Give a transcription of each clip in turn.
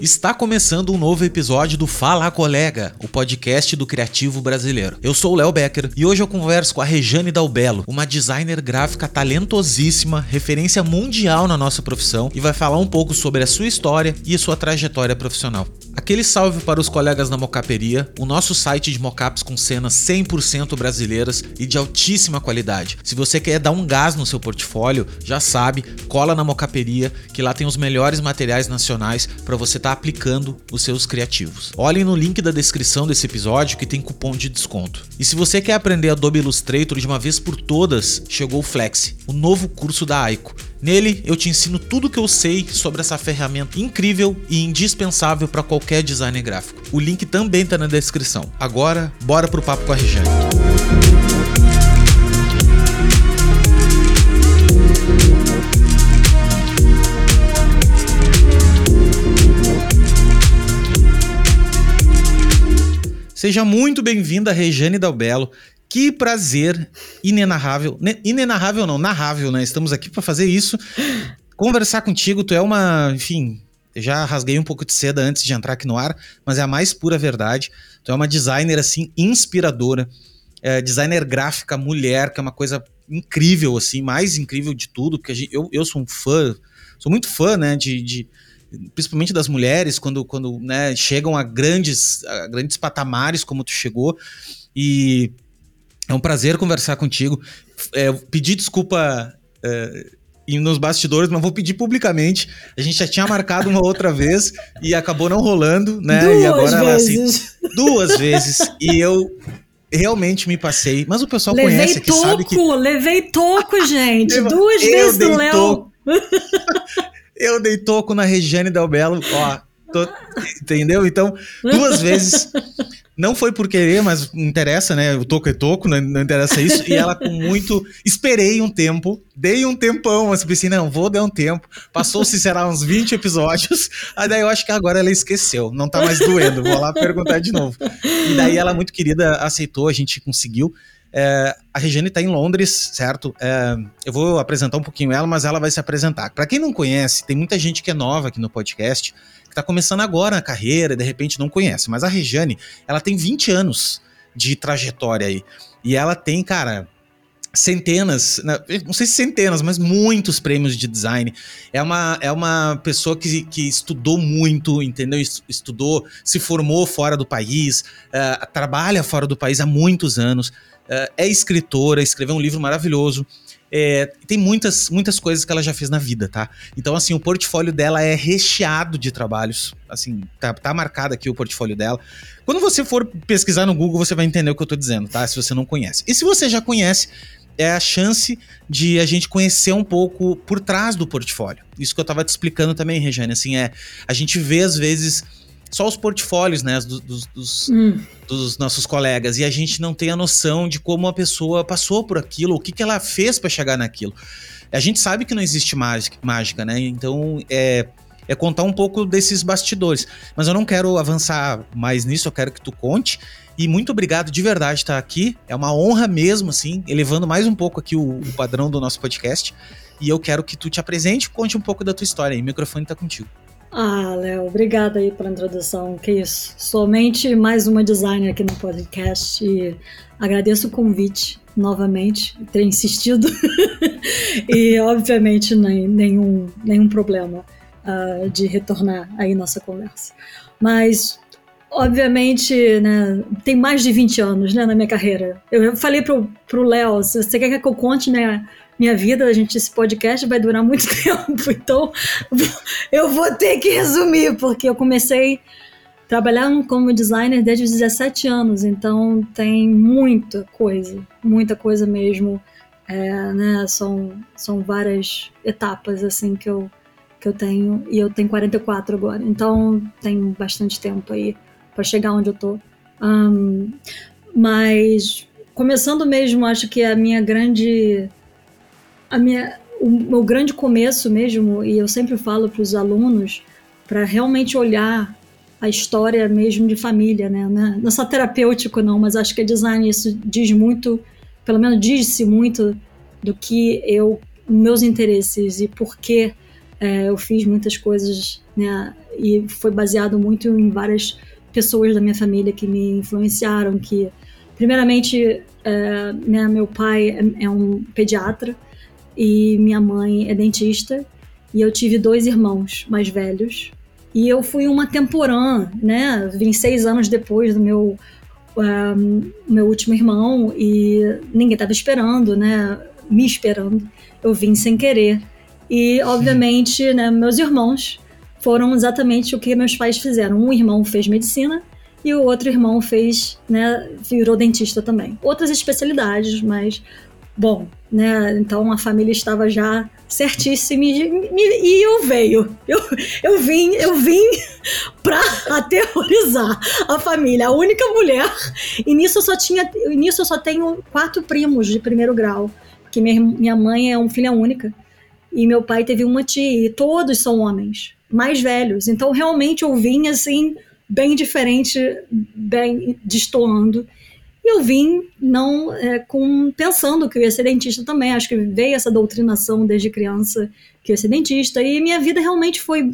Está começando um novo episódio do Fala Colega, o podcast do criativo brasileiro. Eu sou o Léo Becker e hoje eu converso com a Rejane Dalbello, uma designer gráfica talentosíssima, referência mundial na nossa profissão e vai falar um pouco sobre a sua história e a sua trajetória profissional. Aquele salve para os colegas da Mocaperia, o nosso site de mockups com cenas 100% brasileiras e de altíssima qualidade. Se você quer dar um gás no seu portfólio, já sabe, cola na Mocaperia, que lá tem os melhores materiais nacionais para você estar tá aplicando os seus criativos. Olhem no link da descrição desse episódio que tem cupom de desconto. E se você quer aprender Adobe Illustrator de uma vez por todas, chegou o Flex, o novo curso da Aiko. Nele eu te ensino tudo o que eu sei sobre essa ferramenta incrível e indispensável para qualquer designer gráfico. O link também está na descrição. Agora, bora pro papo com a Regiane. Seja muito bem-vinda, Regiane Dalbello. Que prazer inenarrável. Inenarrável não, narrável, né? Estamos aqui para fazer isso. Conversar contigo, tu é uma, enfim, já rasguei um pouco de seda antes de entrar aqui no ar, mas é a mais pura verdade. Tu é uma designer assim inspiradora, é, designer gráfica mulher, que é uma coisa incrível assim, mais incrível de tudo, porque gente, eu, eu sou um fã, sou muito fã, né, de, de principalmente das mulheres quando, quando né, chegam a grandes, a grandes patamares como tu chegou e é um prazer conversar contigo. É, pedir desculpa é, nos bastidores, mas vou pedir publicamente. A gente já tinha marcado uma outra vez e acabou não rolando, né? Duas e agora vezes. assim. Duas vezes. E eu realmente me passei. Mas o pessoal levei conhece toco, sabe que. Levei toco, gente. Duas eu vezes do Léo. Eu dei toco na Regiane Del Belo, ó. tô- entendeu? Então, duas vezes. Não foi por querer, mas interessa, né? O toco é toco, não, não interessa isso. E ela com muito. Esperei um tempo, dei um tempão, mas pensei, não, vou dar um tempo. Passou-se, será, uns 20 episódios. Aí daí eu acho que agora ela esqueceu, não tá mais doendo. Vou lá perguntar de novo. E daí ela, muito querida, aceitou, a gente conseguiu. É, a Regiane está em Londres, certo? É, eu vou apresentar um pouquinho ela, mas ela vai se apresentar. Para quem não conhece, tem muita gente que é nova aqui no podcast, que está começando agora na carreira, de repente não conhece. Mas a Regiane, ela tem 20 anos de trajetória aí. E ela tem, cara, centenas, né, não sei se centenas, mas muitos prêmios de design. É uma, é uma pessoa que, que estudou muito, entendeu? Es- Estudou, se formou fora do país, eh, trabalha fora do país há muitos anos, eh, é escritora, escreveu um livro maravilhoso. É, tem muitas, muitas coisas que ela já fez na vida, tá? Então, assim, o portfólio dela é recheado de trabalhos. Assim, tá, tá marcado aqui o portfólio dela. Quando você for pesquisar no Google, você vai entender o que eu tô dizendo, tá? Se você não conhece. E se você já conhece, é a chance de a gente conhecer um pouco por trás do portfólio. Isso que eu tava te explicando também, Regiane, assim, é a gente vê às vezes só os portfólios, né, dos, dos, dos, Hum, dos nossos colegas e a gente não tem a noção de como a pessoa passou por aquilo, o que, que ela fez para chegar naquilo. A gente sabe que não existe mágica, né? Então é, é contar um pouco desses bastidores. Mas eu não quero avançar mais nisso, eu quero que tu conte. E muito obrigado de verdade estar aqui. É uma honra mesmo, assim, elevando mais um pouco aqui o, o padrão do nosso podcast. E eu quero que tu te apresente e conte um pouco da tua história. aí. O microfone tá contigo. Ah, Léo, obrigada aí pela introdução. Que isso. Somente mais uma designer aqui no podcast e agradeço o convite novamente, ter insistido. e, obviamente, nem, nenhum, nenhum problema ah, de retornar aí nossa conversa. Mas, obviamente, né, tem mais de 20 anos né, na minha carreira. Eu falei pro, pro Léo, você quer que eu conte né, minha vida, a gente, esse podcast vai durar muito tempo, então eu vou ter que resumir, porque eu comecei trabalhando como designer desde os 17 anos, então tem muita coisa, muita coisa mesmo. É, né, são, são várias etapas assim que eu, que eu tenho, e eu tenho 44 agora, então tem bastante tempo aí para chegar onde eu tô. Ahn, mas começando mesmo, acho que a minha grande a minha, o meu grande começo mesmo, e eu sempre falo para os alunos, para realmente olhar a história mesmo de família, né? Não é- é só terapêutico, não, mas acho que design isso diz muito pelo menos disse muito do que eu, meus interesses e por que é, eu fiz muitas coisas, né? E foi baseado muito em várias pessoas da minha família que me influenciaram, que primeiramente é, né, meu pai é, é um pediatra e minha mãe é dentista e eu tive dois irmãos mais velhos e eu fui uma temporã, né? Vim seis anos depois do meu um, meu último irmão e ninguém estava esperando, né? Me esperando. Eu vim sem querer. E, obviamente, né, meus irmãos foram exatamente o que meus pais fizeram. Um irmão fez medicina e o outro irmão fez, né, virou dentista também. Outras especialidades, mas bom, né? Então a família estava já certíssima e, e eu veio. Eu, eu vim, eu vim para aterrorizar a família, a única mulher. E nisso eu só tinha, nisso eu só tenho quatro primos de primeiro grau, que minha, minha mãe é uma filha única e meu pai teve uma tia, e todos são homens, mais velhos. Então realmente eu vim assim bem diferente, bem destoando. E eu vim não é, com pensando que eu ia ser dentista também. Acho que veio essa doutrinação desde criança que eu ia ser dentista. E minha vida realmente foi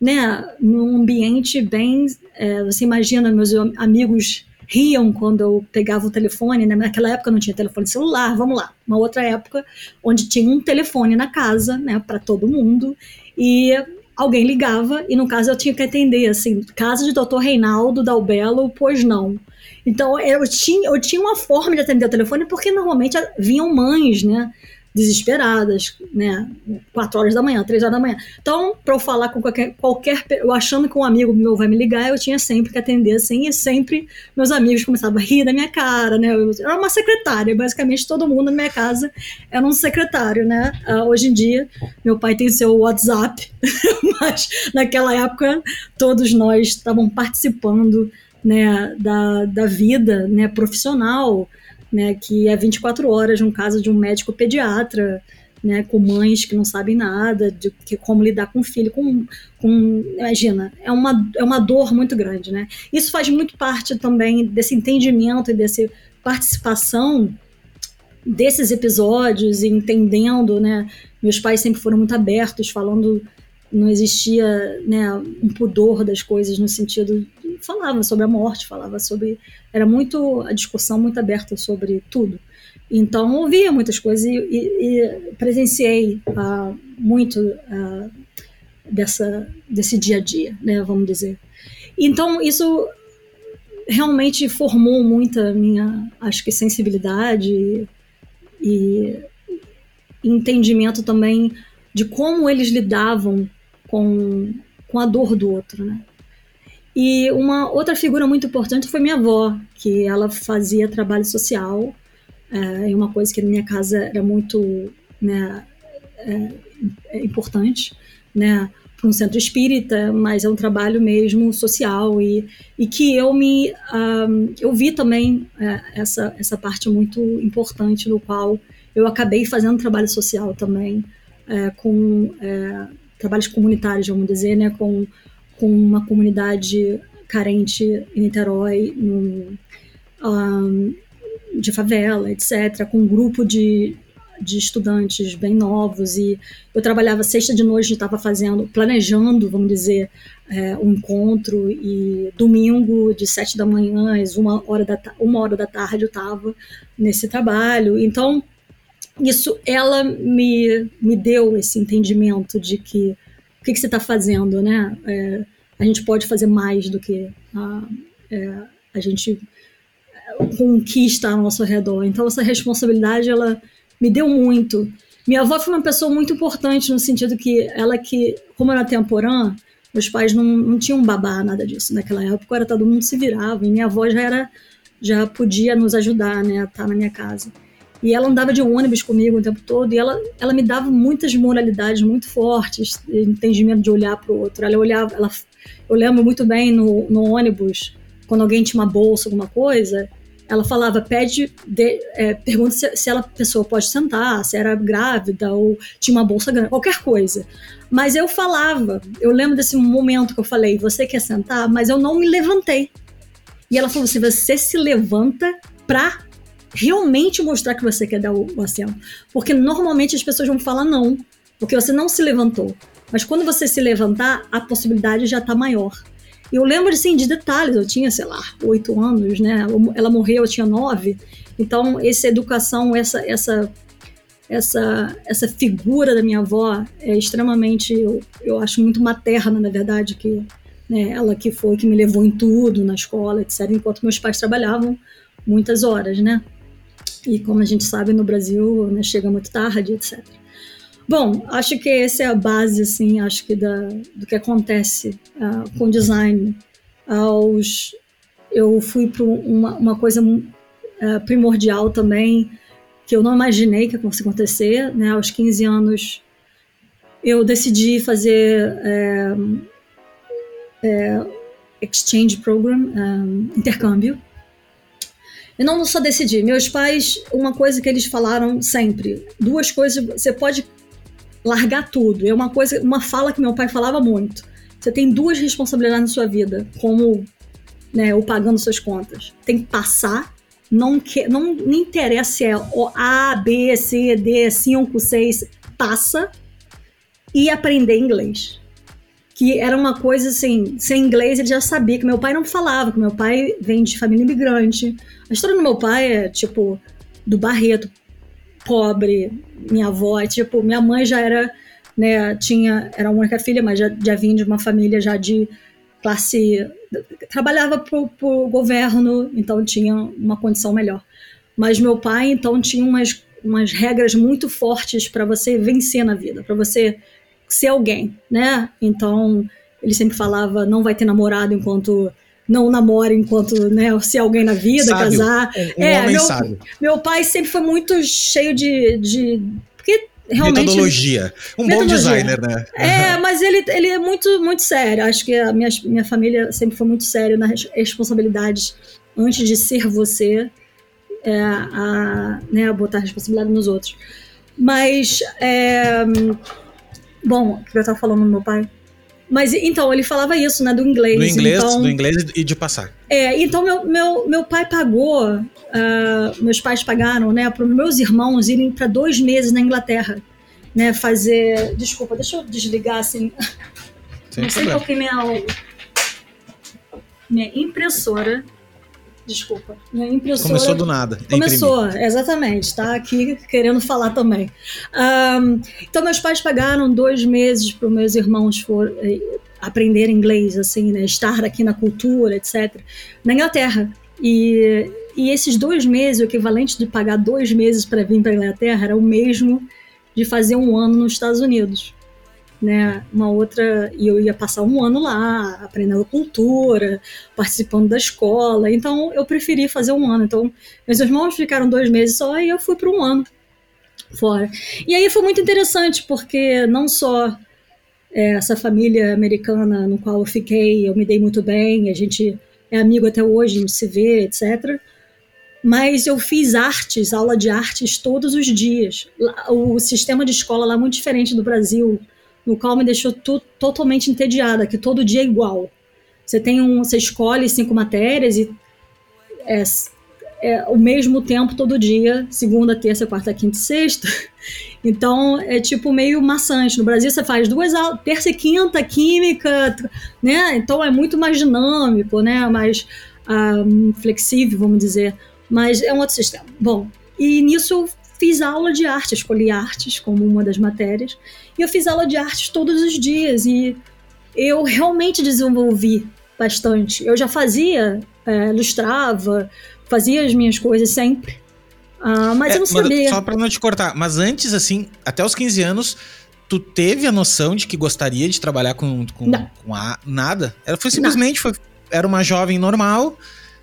né, num ambiente bem. É, você imagina, meus amigos riam quando eu pegava o telefone, né? Naquela época não tinha telefone celular, vamos lá. Uma outra época onde tinha um telefone na casa, né, para todo mundo. E alguém ligava e no caso eu tinha que atender assim, casa de Dr. Reinaldo Dalbelo, pois não. Então eu tinha, eu tinha uma forma de atender o telefone porque normalmente vinham mães, né? desesperadas, né? Quatro horas da manhã, três horas da manhã. Então, para eu falar com qualquer, qualquer. Eu achando que um amigo meu vai me ligar, eu tinha sempre que atender assim, e sempre meus amigos começavam a rir da minha cara, né? Eu era uma secretária, basicamente todo mundo na minha casa era um secretário, né? Uh, hoje em dia, meu pai tem seu WhatsApp, mas naquela época todos nós estavam participando né, da, da vida né, profissional né, que é 24 horas no caso de um médico pediatra, né, com mães que não sabem nada, de que, como lidar com o filho, com, com imagina, é uma, é uma dor muito grande, né? Isso faz muito parte também desse entendimento e dessa participação desses episódios entendendo, né? Meus pais sempre foram muito abertos, falando não existia né, um pudor das coisas no sentido falava sobre a morte, falava sobre era muito a discussão muito aberta sobre tudo. Então ouvia muitas coisas e, e, e presenciei uh, muito uh, dessa desse dia a dia, né, vamos dizer. Então isso realmente formou muita minha, acho que sensibilidade e, e entendimento também de como eles lidavam com, com a dor do outro, né? E uma outra figura muito importante foi minha avó, que ela fazia trabalho social, é, uma coisa que na minha casa era muito né, é, é importante, né, para um centro espírita, mas é um trabalho mesmo social e, e que eu me um, eu vi também é, essa essa parte muito importante no qual eu acabei fazendo trabalho social também é, com é, trabalhos comunitários, vamos dizer, né, com, com uma comunidade carente em Niterói, um, de favela, etc., com um grupo de, de estudantes bem novos e eu trabalhava sexta de noite, estava fazendo, planejando, vamos dizer, é, um encontro e domingo de sete da manhã às uma hora da, uma hora da tarde eu estava nesse trabalho. Então isso ela me, me deu esse entendimento de que o que, que você está fazendo, né? É, a gente pode fazer mais do que a, é, a gente conquista ao nosso redor. Então essa responsabilidade ela me deu muito. Minha avó foi uma pessoa muito importante no sentido que ela que, como era temporã, meus pais não, não tinham babá, nada disso. Naquela época era todo mundo se virava e minha avó já era já podia nos ajudar, né, a estar na minha casa. E ela andava de ônibus comigo o tempo todo e ela, ela me dava muitas moralidades muito fortes, entendimento de olhar para o outro. Ela olhava, ela, eu lembro muito bem no, no ônibus, quando alguém tinha uma bolsa, alguma coisa, ela falava, pede, de, é, pergunta se, se ela, pessoa pode sentar, se era grávida ou tinha uma bolsa grande, qualquer coisa. Mas eu falava, eu lembro desse momento que eu falei, você quer sentar? Mas eu não me levantei. E ela falou assim, você se levanta pra realmente mostrar que você quer dar o, o. Porque normalmente as pessoas vão falar não, porque você não se levantou. Mas quando você se levantar, a possibilidade já está maior. Eu lembro assim, de detalhes, eu tinha, sei lá, oito anos, né? Ela morreu, eu tinha nove. Então, essa educação, essa, essa, essa, essa figura da minha avó é extremamente, eu, eu acho muito materna, na verdade, que né, ela que foi que me levou em tudo, na escola, etc., enquanto meus pais trabalhavam muitas horas, né? E como a gente sabe, no Brasil, né, chega muito tarde, etc. Bom, acho que essa é a base, assim, acho que da, do que acontece uh, com design. Aos, eu fui para uma, uma coisa uh, primordial também, que eu não imaginei que fosse acontecer, né? Aos 15 anos, eu decidi fazer é, é, exchange program, um, intercâmbio, eu não só decidi. Meus pais, uma coisa que eles falaram sempre, duas coisas, você pode largar tudo. É uma coisa, uma fala que meu pai falava muito. Você tem duas responsabilidades na sua vida, como né, o pagando suas contas. Tem que passar, não, que, não, não interessa se é o A, B, C, D, 5, 6, passa e aprender inglês que era uma coisa assim, sem inglês ele já sabia que meu pai não falava, que meu pai vem de família imigrante. A história do meu pai é tipo do Barreto, pobre, minha avó, é, tipo, minha mãe já era, né, tinha, era a única filha, mas já, já vinha de uma família já de classe, trabalhava pro, pro governo, então tinha uma condição melhor. Mas meu pai, então, tinha umas, umas regras muito fortes para você vencer na vida, para você ser alguém, né? Então, ele sempre falava, não vai ter namorado enquanto não namora enquanto né, ser alguém na vida, sábio. casar. Um, é, homem meu, sábio. meu pai sempre foi muito cheio de. de porque realmente. Metodologia. Um metodologia. bom designer, né? É, mas ele, ele é muito, muito sério. Acho que a minha, minha família sempre foi muito séria nas responsabilidades antes de ser você, é, a, né, a botar a responsabilidade nos outros. Mas. É, Bom, o que eu tava falando do meu pai? Mas então, ele falava isso, né? Do inglês. Do inglês, então, do inglês e de passar. É, então meu, meu, meu pai pagou, uh, meus pais pagaram, né, para meus irmãos irem para dois meses na Inglaterra, né? Fazer. Desculpa, deixa eu desligar assim. Sem Não sei problema. porque minha, minha impressora Desculpa. Minha impressora. Começou do nada. Começou, imprimir. exatamente. Tá aqui querendo falar também. Um, então, meus pais pagaram dois meses para meus irmãos for, eh, aprender inglês, assim, né? Estar aqui na cultura, etc. Na Inglaterra. E, e esses dois meses, o equivalente de pagar dois meses para vir para a Inglaterra, era o mesmo de fazer um ano nos Estados Unidos né, uma outra, e eu ia passar um ano lá, aprendendo cultura, participando da escola, então eu preferi fazer um ano. Então, meus irmãos ficaram dois meses só e eu fui para um ano fora. E aí foi muito interessante, porque não só é, essa família americana no qual eu fiquei, eu me dei muito bem, a gente é amigo até hoje, a gente se vê, etc. Mas eu fiz artes, aula de artes todos os dias. O sistema de escola lá é muito diferente do Brasil no qual me deixou tu, totalmente entediada, que todo dia é igual. Você tem um, você escolhe cinco matérias e é, é o mesmo tempo todo dia, segunda, terça, quarta, quinta e sexta. Então é tipo meio maçante. No Brasil você faz duas aulas, terça e quinta, química, né? Então é muito mais dinâmico, né? Mais um, flexível, vamos dizer. Mas é um outro sistema. Bom, e nisso fiz aula de arte, escolhi artes como uma das matérias, e eu fiz aula de artes todos os dias, e eu realmente desenvolvi bastante. Eu já fazia, é, ilustrava, fazia as minhas coisas sempre, ah, mas é, eu não sabia. Só para não te cortar, mas antes, assim, até os 15 anos, tu teve a noção de que gostaria de trabalhar com, com, com a, nada? Era, foi simplesmente, foi, era uma jovem normal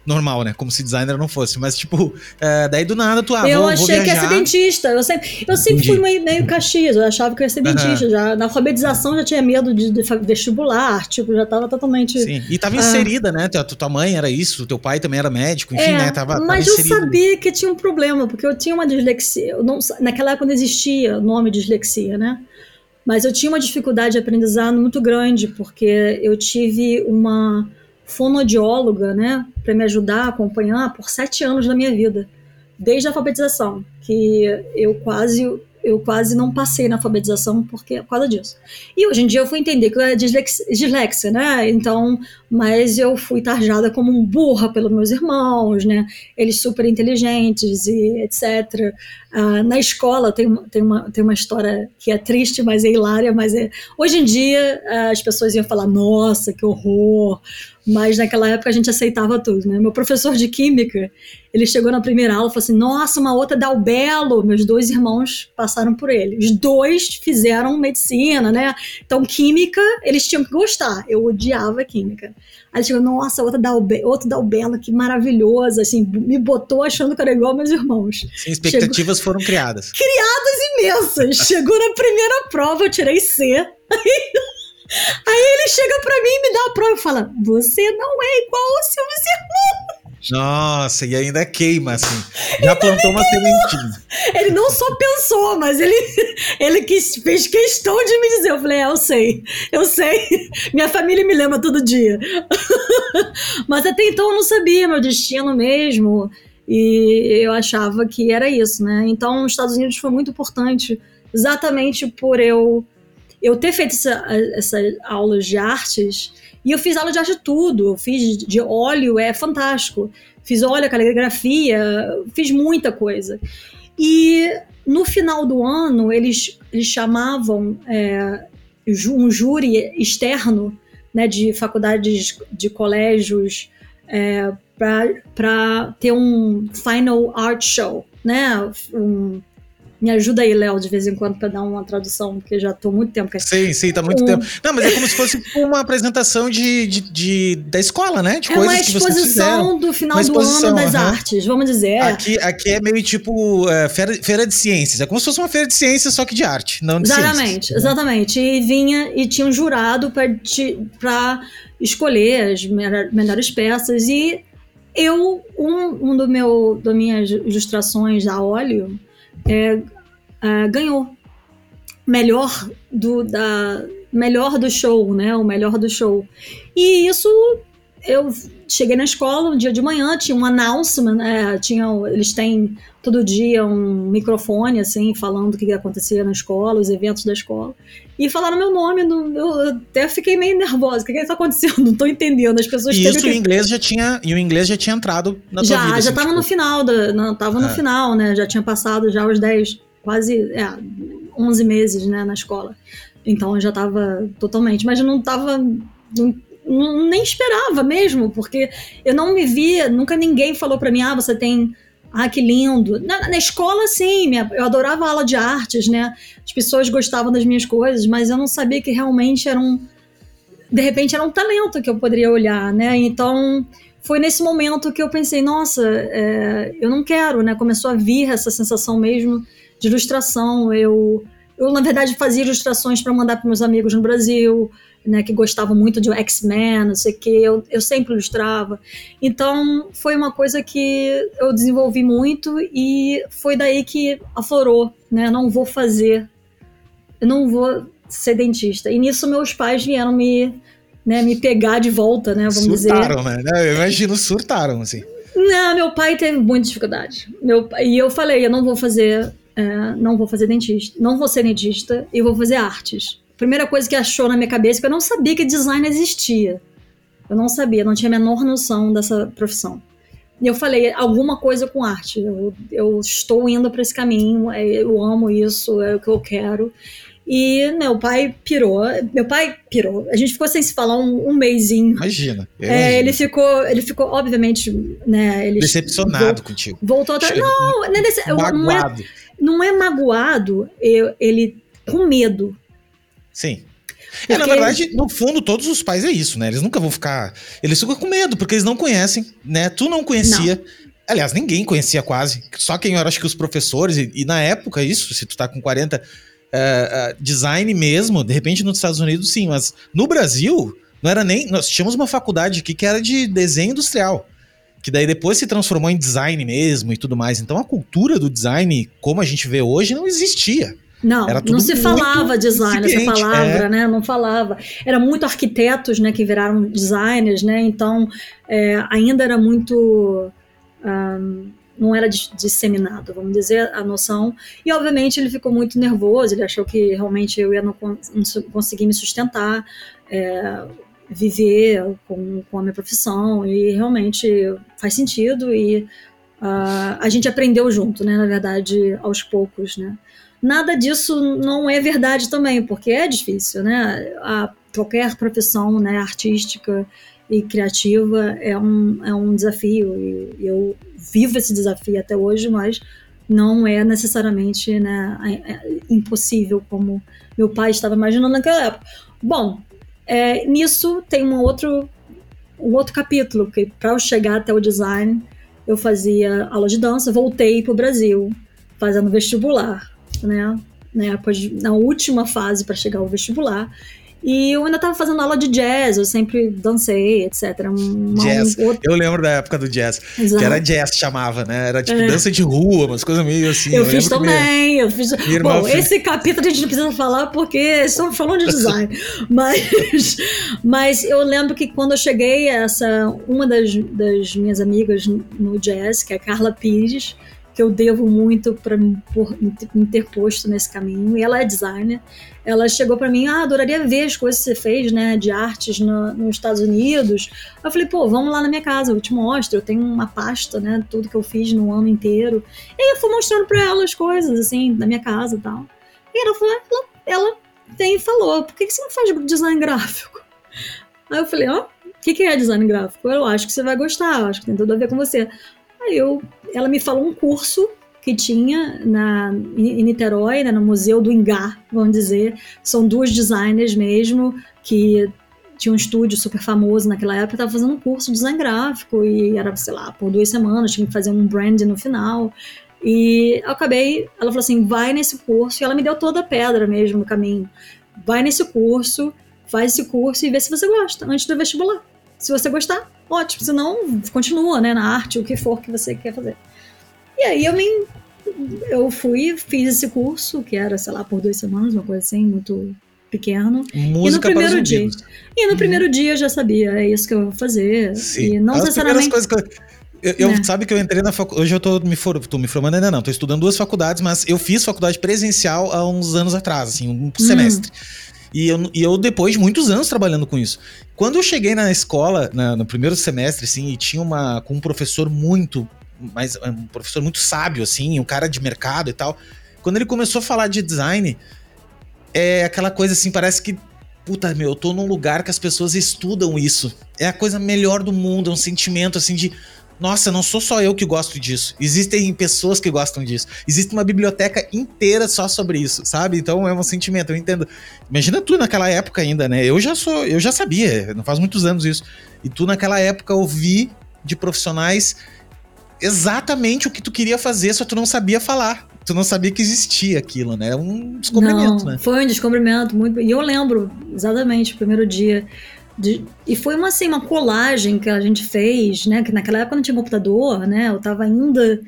normal, né? Como se designer não fosse. Mas, tipo, é, daí do nada tu, ah, Eu vou, achei vou que ia ser dentista. Eu sempre, eu sempre fui meio, meio caxias. Eu achava que ia ser dentista. Uhum. Já, na alfabetização já tinha medo de, de, vestibular. Tipo, já tava totalmente... Sim, e tava ah. inserida, né? Tua, tua mãe era isso, teu pai também era médico, enfim, é, né? Tava, mas tava eu sabia que tinha um problema, porque eu tinha uma dislexia. Não, naquela época não existia o nome dislexia, né? Mas eu tinha uma dificuldade de aprendizado muito grande, porque eu tive uma fonodióloga, né, para me ajudar a acompanhar por sete anos da minha vida. desde a alfabetização, que eu quase eu quase não passei na alfabetização porque, por causa disso. E hoje em dia eu fui entender que eu era dislexia, dislexia, né? Então, mas eu fui tarjada como um burra pelos meus irmãos, né? Eles super inteligentes e etc. Uh, na escola tem, tem, uma, tem uma história que é triste, mas é hilária, mas é... Hoje em dia uh, as pessoas iam falar, nossa, que horror, mas naquela época a gente aceitava tudo, né? Meu professor de química, ele chegou na primeira aula e falou assim: Nossa, uma outra dá o belo. Meus dois irmãos passaram por ele. Os dois fizeram medicina, né? Então, química, eles tinham que gostar. Eu odiava química. Aí ele chegou, nossa, outra dá o, be outro dá o belo, que maravilhoso. Assim, me botou achando que era igual meus irmãos. Sim, expectativas chegou... foram criadas. Criadas imensas. chegou na primeira prova, eu tirei C. Aí ele chega pra mim e me dá a prova e fala: Você não é igual aos seus irmãos. Nossa, e ainda queima, assim. Já plantou uma sementinha. Ele não só pensou, mas ele, ele quis, fez questão de me dizer. Eu falei, é, eu sei, eu sei. Minha família me lembra todo dia. Mas até então eu não sabia meu destino mesmo. E eu achava que era isso, né? Então, os Estados Unidos foi muito importante, exatamente por eu eu ter feito essa, essa aulas de artes, e eu fiz aula de arte de tudo, eu fiz de óleo, é fantástico. Fiz óleo, caligrafia, fiz muita coisa. E no final do ano, eles, eles chamavam é, um júri externo né, de faculdades, de colégios, é, para ter um final art show, né? Um, me ajuda aí, Léo, de vez em quando, para dar uma tradução, porque já estou muito tempo. Sim, sim, tá muito um... tempo. Não, mas é como se fosse uma apresentação de, de, de da escola, né? De é coisas uma exposição do final do ano das artes, vamos dizer. Aqui, aqui é meio tipo é, feira, feira de ciências. É como se fosse uma feira de ciências, só que de arte, não de Exatamente, ciências, né? exatamente. E vinha e tinha um jurado para escolher as melhores peças. E eu, um, um do meu, das minhas ilustrações a óleo, é, uh, ganhou melhor do da melhor do show, né? O melhor do show. E isso eu cheguei na escola um dia de manhã, tinha um announcement, né? tinha, eles têm todo dia um microfone, assim, falando o que acontecia na escola, os eventos da escola. E falaram meu nome, eu até fiquei meio nervosa. O que está acontecendo? Não estou entendendo. As pessoas E isso que... o inglês já tinha. E o inglês já tinha entrado na já, tua vida. Já, já estava assim, no tipo... final, da, não, tava no é. final, né? Já tinha passado já os 10, quase é, 11 meses, né, na escola. Então eu já estava totalmente. Mas eu não estava nem esperava mesmo, porque eu não me via, nunca ninguém falou para mim, ah, você tem ah, que lindo. Na, na escola, sim, minha, eu adorava aula de artes, né? As pessoas gostavam das minhas coisas, mas eu não sabia que realmente era um. De repente era um talento que eu poderia olhar, né? Então foi nesse momento que eu pensei, nossa, é, eu não quero, né? Começou a vir essa sensação mesmo de ilustração. Eu, eu na verdade, fazia ilustrações para mandar para meus amigos no Brasil né, que gostavam muito de X-Men, não sei o que, eu, eu sempre ilustrava. Então, foi uma coisa que eu desenvolvi muito e foi daí que aflorou, né, não vou fazer, eu não vou ser dentista. E nisso meus pais vieram me, né, me pegar de volta, né, vamos surtaram, dizer. né? Eu imagino, surtaram, assim. Não, meu pai teve muita dificuldade. Meu, e eu falei, eu não vou fazer, é, não vou fazer dentista, não vou ser dentista, eu vou fazer artes primeira coisa que achou na minha cabeça, é que eu não sabia que design existia. Eu não sabia, não tinha a menor noção dessa profissão. E eu falei, alguma coisa com arte. Eu, eu estou indo para esse caminho, é, eu amo isso, é o que eu quero. E meu pai pirou. Meu pai pirou. A gente ficou sem se falar um, um mêsinho. Imagina. É, ele ficou, ele ficou, obviamente, né? Ele Decepcionado contigo. Voltou atrás. Não, não é, desse, não é, não é magoado. Eu, ele com medo. Sim. Porque... É, na verdade, no fundo, todos os pais é isso, né? Eles nunca vão ficar. Eles ficam com medo, porque eles não conhecem, né? Tu não conhecia. Não. Aliás, ninguém conhecia quase. Só quem era, acho que os professores. E, e na época, isso, se tu tá com 40, uh, uh, design mesmo, de repente nos Estados Unidos, sim, mas no Brasil, não era nem. Nós tínhamos uma faculdade aqui que era de desenho industrial. Que daí depois se transformou em design mesmo e tudo mais. Então a cultura do design, como a gente vê hoje, não existia. Não, não se falava design, essa palavra, é. né? Não falava. Era muito arquitetos, né, que viraram designers, né? Então, é, ainda era muito um, não era disseminado, vamos dizer, a noção. E obviamente ele ficou muito nervoso, ele achou que realmente eu ia não, não conseguir me sustentar, é, viver com, com a minha profissão, e realmente faz sentido. E uh, a gente aprendeu junto, né, na verdade, aos poucos, né. Nada disso não é verdade também, porque é difícil, né? A, qualquer profissão né, artística e criativa é um, é um desafio e eu vivo esse desafio até hoje, mas não é necessariamente né, é, é impossível como meu pai estava imaginando naquela época. Bom, é, nisso tem um outro, um outro capítulo, que para eu chegar até o design, eu fazia aula de dança, voltei para o Brasil, fazendo vestibular, né? né na última fase para chegar ao vestibular. E eu ainda tava fazendo aula de jazz, eu sempre dancei, etc. Uma, jazz. Um outro... Eu lembro da época do jazz. Exato. Que era jazz, chamava, né? Era tipo é. dança de rua, umas coisas meio assim. Eu, eu fiz também, minha... eu fiz. Bom, fez... esse capítulo a gente não precisa falar porque estamos falando de design. mas, mas eu lembro que quando eu cheguei, essa uma das, das minhas amigas no jazz, que é a Carla Pires, que eu devo muito para me ter posto nesse caminho. E ela é designer. Ela chegou para mim, ah, adoraria ver as coisas que você fez, né, de artes no, nos Estados Unidos. Eu falei, pô, vamos lá na minha casa, eu te mostro. Eu tenho uma pasta, né, tudo que eu fiz no ano inteiro. E aí eu fui mostrando para ela as coisas, assim, da minha casa e tal. E ela falou, ela, ela tem falou, por que, que você não faz design gráfico? Aí eu falei, ó, oh, o que, que é design gráfico? Eu acho que você vai gostar, acho que tem tudo a ver com você. Eu, ela me falou um curso que tinha na, em Niterói, né, no Museu do Ingá, vamos dizer. São duas designers mesmo que tinha um estúdio super famoso naquela época, estava fazendo um curso de design gráfico e era, sei lá, por duas semanas, tinha que fazer um brand no final. E eu acabei, ela falou assim: vai nesse curso, e ela me deu toda a pedra mesmo no caminho. Vai nesse curso, faz esse curso e vê se você gosta, antes do vestibular. Se você gostar, ótimo. Se não, continua, né, na arte, o que for que você quer fazer. E aí eu me eu fui, fiz esse curso, que era, sei lá, por duas semanas, uma coisa assim, muito pequeno. Música e no primeiro dia. E no uhum. primeiro dia eu já sabia, é isso que eu vou fazer. Sim. E não As necessariamente. Coisas que eu... Eu, né? sabe que eu entrei na faculdade. Hoje eu tô me, for, tô me formando ainda não, tô estudando duas faculdades, mas eu fiz faculdade presencial há uns anos atrás, assim, um hum. E eu, e eu, depois de muitos anos trabalhando com isso. Quando eu cheguei na escola, na, no primeiro semestre, assim, e tinha uma, com um professor muito, mas um professor muito sábio, assim, um cara de mercado e tal. Quando ele começou a falar de design, é aquela coisa assim, parece que puta, meu, eu tô num lugar que as pessoas estudam isso. É a coisa melhor do mundo, é um sentimento assim de nossa, não sou só eu que gosto disso. Existem pessoas que gostam disso. Existe uma biblioteca inteira só sobre isso, sabe? Então é um sentimento, eu entendo. Imagina tu naquela época ainda, né? Eu já sou, eu já sabia, não faz muitos anos isso. E tu naquela época ouvi de profissionais exatamente o que tu queria fazer, só tu não sabia falar. Tu não sabia que existia aquilo, né? É um descobrimento, não, né? Foi um descobrimento muito. E eu lembro exatamente o primeiro dia de, e foi uma, assim, uma colagem que a gente fez, né? Que naquela época não tinha computador, né? Eu estava ainda.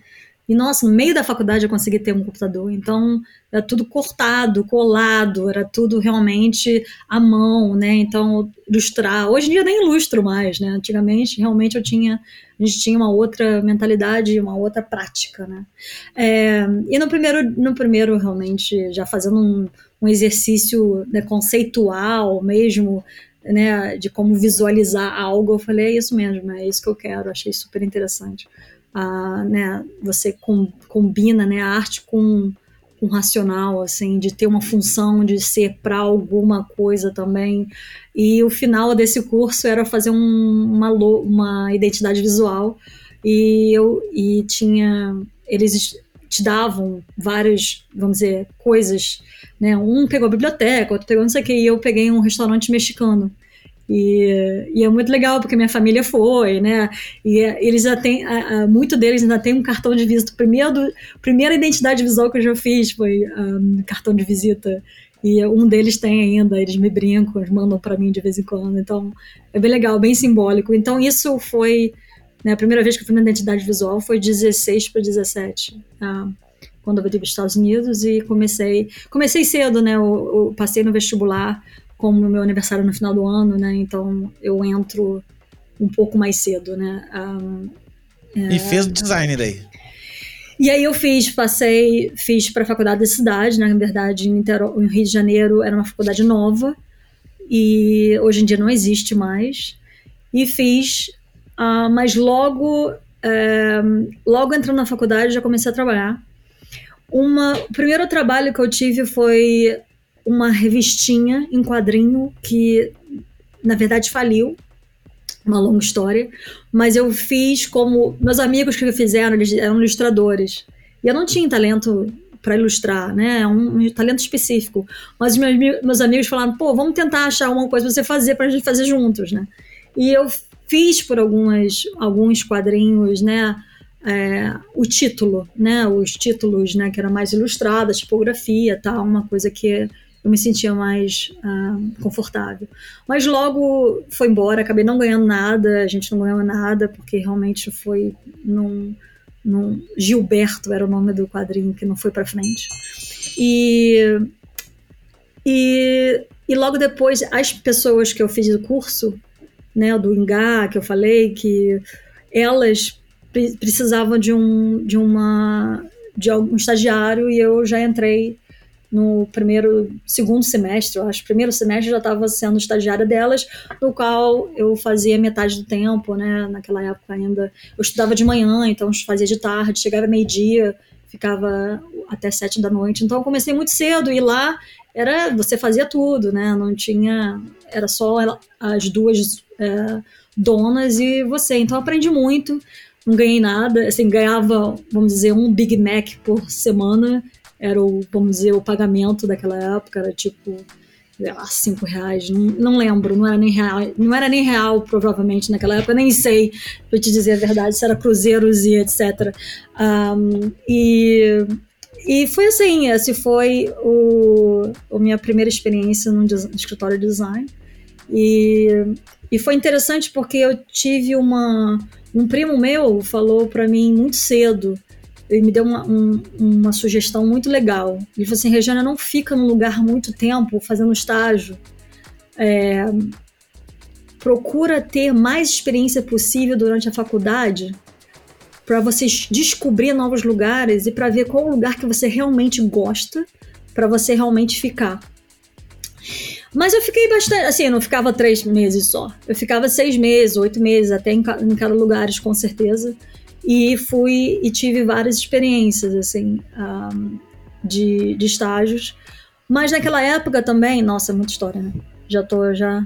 E nossa, no meio da faculdade eu consegui ter um computador. Então era tudo cortado, colado, era tudo realmente à mão, né? Então ilustrar. Hoje em dia eu nem ilustro mais, né? Antigamente realmente eu tinha a gente tinha uma outra mentalidade, uma outra prática, né? É, e no primeiro, no primeiro realmente já fazendo um, um exercício né, conceitual mesmo né, de como visualizar algo, eu falei, é isso mesmo, é isso que eu quero, achei super interessante. Ah, né, você com, combina né, a arte com, com racional, assim, de ter uma função, de ser para alguma coisa também. E o final desse curso era fazer um, uma, uma identidade visual e eu e tinha eles te davam várias, vamos dizer, coisas, né? Um pegou a biblioteca, outro pegou não sei o que, e eu peguei um restaurante mexicano. E, e, é muito legal porque minha família foi, né? E eles já têm, muito deles ainda tem um cartão de visita. Primeiro, primeira identidade visual que eu já fiz foi um cartão de visita. E um deles tem ainda, eles me brincam, eles mandam para mim de vez em quando. Então é bem legal, bem simbólico. Então isso foi né, a primeira vez que eu fui na identidade visual foi 16 para 17. Tá? quando eu vim para os Estados Unidos e comecei comecei cedo, né? Eu, eu passei no vestibular como meu aniversário no final do ano, né? Então eu entro um pouco mais cedo, né? Um, é... E fez o design daí? E aí eu fiz, passei, fiz para a faculdade da cidade, né? na verdade, em, em Rio de Janeiro era uma faculdade nova e hoje em dia não existe mais. E fiz, uh, mas logo, uh, logo entrando na faculdade já comecei a trabalhar. Uma, o primeiro trabalho que eu tive foi uma revistinha em quadrinho que, na verdade, faliu. Uma longa história. Mas eu fiz como. Meus amigos que fizeram, eles eram ilustradores. E eu não tinha talento para ilustrar, né? É um, talento específico. Mas meus, meus amigos falaram, pô, vamos tentar achar uma coisa pra você fazer para a gente fazer juntos, né? E eu fiz por algumas, alguns quadrinhos, né? É, o título, né? Os títulos, né? Que era mais ilustrada, tipografia, tal, uma coisa que eu me sentia mais uh, confortável. Mas logo foi embora, acabei não ganhando nada, a gente não ganhou nada, porque realmente foi num, num Gilberto era o nome do quadrinho que não foi para frente. E, e, e logo depois, as pessoas que eu fiz o curso, né, do Ingá, que eu falei, que elas precisavam de um, de uma de um estagiário e eu já entrei no primeiro, segundo semestre, eu acho, primeiro semestre já estava sendo estagiária delas, no qual eu fazia metade do tempo, né? Naquela época ainda eu estudava de manhã, então fazia de tarde, chegava meio-dia, ficava até sete da noite. Então eu comecei muito cedo e lá era você fazia tudo, né? Não tinha, era só as duas é, donas e você. Então eu aprendi muito. Não ganhei nada, assim, ganhava, vamos dizer, um Big Mac por semana. Era o, vamos dizer, o pagamento daquela época, era tipo, sei lá, cinco reais, não, não lembro, não era nem real, não era nem real, provavelmente, naquela época, nem sei, pra te dizer a verdade, se era cruzeiros e etc. Um, e, e foi assim, essa foi o, a minha primeira experiência no escritório de design, e, e foi interessante porque eu tive uma, um primo meu falou para mim muito cedo, ele me deu uma, um, uma sugestão muito legal. Ele falou assim: Regiana, não fica num lugar muito tempo fazendo estágio. É, procura ter mais experiência possível durante a faculdade para você descobrir novos lugares e para ver qual lugar que você realmente gosta para você realmente ficar. Mas eu fiquei bastante, assim, eu não ficava três meses só. Eu ficava seis meses, oito meses, até em, em cada lugar, com certeza. E fui e tive várias experiências assim um, de, de estágios. Mas naquela época também nossa muita história né? Já tô já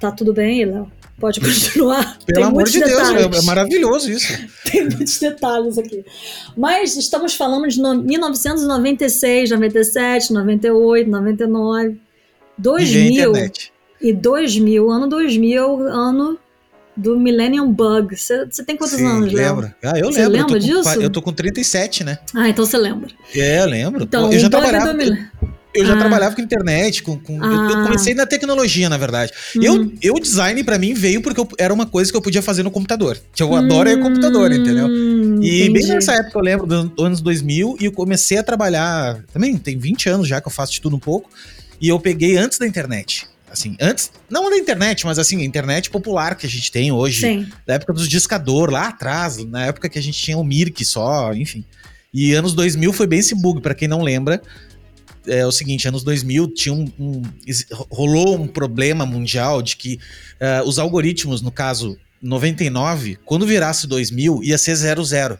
tá tudo bem Léo? Pode continuar? Pelo Tem amor de detalhes. Deus é, é maravilhoso isso. Tem muitos detalhes aqui. Mas estamos falando de no, 1996 97 98 99 2000 e 2000 ano 2000 ano do Millennium Bug. Você tem quantos Sim, anos, Léo? lembro. Ah, eu cê lembro. lembra eu disso? Com, eu tô com 37, né? Ah, então você lembra. É, eu lembro. Então, eu já trabalhava... Eu, eu já ah. trabalhava com internet, com, com ah. eu, comecei na tecnologia, na verdade. Uhum. Eu, eu design para mim veio porque eu, era uma coisa que eu podia fazer no computador. Que eu adoro é computador, entendeu? E entendi. bem nessa época eu lembro dos anos 2000 e eu comecei a trabalhar, também tem 20 anos já que eu faço de tudo um pouco, e eu peguei antes da internet. Assim, antes, não da internet, mas assim, a internet popular que a gente tem hoje, Sim. da época dos discador, lá atrás, na época que a gente tinha o Mirk só, enfim. E anos 2000 foi bem esse bug, para quem não lembra. É o seguinte, anos 2000 tinha um, um rolou um problema mundial de que uh, os algoritmos, no caso 99, quando virasse 2000, ia ser 00.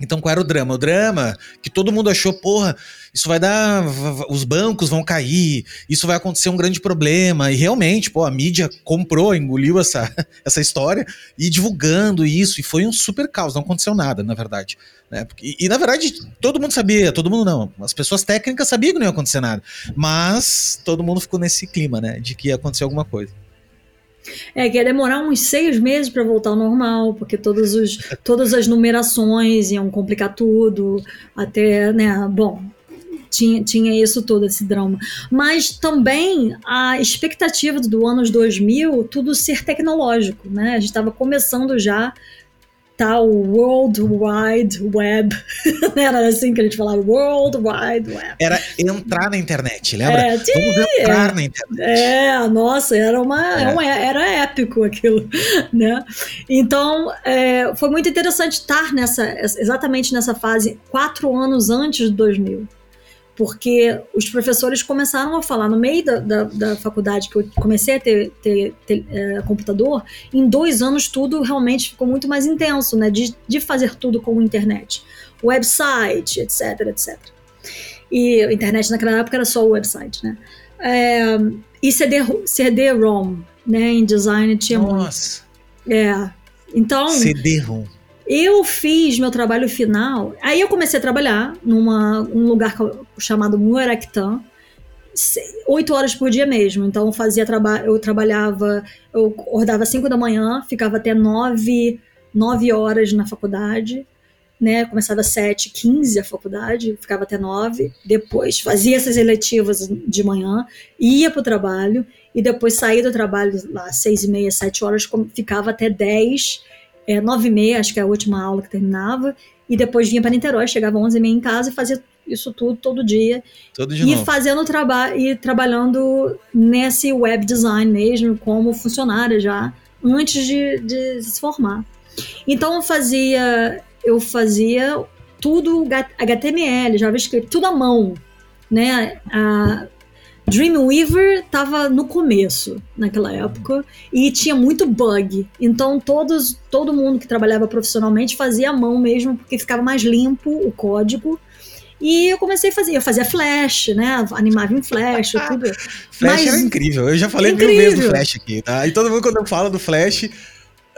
Então, qual era o drama? O drama que todo mundo achou, porra, isso vai dar. Os bancos vão cair, isso vai acontecer um grande problema. E realmente, pô, a mídia comprou, engoliu essa, essa história e divulgando isso. E foi um super caos, não aconteceu nada, na verdade. Né? E, e, na verdade, todo mundo sabia, todo mundo não. As pessoas técnicas sabiam que não ia acontecer nada. Mas todo mundo ficou nesse clima, né? De que ia acontecer alguma coisa. É, que ia demorar uns seis meses para voltar ao normal, porque todos os, todas as numerações iam complicar tudo, até, né, bom, tinha, tinha isso todo, esse drama. Mas também a expectativa do anos 2000, tudo ser tecnológico, né? A gente estava começando já o World Wide Web. Era assim que a gente falava, World Wide Web. Era entrar na internet, lembra? É, sim, Vamos entrar é. na internet. É, nossa, era uma, É. uma- era épico aquilo, né? Então, é, foi muito interessante estar nessa, exatamente nessa fase, quatro anos antes de 2000. Porque os professores começaram a falar, no meio da, da, da faculdade que eu comecei a ter, ter- ter, é, computador, em dois anos tudo realmente ficou muito mais intenso, né? De, de fazer tudo com internet. Website, etc, etc. E a internet naquela época era só o website, né? É, e CD, CD-ROM, né? Em design tinha muito. Nossa, É. Então, CD-ROM. Eu fiz meu trabalho final. Aí eu comecei a trabalhar numa um lugar chamado Muaractã, se- oito horas por dia mesmo. Então eu fazia traba eu trabalhava, eu acordava às cinco da manhã, ficava até nove, nove horas na faculdade. Né, começava às 7, 15 a faculdade, ficava até 9, depois fazia essas eletivas de manhã, ia para o trabalho, e depois saía do trabalho lá 6 e meia, 7 horas, ficava até 10, é, 9 e meia, acho que é a última aula que terminava, e depois vinha para Niterói, chegava às 11 e meia em casa e fazia isso tudo todo dia. Tudo de e novo. fazendo trabalho e trabalhando nesse web design mesmo, como funcionária já, antes de, de se formar. Então eu fazia, eu fazia tudo HTML, JavaScript, tudo à mão, né? A Dreamweaver estava no começo naquela época e tinha muito bug. Então todos, todo mundo que trabalhava profissionalmente fazia à mão mesmo, porque ficava mais limpo o código. E eu comecei a fazer, eu fazia Flash, né? Animava em Flash, tudo. Flash Mas- era incrível. Eu já falei mil Incrível. vezes do Flash aqui, tá? E todo mundo, quando eu falo do Flash.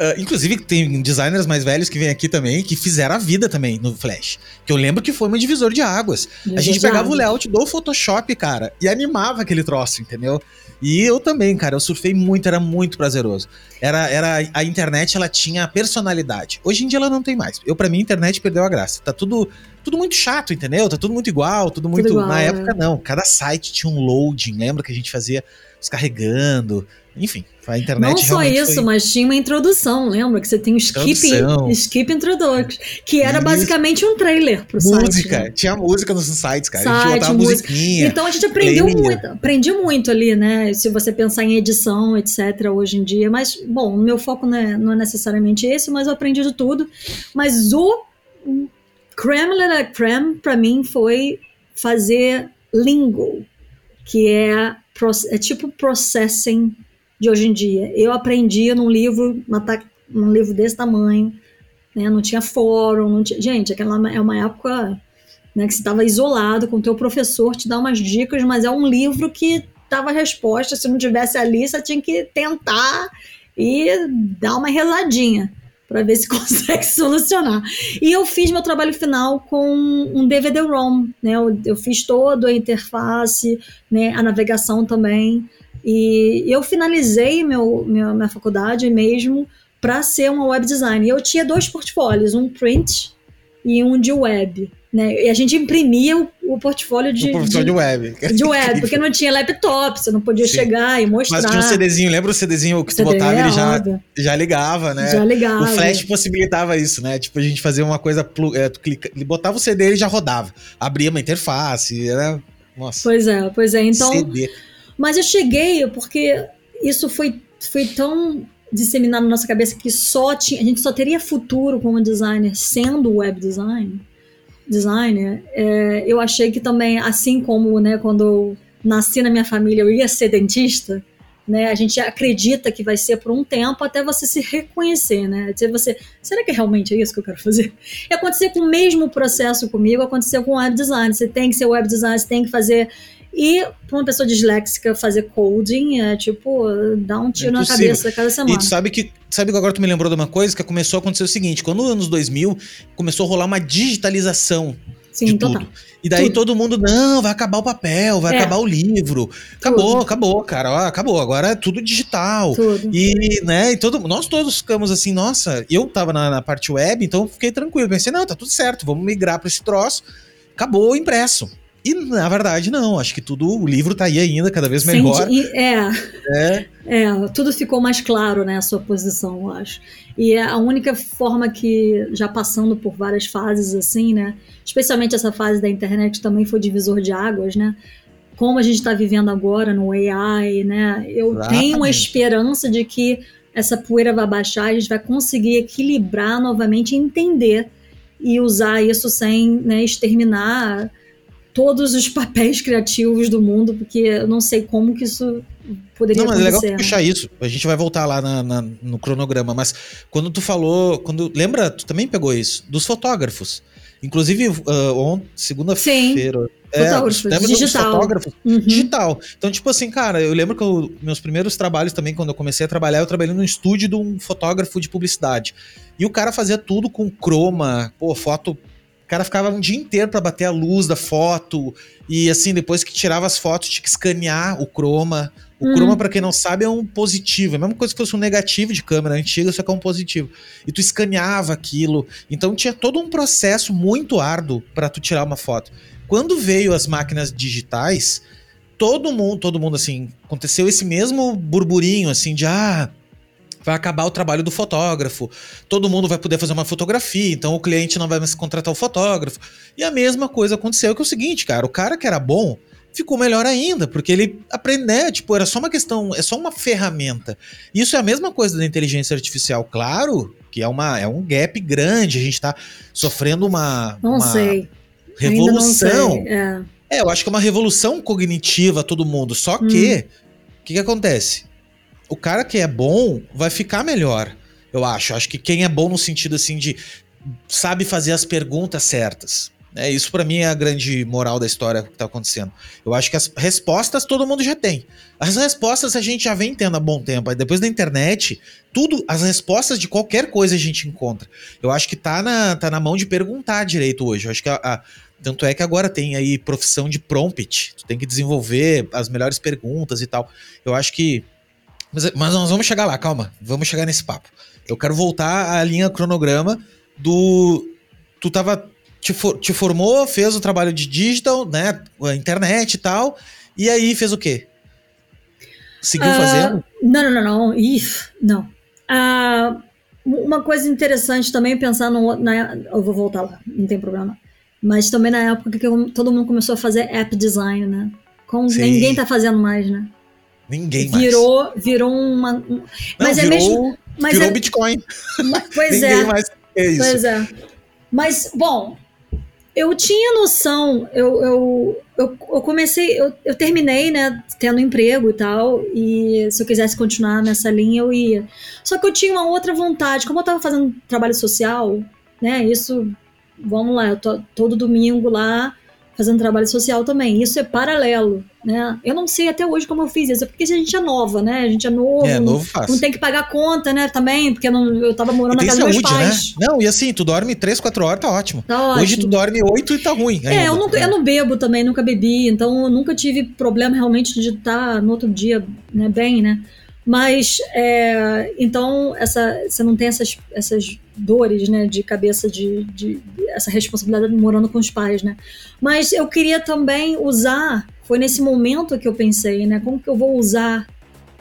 Ah, inclusive, tem designers mais velhos que vêm aqui também, que fizeram a vida também no Flash. Que eu lembro que foi um divisor de águas. a gente pegava o layout do Photoshop, cara, e animava aquele troço, entendeu? E eu também, cara, eu surfei muito, era muito prazeroso. Era, era a internet, ela tinha personalidade. Hoje em dia ela não tem mais. Eu para mim a internet perdeu a graça. Tá tudo tudo muito chato, entendeu? Tá tudo muito igual, tudo muito igual, na é. época não. Cada site tinha um loading, lembra que a gente fazia descarregando. Enfim, a internet Não só isso, foi- mas tinha uma introdução, lembra? Que você tem o skip, skip introduction, que era Isso. basicamente um trailer pro site. música, né? tinha música nos sites, cara. a Site, gente botava música. musiquinha. Então a gente aprendeu player. muito, aprendi muito ali, né? Se você pensar em edição, etc., hoje em dia. Mas, bom, o meu foco não é, não é necessariamente esse, mas eu aprendi de tudo. Mas o creme de la creme, pra mim, foi fazer lingo, que é, é tipo processing de hoje em dia. Eu aprendi num livro, num livro desse tamanho, né? Não tinha fórum, não tinha... Gente, aquela é uma época né, que você estava isolado com o teu professor, te dá umas dicas, mas é um livro que dava resposta, se não tivesse ali, você tinha que tentar e dar uma rezadinha para ver se consegue solucionar. E eu fiz meu trabalho final com um DVD-ROM, né? Eu, eu fiz toda a interface, né, a navegação também. E eu finalizei meu, meu minha faculdade mesmo para ser uma web design. E eu tinha dois portfólios, um print e um de web. Né? E a gente imprimia o, o portfólio de, o de, de, web. de web, porque não tinha laptop, você não podia Sim. chegar e mostrar. Mas tinha um CDzinho, lembra o CDzinho que tu CD, botava e ele já, óbvio. já ligava, né? Já ligava. O Flash possibilitava isso, né? Tipo, a gente fazia uma coisa, é, tu clica, ele botava o CD e já rodava. Abria uma interface, era. Nossa. Pois é, pois é. Então, CD. Mas eu cheguei porque isso foi, foi tão disseminado na nossa cabeça que só tinha, a gente só teria futuro como designer sendo web design, designer. É, eu achei que também, assim como né, quando eu nasci na minha família eu ia ser dentista, né, a gente acredita que vai ser por um tempo até você se reconhecer, né? Até você, será que realmente é isso que eu quero fazer? E aconteceu com o mesmo processo comigo, aconteceu com web design. Você tem que ser web design, você tem que fazer e para uma pessoa disléxica fazer coding é tipo dar um tiro na Impossível. cabeça cada E semana. tu sabe que, sabe que agora tu me lembrou de uma coisa que começou a acontecer o seguinte: quando nos anos 2000 começou a rolar uma digitalização Sim, de total. tudo. E daí Tudo. todo mundo, não, vai acabar o papel, vai É. acabar o livro. Acabou, Tudo. acabou, cara, ó, acabou. Agora é tudo digital. Tudo. E, né, e todo, nós todos ficamos assim, nossa, eu tava na, na parte web, então fiquei tranquilo. Pensei, não, tá tudo certo, vamos migrar pra esse troço. Acabou o impresso. E na verdade, não. Acho que tudo, o livro tá aí ainda, cada vez melhor. Sente, é, é. É, tudo ficou mais claro, né? A sua posição, eu acho. E é a única forma que, já passando por várias fases assim, né? Especialmente essa fase da internet também foi divisor de águas, né? Como a gente está vivendo agora no AI, né? Eu Exatamente. tenho uma esperança de que essa poeira vai baixar, a gente vai conseguir equilibrar novamente, entender e usar isso sem né, exterminar todos os papéis criativos do mundo, porque eu não sei como que isso poderia não, mas acontecer. É legal puxar isso. A gente vai voltar lá na, na, no cronograma, mas quando tu falou, quando lembra, tu também pegou isso dos fotógrafos. Inclusive, uh, segunda-feira. É, fotógrafos, digital. Fotógrafos, uhum. digital. Então, tipo assim, cara, eu lembro que eu, meus primeiros trabalhos também, quando eu comecei a trabalhar, eu trabalhei no estúdio de um fotógrafo de publicidade. E o cara fazia tudo com croma, pô, foto cara ficava um dia inteiro para bater a luz da foto. E assim, depois que tirava as fotos, tinha que escanear o croma. O hum. croma, para quem não sabe, é um positivo. É a mesma coisa que fosse um negativo de câmera antiga, só que é um positivo. E tu escaneava aquilo. Então tinha todo um processo muito árduo para tu tirar uma foto. Quando veio as máquinas digitais, todo mundo, todo mundo assim, aconteceu esse mesmo burburinho assim de ah, vai acabar o trabalho do fotógrafo. Todo mundo vai poder fazer uma fotografia, então o cliente não vai mais contratar o fotógrafo. E a mesma coisa aconteceu, que é o seguinte, cara, o cara que era bom ficou melhor ainda, porque ele aprendeu, né, tipo, era só uma questão, é só uma ferramenta. Isso é a mesma coisa da inteligência artificial, claro, que é uma é um gap grande, a gente tá sofrendo uma não uma sei. revolução. Não sei. É. é. eu acho que é uma revolução cognitiva todo mundo, só que hum. o que, que acontece? O cara que é bom vai ficar melhor, eu acho. Acho que quem é bom no sentido assim de sabe fazer as perguntas certas. É, isso para mim é a grande moral da história que tá acontecendo. Eu acho que as respostas todo mundo já tem. As respostas a gente já vem tendo há bom tempo. Depois da internet, tudo, as respostas de qualquer coisa a gente encontra. Eu acho que tá na, tá na mão de perguntar direito hoje. Eu acho que a, a tanto é que agora tem aí profissão de prompt. Tu tem que desenvolver as melhores perguntas e tal. Eu acho que mas, mas nós vamos chegar lá, calma. Vamos chegar nesse papo. Eu quero voltar à linha cronograma do. Tu tava. Te, for, te formou, fez o trabalho de digital, né? A internet e tal. E aí fez o quê? Seguiu uh, fazendo? Não, não, não, não. If, não. Uh, uma coisa interessante também pensar no. Na, eu vou voltar lá, não tem problema. Mas também na época que todo mundo começou a fazer app design, né? Com, ninguém tá fazendo mais, né? Ninguém mais. Virou, virou uma. Não, mas é virou, mesmo. Mas virou é, Bitcoin. Mas, pois Ninguém é. mais é isso. Pois é. Mas, bom, eu tinha noção, eu, eu, eu, eu, comecei, eu, eu terminei, né, tendo emprego e tal, e se eu quisesse continuar nessa linha, eu ia. Só que eu tinha uma outra vontade, como eu estava fazendo trabalho social, né, isso, vamos lá, eu tô todo domingo lá, fazendo trabalho social também. Isso é paralelo, né? Eu não sei até hoje como eu fiz isso, porque a gente é nova, né? A gente é novo. É, novo fácil. Não tem que pagar conta, né? Também, porque eu, não, eu tava morando na casa saúde, dos meus né? pais. Né? Não, e assim, tu dorme 3, 4 horas, tá ótimo. Tá ótimo. Hoje tu dorme 8 e tá ruim. Ainda. É, eu, nunca, eu não bebo também, nunca bebi, então eu nunca tive problema realmente de estar no outro dia né, bem, né? Mas, é, então, essa, você não tem essas, essas dores, né, de cabeça, de, de, essa responsabilidade morando com os pais, né. Mas eu queria também usar, foi nesse momento que eu pensei, né, como que eu vou usar,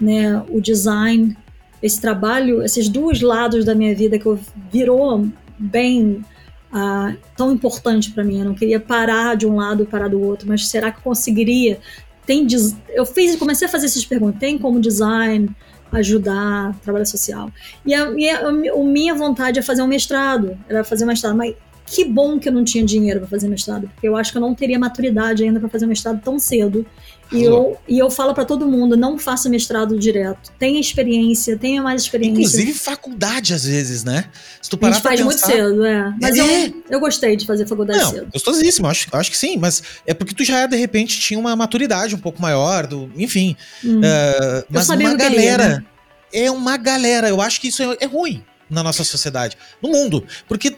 né, o design, esse trabalho, esses dois lados da minha vida que eu virou bem uh, tão importante para mim. Eu não queria parar de um lado e parar do outro, mas será que eu conseguiria tem eu fiz comecei a fazer essas perguntas tem como design ajudar trabalho social? E a, e a, a, minha vontade é fazer um mestrado era fazer um mestrado mas que bom que eu não tinha dinheiro para fazer mestrado porque eu acho que eu não teria maturidade ainda para fazer mestrado tão cedo e eu, e eu falo para todo mundo, não faça mestrado direto. Tenha experiência, tenha mais experiência. Inclusive faculdade, às vezes, né? Se tu parar a gente faz pensar... muito cedo, é. Mas é. Eu, eu gostei de fazer faculdade não, cedo. Gostosíssimo, acho, acho que sim. Mas é porque tu já, de repente, tinha uma maturidade um pouco maior, do, enfim. Hum. Uh, mas uma galera... Queria, né? É uma galera. Eu acho que isso é, é ruim na nossa sociedade. No mundo. Porque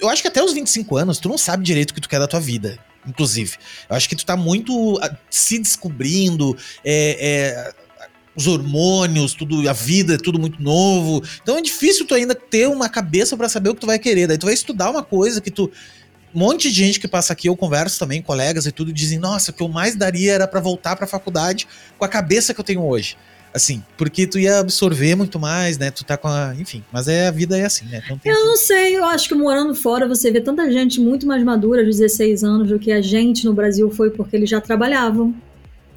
eu acho que até os 25 anos, tu não sabe direito o que tu quer da tua vida inclusive. Eu acho que tu tá muito ah, se descobrindo, é, é, os hormônios, tudo, a vida é tudo muito novo. Então é difícil tu ainda ter uma cabeça para saber o que tu vai querer. Daí tu vai estudar uma coisa que tu um monte de gente que passa aqui, eu converso também, colegas e tudo, dizem, nossa, o que eu mais daria era para voltar para a faculdade com a cabeça que eu tenho hoje. Assim, porque tu ia absorver muito mais, né? Tu tá com a. Enfim, mas é, a vida é assim, né? Não eu que... não sei, eu acho que morando fora você vê tanta gente muito mais madura, de 16 anos, do que a gente no Brasil foi, porque eles já trabalhavam.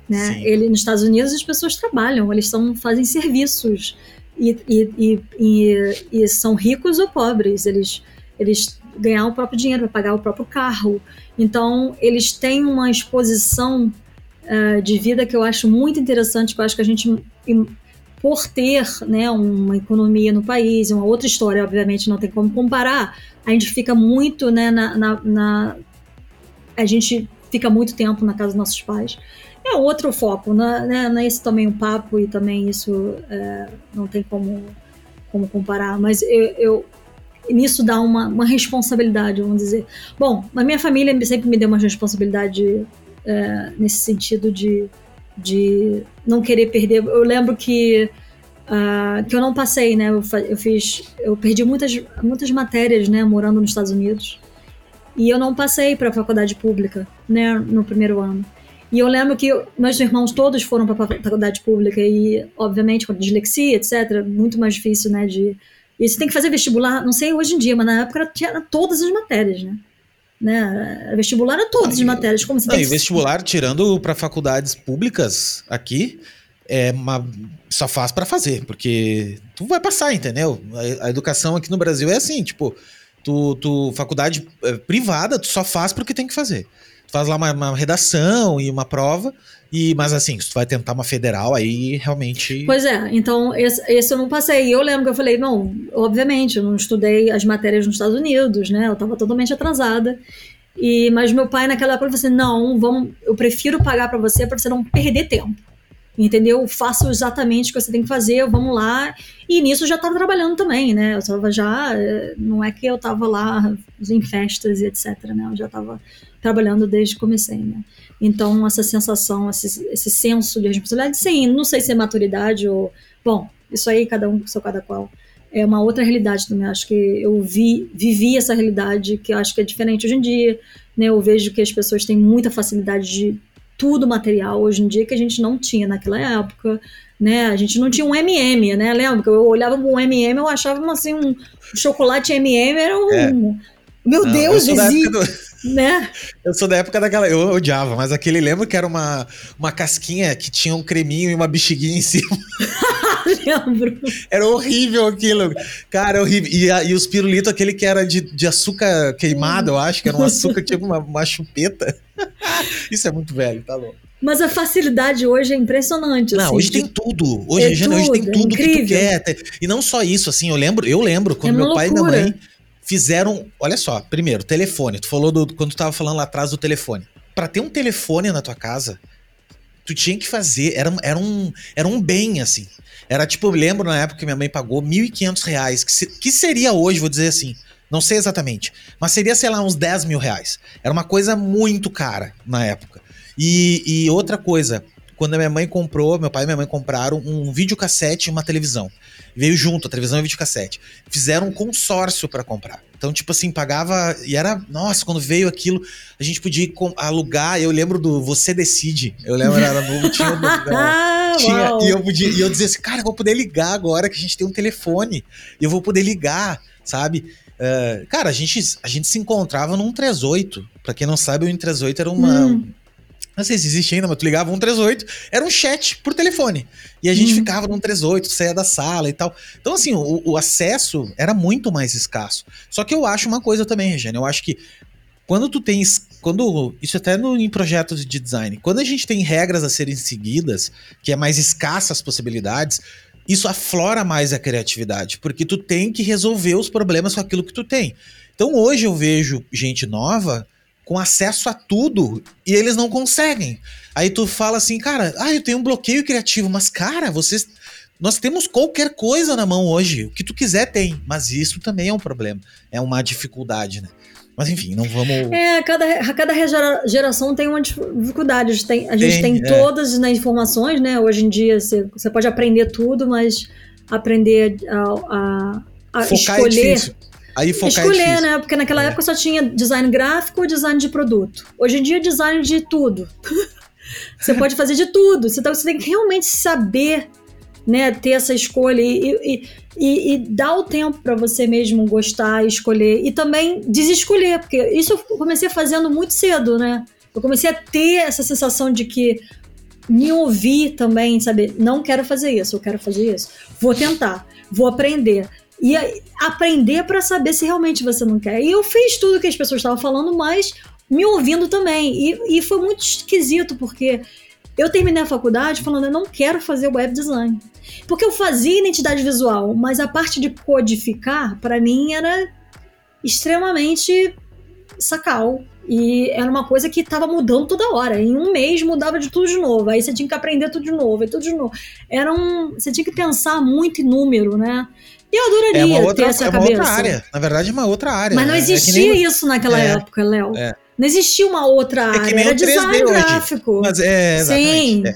Né? Ele, nos Estados Unidos as pessoas trabalham, eles são, fazem serviços e, e, e, e, são ricos ou pobres, eles, eles ganhar o próprio dinheiro, para pagar o próprio carro. Então, eles têm uma exposição uh, de vida que eu acho muito interessante, que eu acho que a gente, por ter né, uma economia no país, uma outra história, obviamente não tem como comparar, a gente fica muito né, na, na, na a gente fica muito tempo na casa dos nossos pais. É outro foco, né? né não é esse também um papo e também isso é, não tem como, como comparar, mas eu, eu nisso dá uma, uma responsabilidade, vamos dizer. Bom, a minha família sempre me deu uma responsabilidade é, nesse sentido de, de não querer perder. Eu lembro que uh, que eu não passei, né? Eu, eu, fiz, eu perdi muitas muitas matérias, né? Morando nos Estados Unidos e eu não passei para a faculdade pública, né? No primeiro ano. E eu lembro que meus irmãos todos foram para a faculdade pública e, obviamente, com dislexia, etc., muito mais difícil, né? De e você tem que fazer vestibular, não sei hoje em dia, mas na época tinha todas as matérias, né? Né? Vestibular era todas as matérias. Como você não, tem que... vestibular, tirando para faculdades públicas aqui, é uma, só faz para fazer, porque tu vai passar, entendeu? A, a, educação aqui no Brasil é assim, tipo, tu, tu faculdade é, privada, tu só faz porque tem que fazer. Tu faz lá uma, uma redação e uma prova, e, mas assim, se tu vai tentar uma federal, aí realmente. Pois é, então esse, esse eu não passei. E eu lembro que eu falei, não, obviamente, eu não estudei as matérias nos Estados Unidos, né? Eu estava totalmente atrasada. E, mas meu pai naquela época falou assim: não, vamos, eu prefiro pagar para você para você não perder tempo. Entendeu? Faça exatamente o que você tem que fazer, vamos lá. E nisso eu já estava trabalhando também, né? Eu estava já. Eh, não é que eu estava lá em festas e etc, né? Eu já estava trabalhando desde que comecei, né? Então, essa sensação, esse, esse senso de responsabilidade, sim, não sei se é maturidade ou. Bom, isso aí, cada um com seu cada qual. É uma outra realidade também. Acho que eu vi, vivi essa realidade que eu acho que é diferente hoje em dia. Né? Eu vejo que as pessoas têm muita facilidade de tudo material hoje em dia que a gente não tinha naquela época. Né? A gente não tinha um MM, né? Lembra que eu olhava um MM, eu achava assim, um chocolate MM era um. É. Meu não, Deus, existe né? Eu sou da época daquela. Eu odiava, mas aquele lembro que era uma, uma casquinha que tinha um creminho e uma bexiguinha em cima. Lembro. Era horrível aquilo. Cara, horrível. E, a, e os pirulitos, aquele que era de, de açúcar queimado, eu acho, que era um açúcar tipo uma, uma chupeta. Isso é muito velho, tá louco. Mas a facilidade hoje é impressionante. Não, assim, hoje tem tudo. Hoje, é tudo, hoje tem tudo é que tu quer. E não só isso, assim, eu lembro, eu lembro quando é meu pai loucura. e minha mãe fizeram. Olha só, primeiro, telefone. Tu falou do, quando tu tava falando lá atrás do telefone. Para ter um telefone na tua casa, tu tinha que fazer. Era, era, um, era um bem, assim. Era tipo, eu lembro na época que minha mãe pagou 1.500 reais, que, se, que seria hoje, vou dizer assim. Não sei exatamente. Mas seria, sei lá, uns 10 mil reais. Era uma coisa muito cara na época. E, e outra coisa, quando a minha mãe comprou, meu pai e minha mãe compraram um videocassete e uma televisão. Veio junto, a televisão e o videocassete. Fizeram um consórcio para comprar. Então, tipo assim, pagava. E era. Nossa, quando veio aquilo, a gente podia alugar. Eu lembro do Você Decide. Eu lembro, era novo, tinha. Era, tinha e eu podia. E eu dizia assim, cara, eu vou poder ligar agora que a gente tem um telefone. E eu vou poder ligar, sabe? Uh, cara, a gente, a gente se encontrava num 38. Pra quem não sabe, o 138 era uma. Hum não sei se existe ainda, mas tu ligava 138, era um chat por telefone. E a gente uhum. ficava no 138, saía da sala e tal. Então, assim, o, o, acesso era muito mais escasso. Só que eu acho uma coisa também, Regiane, eu acho que quando tu tens. Quando. Isso até no, em projetos de design. Quando a gente tem regras a serem seguidas, que é mais escassa as possibilidades, isso aflora mais a criatividade, porque tu tem que resolver os problemas com aquilo que tu tem. Então hoje eu vejo gente nova com acesso a tudo e eles não conseguem. Aí tu fala assim, cara, ah, eu tenho um bloqueio criativo, mas cara, vocês nós temos qualquer coisa na mão hoje, o que tu quiser tem, mas isso também é um problema, é uma dificuldade, né? Mas enfim, não vamos. É, cada, cada geração tem uma dificuldade. A gente tem, a gente tem, tem é. todas as informações, né? Hoje em dia você, você pode aprender tudo, mas aprender a, a, a é escolher. É Aí focar Escolher, é né? Porque naquela É. época só tinha design gráfico ou design de produto. Hoje em dia, é design de tudo. você pode fazer de tudo. Então, você tem que realmente saber, né? Ter essa escolha e, e, e, e dar o tempo para você mesmo gostar, escolher. E também desescolher, porque isso eu comecei fazendo muito cedo, né? Eu comecei a ter essa sensação de que me ouvir também, saber, não quero fazer isso, eu quero fazer isso. Vou tentar, vou aprender. E aprender para saber se realmente você não quer. E eu fiz tudo que as pessoas estavam falando, mas me ouvindo também. E, e foi muito esquisito, porque eu terminei a faculdade falando, eu não quero fazer web design. Porque eu fazia identidade visual, mas a parte de codificar, para mim, era extremamente sacal. E era uma coisa que estava mudando toda hora. Em um mês mudava de tudo de novo. Aí você tinha que aprender tudo de novo, e tudo de novo. Era um. Você tinha que pensar muito em número, né? E eu adoraria É uma outra, ter essa é uma cabeça. outra área. Na verdade, é uma outra área. Mas não né? É que existia nem- isso naquela É, época, Léo. é. Não existia uma outra É que área. nem Era o 3D design hoje. gráfico. Mas é. Sim. é. É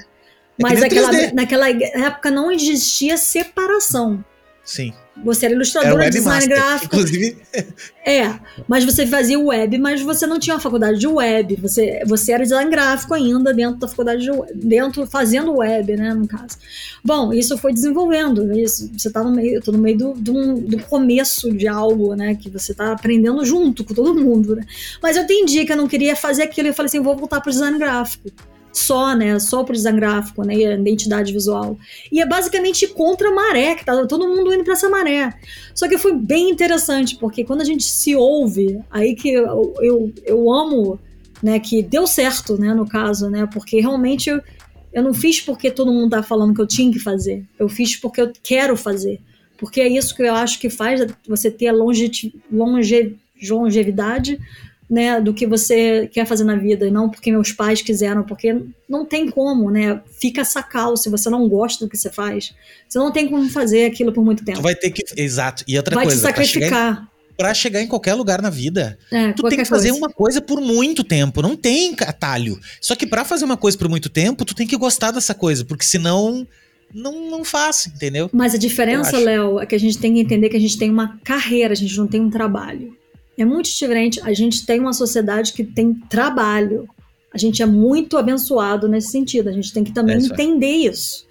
Mas aquela, 3D. naquela época não existia separação. Sim. Você era Era ilustrador, o design gráfico. Inclusive, É, mas você fazia web, mas você não tinha uma faculdade de web. Você, você era design gráfico ainda dentro da faculdade de web, dentro fazendo web, né, no caso. Bom, isso foi desenvolvendo. Isso, você tá no meio, eu tô no meio do, do, do começo de algo, né, que você tá aprendendo junto com todo mundo, né. Mas eu entendi que eu não queria fazer aquilo. Eu falei assim, vou voltar pro design gráfico. Só, né? Só pro design gráfico, né? A identidade visual. E é basicamente contra a maré, que tá todo mundo indo pra essa maré. Só que foi bem interessante, porque quando a gente se ouve, aí que eu, eu, eu amo, né, que deu certo, né, no caso, né, porque realmente eu, eu não fiz porque todo mundo tá falando que eu tinha que fazer, eu fiz porque eu quero fazer, porque é isso que eu acho que faz você ter a longe, longe, longevidade, né, do que você quer fazer na vida, e não porque meus pais quiseram, porque não tem como, né, fica sacal se você não gosta do que você faz, você não tem como fazer aquilo por muito tempo tu vai ter que. Exato. E outra vai te coisa, em, sacrificar. pra chegar em qualquer lugar na vida, É, tu tem que fazer coisa. uma coisa por muito tempo. Não tem atalho. Só que pra fazer uma coisa por muito tempo, tu tem que gostar dessa coisa, porque senão não, não faz, entendeu? Mas a diferença. Léo, é que a gente tem que entender que a gente tem uma carreira, a gente não tem um trabalho. É muito diferente. A gente tem uma sociedade que tem trabalho. A gente é muito abençoado nesse sentido. A gente tem que também É isso entender isso.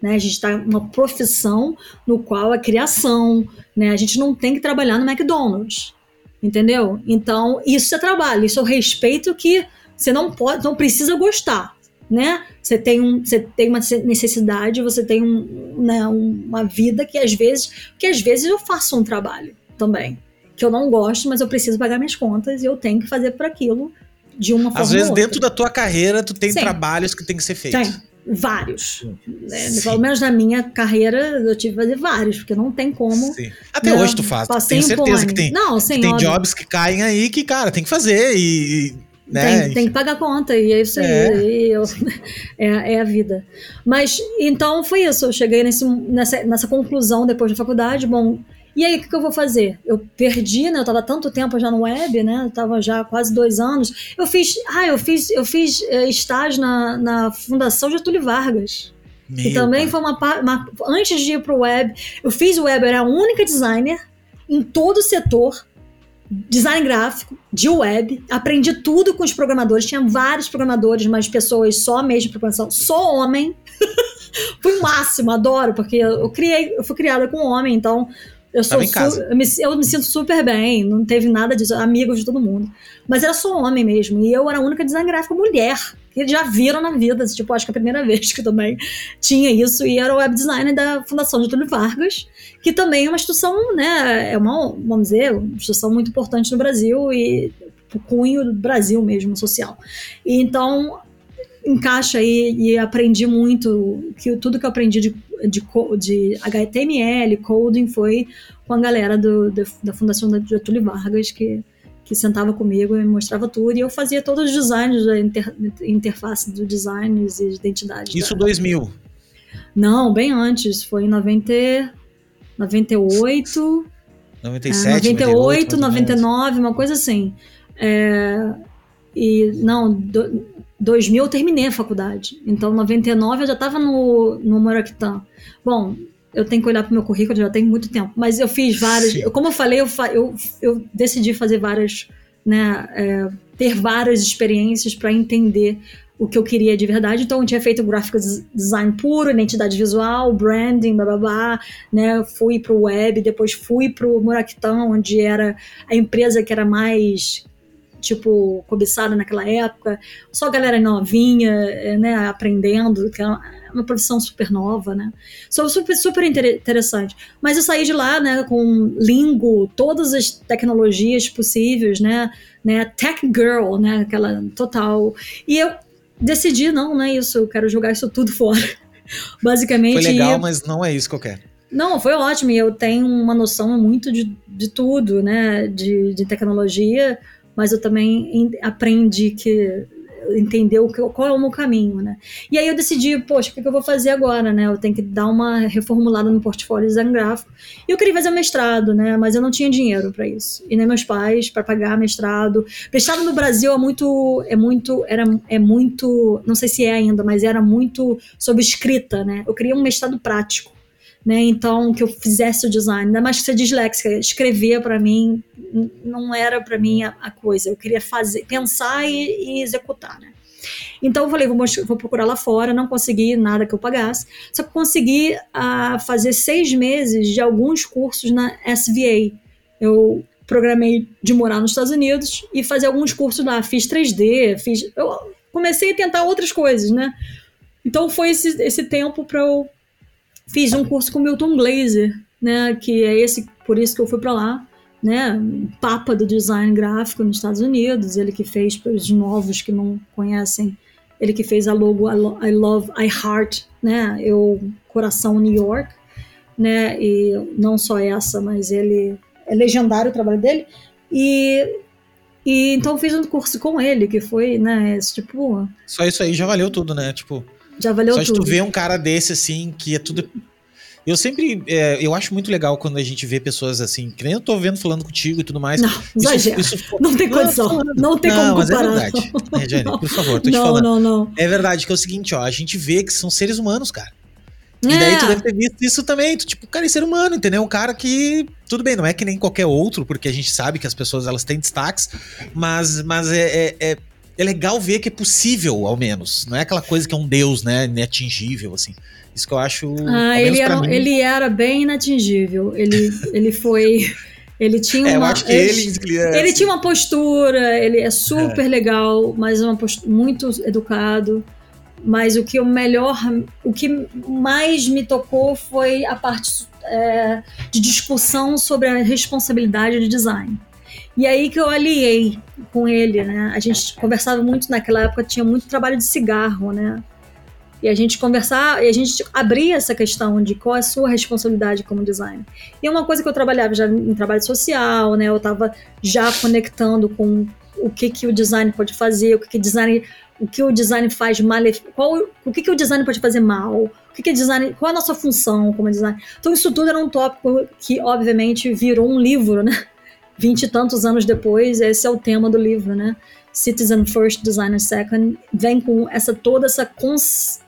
Né? A gente está em uma profissão no qual é criação. Né? A gente não tem que trabalhar no McDonald's. Entendeu? Então, isso é trabalho. Isso é o respeito que você não pode, não precisa gostar. Né? Você tem, um, você tem uma necessidade, você tem um, né, uma vida que às vezes, que às vezes eu faço um trabalho também que eu não gosto, mas eu preciso pagar minhas contas e eu tenho que fazer por aquilo de uma forma Às vezes, ou outra. dentro da tua carreira, tu tem Sim. trabalhos que tem que ser feitos. Tem vários. né? Pelo menos na minha carreira eu tive que fazer vários, porque não tem como. Sim. Até Não, hoje tu faz. passei Tenho certeza que tem. Não, sim, que tem óbvio. jobs que caem aí que, cara, tem que fazer e. né? Tem, tem que pagar conta, e é isso aí. É. eu- é, é a vida. Mas, então, foi isso. Eu cheguei nesse, nessa, nessa conclusão depois da faculdade. Bom, e aí, o que, que eu vou fazer? Eu perdi, né? Eu tava tanto tempo já no web, né? Eu tava já quase dois anos. Eu fiz, ah, eu fiz, eu fiz eh, estágio na, na Fundação Getúlio Vargas. Meu E também pai. foi uma, uma. Antes de ir pro web, eu fiz web, eu era a única designer em todo o setor, design gráfico, de web. Aprendi tudo com os programadores. Tinha vários programadores, mas pessoas só mesmo programação, só homem. foi o máximo, adoro, porque eu criei, eu fui criada com homem, então. Eu, sou eu, me, eu me sinto super bem, não teve nada disso, amigos de todo mundo. Mas era só homem mesmo, e eu era a única design gráfica mulher, que eles já viram na vida, tipo, acho que é a primeira vez que também tinha isso, e era o web designer da Fundação Getúlio Vargas, que também é uma instituição, né, é uma, vamos dizer, uma instituição muito importante no Brasil e o cunho do Brasil mesmo, social. E então, encaixa aí e aprendi muito, que tudo que eu aprendi de, de, de HTML, coding, foi com a galera do, da, da Fundação da Getúlio Vargas, que que sentava comigo e mostrava tudo, e eu fazia todos os designs da inter- interface do designs e de identidade. Isso da- 2000. Não, bem antes, foi em 90, 98, 97, é, 98, 98, mais ou menos. 99, uma coisa assim. É, e não, do, 2000 eu terminei a faculdade. Então, 99 eu já estava no, no Maraquitã. Bom, eu tenho que olhar para o meu currículo, já tem muito tempo. Mas eu fiz várias. Eu, como eu falei, eu, eu, eu decidi fazer várias, né? É, ter várias experiências para entender o que eu queria de verdade. Então, eu tinha feito gráfico design puro, identidade visual, branding, blá, né? Fui para o web, depois fui para o Muraquitão, onde era a empresa que era mais tipo cobiçada naquela época. Só galera novinha, eh, né? Aprendendo, que é uma profissão super nova, né? Super, super interessante. Mas eu saí de lá, né? Com Lingo, todas as tecnologias possíveis, né? né? Tech Girl, né? Aquela total. E eu decidi, não, não é isso, eu quero jogar isso tudo fora. Basicamente. Foi legal, mas não é isso que eu quero. Não, foi ótimo. E eu tenho uma noção muito de, de tudo, né? De, de tecnologia, mas eu também aprendi que que, qual é o meu caminho, né? E aí eu decidi, poxa, o que, eu vou fazer agora, né? Eu tenho que dar uma reformulada no portfólio de design gráfico. E eu queria fazer mestrado, né? Mas eu não tinha dinheiro para isso. E nem meus pais para pagar mestrado. Mestrado no Brasil é muito, é muito, era, é muito, não sei se é ainda, mas era muito sobre escrita, né? Eu queria um mestrado prático. Né, então, que eu fizesse o design, ainda mais que ser disléxica, escrever para mim não era para mim a, a, coisa. Eu queria fazer, pensar e, e executar, né? Então eu falei, vou, vou, procurar lá fora, não consegui nada que eu pagasse, só que consegui uh, fazer seis meses de alguns cursos na SVA. Eu programei de morar nos Estados Unidos e fazer alguns cursos lá, fiz 3D, fiz, eu comecei a tentar outras coisas, né? Então foi esse, esse tempo para eu Fiz um curso com Milton Glaser, né, que é esse, por isso que eu fui para lá, né, papa do design gráfico nos Estados Unidos, ele que fez para os novos que não conhecem, ele que fez a logo I Love, I Heart, né, eu Coração New York, né, e não só essa, mas ele é legendário o trabalho dele, e e então fiz um curso com ele, que foi, né, esse, tipo... Só isso aí já valeu tudo, né, tipo... Já valeu Só tudo. Só de tu ver um cara desse, assim, que é tudo. Eu sempre. É, eu acho muito legal quando a gente vê pessoas assim, que nem eu tô vendo falando contigo e tudo mais. Não, exagero. Isso, isso... Não tem condição. Não, não tem não, como comparar. Mas é verdade. É, Jane, por favor, tô te não, falando. Não, não, É verdade que é o seguinte, ó, a gente vê que são seres humanos, cara. E daí é. tu deve ter visto isso também. Tu, tipo, cara, é ser humano, entendeu? Um cara que. Tudo bem, não é que nem qualquer outro, porque a gente sabe que as pessoas elas têm destaques, mas, mas é, é, é legal ver que é possível, ao menos. Não é aquela coisa que é um deus, né? Inatingível, assim. Isso que eu acho. Ah, ele era, mim... ele era bem inatingível. Ele, ele foi. Ele tinha é, uma. Eu acho que ele, ele, é, ele tinha uma postura, ele é super é. legal, mas uma postura, muito educado. Mas o que o melhor, o que mais me tocou foi a parte é, de discussão sobre a responsabilidade de design. E aí que eu aliei com ele, né? A gente conversava muito naquela época, tinha muito trabalho de cigarro, né? E a gente conversava, e a gente abria essa questão de qual é a sua responsabilidade como designer. E uma coisa que eu trabalhava já em trabalho social, né? Eu estava já conectando com o que que o design pode fazer, o que que design, o que o design faz mal, qual, o que que o design pode fazer mal, o que que design, qual é a nossa função como design. Então isso tudo era um tópico que obviamente virou um livro, né? Vinte e tantos anos depois, esse é o tema do livro, né? Citizen First, Designer Second, vem com essa toda essa cons,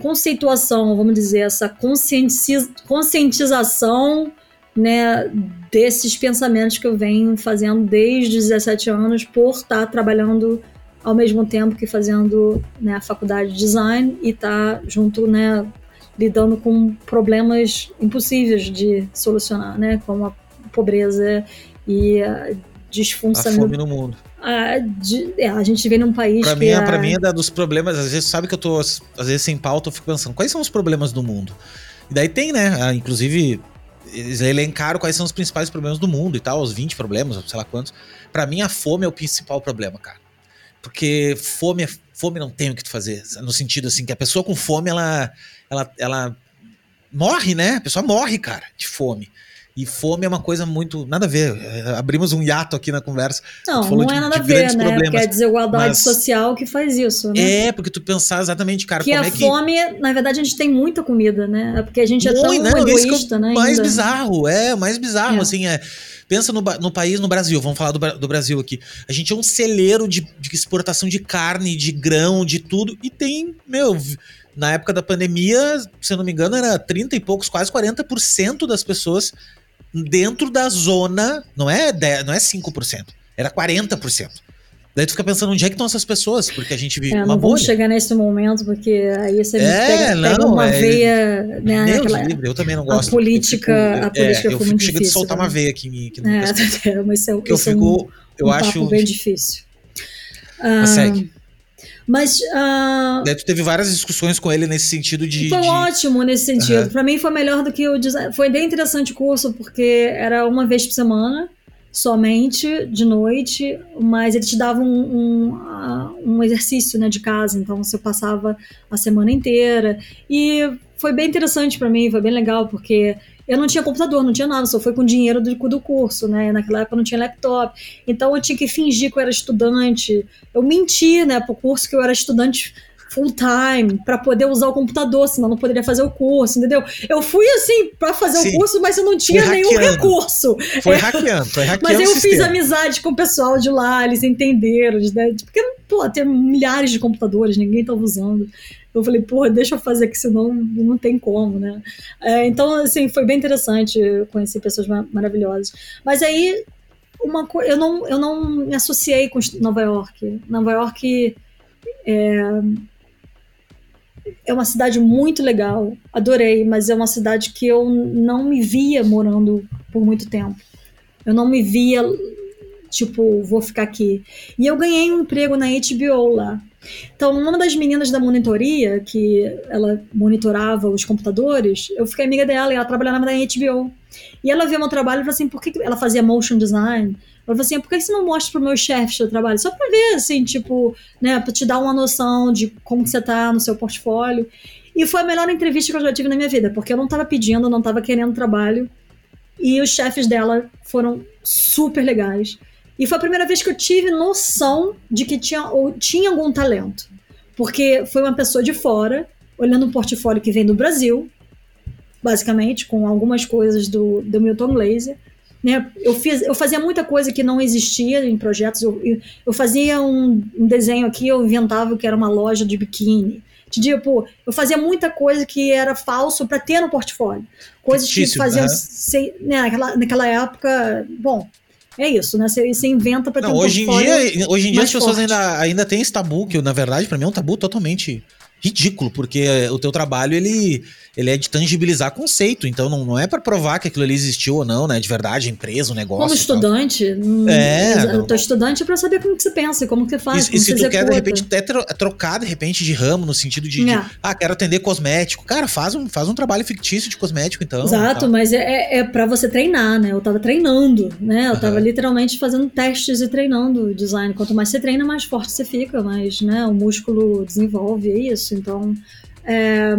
conceituação, vamos dizer, essa conscientização né, desses pensamentos que eu venho fazendo desde os 17 anos por estar trabalhando ao mesmo tempo que fazendo né, a faculdade de design e estar junto, né, lidando com problemas impossíveis de solucionar, né, como a pobreza e a disfunção. A fome no mundo. A, de, é, a gente vê num país pra que. Mim, é... Pra mim é dos problemas. Às vezes, sabe que eu tô, às vezes, sem pauta, eu fico pensando, quais são os problemas do mundo? E daí tem, né? Ah, inclusive, eles elencaram quais são os principais problemas do mundo e tal, os 20 problemas, sei lá quantos. Para mim, a fome é o principal problema, cara. Porque fome, é, fome não tem o que tu fazer. No sentido assim, que a pessoa com fome, ela, ela, ela morre, né? A pessoa morre, cara, de fome. E fome é uma coisa muito. Nada a ver. É, abrimos um hiato aqui na conversa. Não, não é nada a ver, né? Porque é a desigualdade mas... social que faz isso, né? É, porque tu pensar exatamente, cara, que como a é que. fome, na verdade, a gente tem muita comida, né? É porque a gente é tão né? egoísta, né? Mais ainda. bizarro, é, mais bizarro, é. assim, é. Pensa no, no país, no Brasil, vamos falar do, do, Brasil aqui. A gente é um celeiro de, de exportação de carne, de grão, de tudo, e tem, meu, na época da pandemia, se eu não me engano, era 30 e poucos, quase 40% das pessoas dentro da zona, não é, 10, não é 5%, era 40%. Daí tu fica pensando onde é que estão essas pessoas, porque a gente vive é, uma não vamos chegar nesse momento, porque aí você é, pega, não, pega uma é, veia, né? Deus aquela, livre, eu também não gosto. A política, fico, a política é, eu fico chegando a soltar né? uma veia aqui, aqui no é, é, mas isso é, eu fico, eu um acho bem difícil. Ah, segue. Mas. Uh, Daí tu teve várias discussões com ele nesse sentido de. Foi de... ótimo nesse sentido. Uhum. Para mim foi melhor do que o design. Foi bem interessante o curso, porque era uma vez por semana somente de noite, mas ele te dava um, um, um, exercício né, de casa, então você passava a semana inteira. E foi bem interessante para mim, foi bem legal, porque eu não tinha computador, não tinha nada, só foi com dinheiro do, do curso, né? Naquela época não tinha laptop. Então eu tinha que fingir que eu era estudante. Eu menti, né, pro curso que eu era estudante full time para poder usar o computador, senão não poderia fazer o curso, entendeu? Eu fui assim para fazer Sim. o curso, mas eu não tinha nenhum recurso. Foi é. hackeando, foi hackeando. Mas eu fiz amizade com o pessoal de lá, eles entenderam, né? Porque, pô, tem milhares de computadores, ninguém tava usando. Eu falei, porra, deixa eu fazer aqui, senão não tem como, né? É, então, assim, foi bem interessante conhecer pessoas maravilhosas. Mas aí, uma coisa, eu não, eu não me associei com Nova York. Nova York é, é uma cidade muito legal, adorei, mas é uma cidade que eu não me via morando por muito tempo. Eu não me via, tipo, vou ficar aqui. E eu ganhei um emprego na HBO lá. Então, uma das meninas da monitoria, que ela monitorava os computadores, eu fiquei amiga dela e ela trabalhava na HBO. E ela viu meu trabalho e falou assim: por que ela fazia motion design? Ela falou assim: por que você não mostra pro meu chefe seu trabalho? Só pra ver, assim, tipo, né, pra te dar uma noção de como você tá no seu portfólio. E foi a melhor entrevista que eu já tive na minha vida, porque eu não tava pedindo, não tava querendo trabalho. E os chefes dela foram super legais. E foi a primeira vez que eu tive noção de que tinha, ou tinha algum talento. Porque foi uma pessoa de fora, olhando um portfólio que vem do Brasil, basicamente, com algumas coisas do, do Milton Glaser né? Eu, fiz, eu fazia muita coisa que não existia em projetos. Eu, eu, eu fazia um, um, desenho aqui, eu inventava que era uma loja de biquíni. Tipo, eu fazia muita coisa que era falso para ter no portfólio. Coisas que faziam. Né? Sem, né, naquela, naquela época. Bom, é isso, né? Você, você inventa para ter um hoje em dia Hoje em dia as pessoas ainda, ainda têm esse tabu, que na verdade para mim é um tabu totalmente ridículo, porque o teu trabalho ele, ele é de tangibilizar conceito, então não, não é para provar que aquilo ali existiu ou não, né? De verdade, empresa, o negócio. Como estudante, hum, é, eu tô estudante para saber como que você pensa, como que você faz. E, e se tu quer, de repente, até trocar de repente de ramo, no sentido de, é. de, ah, quero atender cosmético. Cara, faz um, faz um trabalho fictício de cosmético, então. Exato, mas é, é, é para você treinar, né? Eu tava treinando, né? Eu uhum. tava literalmente fazendo testes e treinando o design. Quanto mais você treina, mais forte você fica, mais, né? O músculo desenvolve, é isso. Então, é,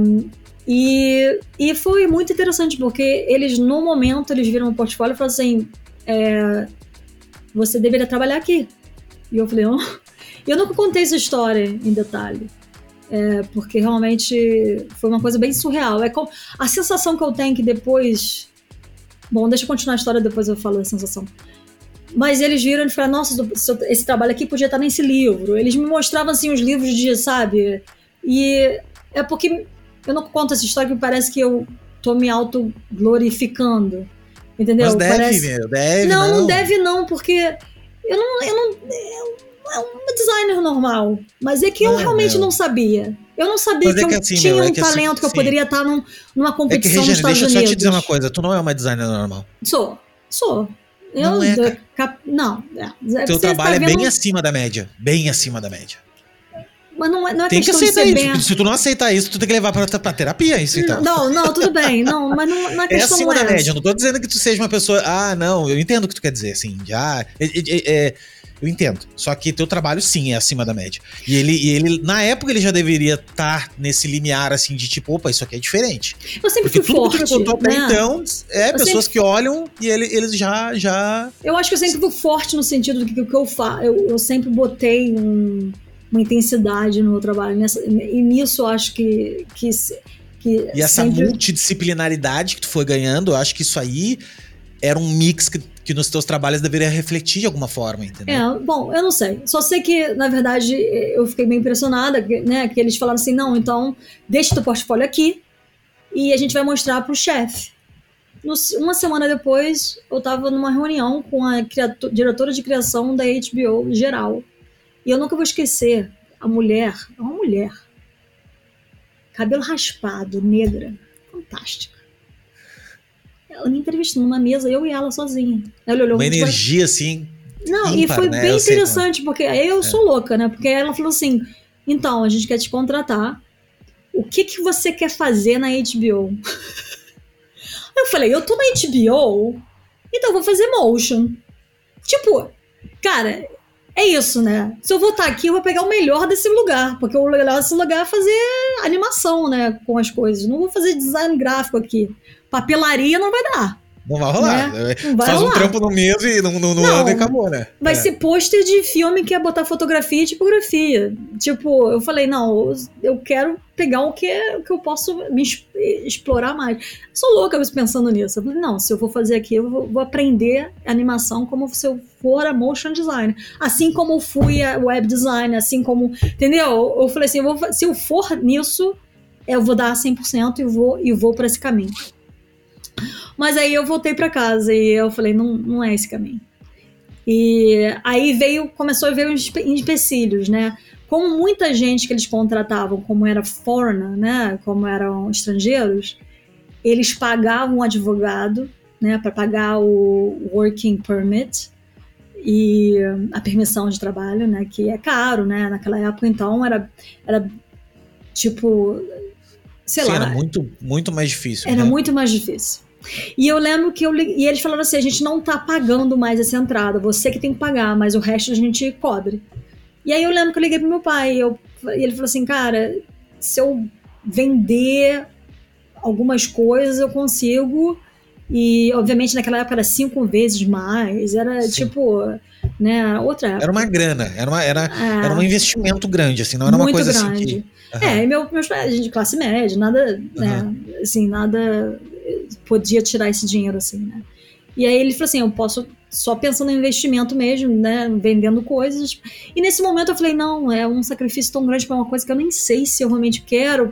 e, e foi muito interessante, porque eles, no momento, eles viram o portfólio e falaram assim, é, você deveria trabalhar aqui. E eu falei, oh. eu nunca contei essa história em detalhe. É, porque realmente foi uma coisa bem surreal. É com, a sensação que eu tenho que depois. Bom, deixa eu continuar a história, depois eu falo da sensação. Mas eles viram e falaram: Nossa, esse trabalho aqui podia estar nesse livro. Eles me mostravam assim os livros de, sabe, e é porque eu não conto essa história que parece que eu tô me auto-glorificando. Entendeu? Mas deve, parece... meu, deve. Não, não, não deve não, porque eu não. Eu não é um designer normal. Mas é que eu realmente meu. não sabia. Eu não sabia que, é que eu assim, tinha meu, é um que assim, talento assim, que eu poderia estar num, numa competição é que, Regina, nos Estados deixa Unidos. Deixa eu só te dizer uma coisa: tu não é uma designer normal. Sou. Sou. Eu, não é, cap, não. É. Teu trabalho tá é bem acima da média. Bem acima da média. Mas não é, não é tem que aceitar isso. Bem... Se tu não aceitar isso, tu tem que levar pra, pra terapia isso, então. Não, não, tudo bem. Não, mas não, não é, é questão É acima da média. Eu não tô dizendo que tu seja uma pessoa... Ah, não, eu entendo o que tu quer dizer, assim. Já... É, é, é, eu entendo. Só que teu trabalho, sim, é acima da média. E ele, e ele na época, ele já deveria estar tá nesse limiar, assim, de tipo, opa, isso aqui é diferente. Eu sempre Porque fui tudo forte, que tu me contou até né? então, é eu pessoas sempre... que olham e ele, eles já, já... Eu acho que eu sempre fui forte no sentido do que, que eu faço. Eu, eu sempre botei um uma intensidade no meu trabalho. Nessa, e nisso eu acho que. que, que e essa sempre... multidisciplinaridade que tu foi ganhando, eu acho que isso aí era um mix que, que nos teus trabalhos deveria refletir de alguma forma, entendeu? É, bom, eu não sei. Só sei que, na verdade, eu fiquei bem impressionada, né? Que eles falaram assim: não, então deixa teu portfólio aqui e a gente vai mostrar pro chefe. Uma semana depois, eu tava numa reunião com a diretora de criação da HBO geral. E eu nunca vou esquecer a mulher, é uma mulher, cabelo raspado, negra, fantástica ela me entrevistou numa mesa, eu e ela sozinha. Ela olhou Uma energia assim. Não, ímpar, e foi né? bem eu interessante, porque aí eu é. sou louca, né? Porque ela falou assim: então, a gente quer te contratar. O que, que você quer fazer na HBO? eu falei, eu tô na HBO, então eu vou fazer motion. Tipo, cara, é isso, né? Se eu voltar aqui, eu vou pegar o melhor desse lugar, porque o melhor desse lugar é fazer animação, né? Com as coisas. Não vou fazer design gráfico aqui papelaria não vai dar. Não vai rolar. Né? Não vai Faz rolar. um trampo no mês e no, no, no não, ano e acabou, né? Vai é. ser pôster de filme que é botar fotografia e tipografia. Tipo, eu falei, não, eu quero pegar o que, o que eu posso me explorar mais. sou louca pensando nisso. Eu falei, não, se eu for fazer aqui, eu vou, vou aprender animação como se eu for a motion design. Assim como eu fui a web design, assim como. Entendeu? Eu falei assim, eu vou, se eu for nisso, eu vou dar 100% e vou, e vou para esse caminho. Mas aí eu voltei para casa e eu falei, não, não é esse caminho. E aí veio, começou a ver os empecilhos, né? Como muita gente que eles contratavam, como era foreigner, né? Como eram estrangeiros, eles pagavam um advogado, né? Para pagar o working permit e a permissão de trabalho, né? Que é caro, né? Naquela época, então era, era tipo, sei Sim, lá. Era muito, muito mais difícil. Era né? muito mais difícil. E eu lembro que eu e eles falaram assim: a gente não tá pagando mais essa entrada, você que tem que pagar, mas o resto a gente cobre. E aí eu lembro que eu liguei pro meu pai eu, e ele falou assim: cara, se eu vender algumas coisas, eu consigo. E obviamente naquela época era cinco vezes mais, era Sim. tipo. Né, outra época. Era uma grana, era, uma, era, é, era um investimento grande, assim, não era uma coisa grande. assim que. Uhum. É, e meu, meus pais, de classe média, nada, uhum. né, assim, nada podia tirar esse dinheiro assim, né? E aí ele falou assim, eu posso só pensando em investimento mesmo, né, vendendo coisas. E nesse momento eu falei, não, é um sacrifício tão grande para uma coisa que eu nem sei se eu realmente quero.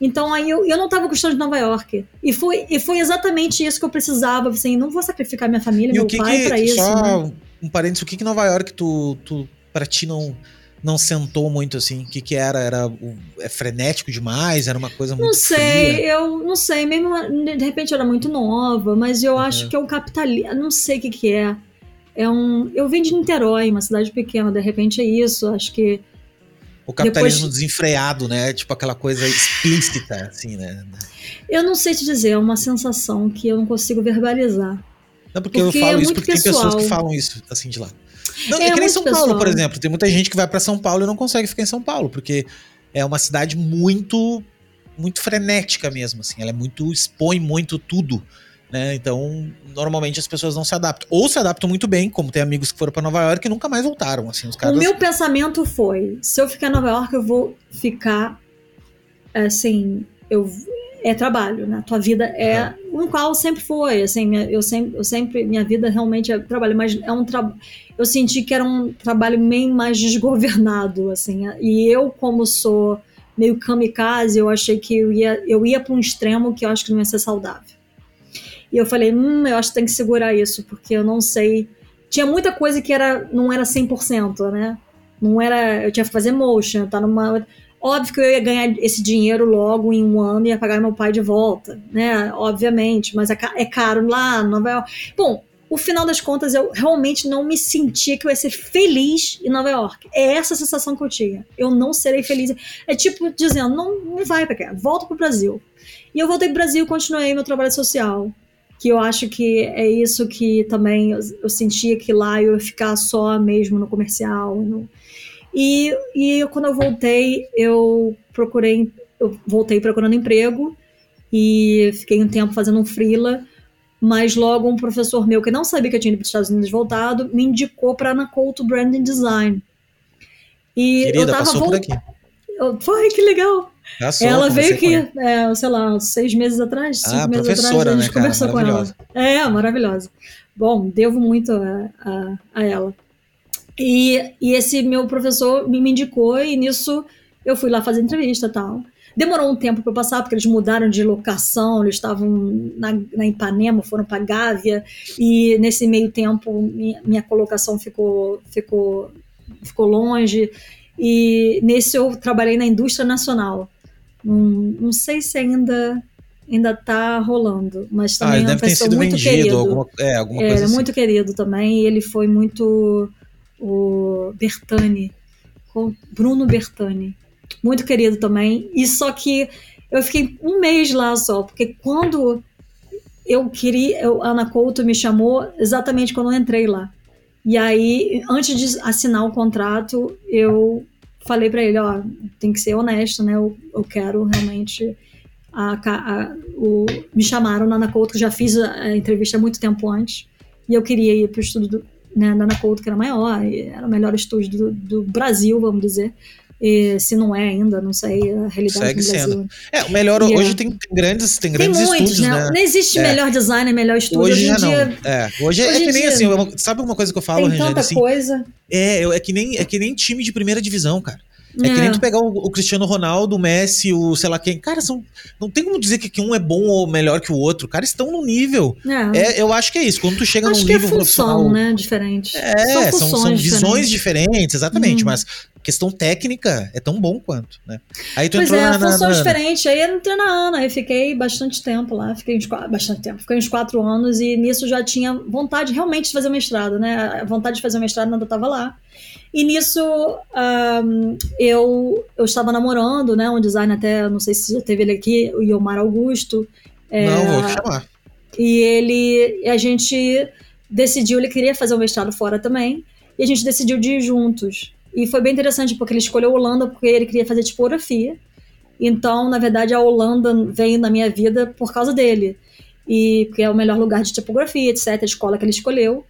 Então aí eu, eu não estava gostando de Nova York. E foi, e foi exatamente isso que eu precisava, assim, não vou sacrificar minha família, e meu pai para isso. Só né? um parênteses, o que que Nova York tu, tu para ti não não sentou muito assim? O que, que era? Era é frenético demais? Era uma coisa muito. Não sei, fria? eu não sei. Mesmo de repente eu era muito nova, mas eu uhum. acho que é um capitalismo. Não sei o que, que é. É um. Eu venho de Niterói, uma cidade pequena, de repente é isso. Acho que. O capitalismo Depois... desenfreado, né? Tipo aquela coisa explícita, assim, né? Eu não sei te dizer, é uma sensação que eu não consigo verbalizar. Não, porque, porque eu falo é isso porque pessoal. tem pessoas que falam isso, assim, de lá. Não, é, é que nem São. Paulo, por exemplo. Tem muita gente que vai para São Paulo e não consegue ficar em São Paulo, porque é uma cidade muito muito frenética mesmo, assim. Ela é muito expõe muito tudo, né? Então, normalmente as pessoas não se adaptam. Ou se adaptam muito bem, como tem amigos que foram para Nova York e nunca mais voltaram, assim. Os caras... O meu pensamento foi, se eu ficar em Nova York, eu vou ficar assim, eu é trabalho, né? Tua vida é uhum. Um qual sempre foi, assim, eu sempre, eu sempre minha vida realmente é trabalho, mas é um trabalho. Eu senti que era um trabalho meio mais desgovernado, assim. E eu, como sou meio kamikaze, eu achei que eu ia, eu ia para um extremo que eu acho que não ia ser saudável. E eu falei, hum, eu acho que tem que segurar isso, porque eu não sei. Tinha muita coisa que era, não era 100%, né? Não era. Eu tinha que fazer motion, tá numa Óbvio que eu ia ganhar esse dinheiro logo em um ano e ia pagar meu pai de volta, né? Obviamente, mas é, é caro lá no Nova York. Bom, o final das contas, eu realmente não me sentia que eu ia ser feliz em Nova York. É essa a sensação que eu tinha. Eu não serei feliz. É tipo dizendo, não, não vai pra cá, volta pro Brasil. E eu voltei pro Brasil e continuei meu trabalho social. Que eu acho que é isso que também eu, eu sentia que lá eu ia ficar só mesmo no comercial. No, e, e quando eu voltei, eu procurei, eu voltei procurando emprego e fiquei um tempo fazendo um freela, mas logo um professor meu que não sabia que eu tinha ido para os Estados Unidos voltado me indicou para Ana Couto Branding Design. E Querida, eu tava passou por aqui. Eu, foi, que legal. sou, ela veio aqui, é, sei lá, seis meses atrás, cinco ah, meses atrás, a gente né, conversou com ela. É, maravilhosa. Bom, devo muito a, a, a ela. E, e esse meu professor me indicou, e nisso eu fui lá fazer entrevista e tal. Demorou um tempo para passar, porque eles mudaram de locação, eles estavam na, na Ipanema, foram para Gávea, e nesse meio tempo minha, minha colocação ficou, ficou, ficou longe. E nesse eu trabalhei na indústria nacional. Não, não sei se ainda ainda está rolando, mas ah, também ah, é uma pessoa muito querido. Alguma, é, alguma é, coisa assim. muito querido também, e ele foi muito o Bertani, Bruno Bertani muito querido também. E só que eu fiquei um mês lá só, porque quando eu queria, eu, Ana Couto me chamou exatamente quando eu entrei lá. E aí, antes de assinar o contrato, eu falei para ele, ó, tem que ser honesto, né? Eu, eu quero realmente a, a, o, me chamaram na Ana Couto, já fiz a, a, entrevista muito tempo antes, e eu queria ir para o estúdio do, né, Ana Couto, que era maior, era o melhor estúdio do, do Brasil, vamos dizer. E se não é ainda, não sei a realidade Segue do Brasil. Sendo. É, o melhor e hoje é. tem, tem, grandes, tem grandes tem muitos, estúdios, né? né? Não existe é. melhor designer, melhor estúdio. Hoje, hoje dia, não. É, hoje, é hoje é que em nem dia, assim, sabe uma coisa que eu falo, tem Rangel? tanta Assim, coisa. é, é que, nem, é que nem time de primeira divisão, cara. É, que nem tu pegar o, o, Cristiano Ronaldo, o Messi, o sei lá quem. Cara, são, não tem como dizer que, que um é bom ou melhor que o outro. Cara, estão no nível. É. É, eu acho que é isso. Quando tu chega acho num que nível é função, profissional. né? Diferente. É, são, são, visões diferentes. diferentes, exatamente. Hum. Mas questão técnica é tão bom quanto, né? Aí tu Pois entrou é, na, na, funções na... diferentes. Aí eu entrei na Ana, aí fiquei bastante tempo lá, fiquei uns, bastante tempo, fiquei uns quatro anos e nisso já tinha vontade realmente de fazer mestrado, né? A vontade de fazer mestrado ainda estava lá. E nisso um, eu, eu estava namorando, né? Um designer até, não sei se já teve ele aqui, o Iomar Augusto. É, não, vou chamar. E ele, a gente decidiu, ele queria fazer o mestrado fora também, e a gente decidiu de ir juntos. E foi bem interessante, porque ele escolheu a Holanda porque ele queria fazer tipografia. Então, na verdade, a Holanda veio na minha vida por causa dele. E porque é o melhor lugar de tipografia, etc., a escola que ele escolheu.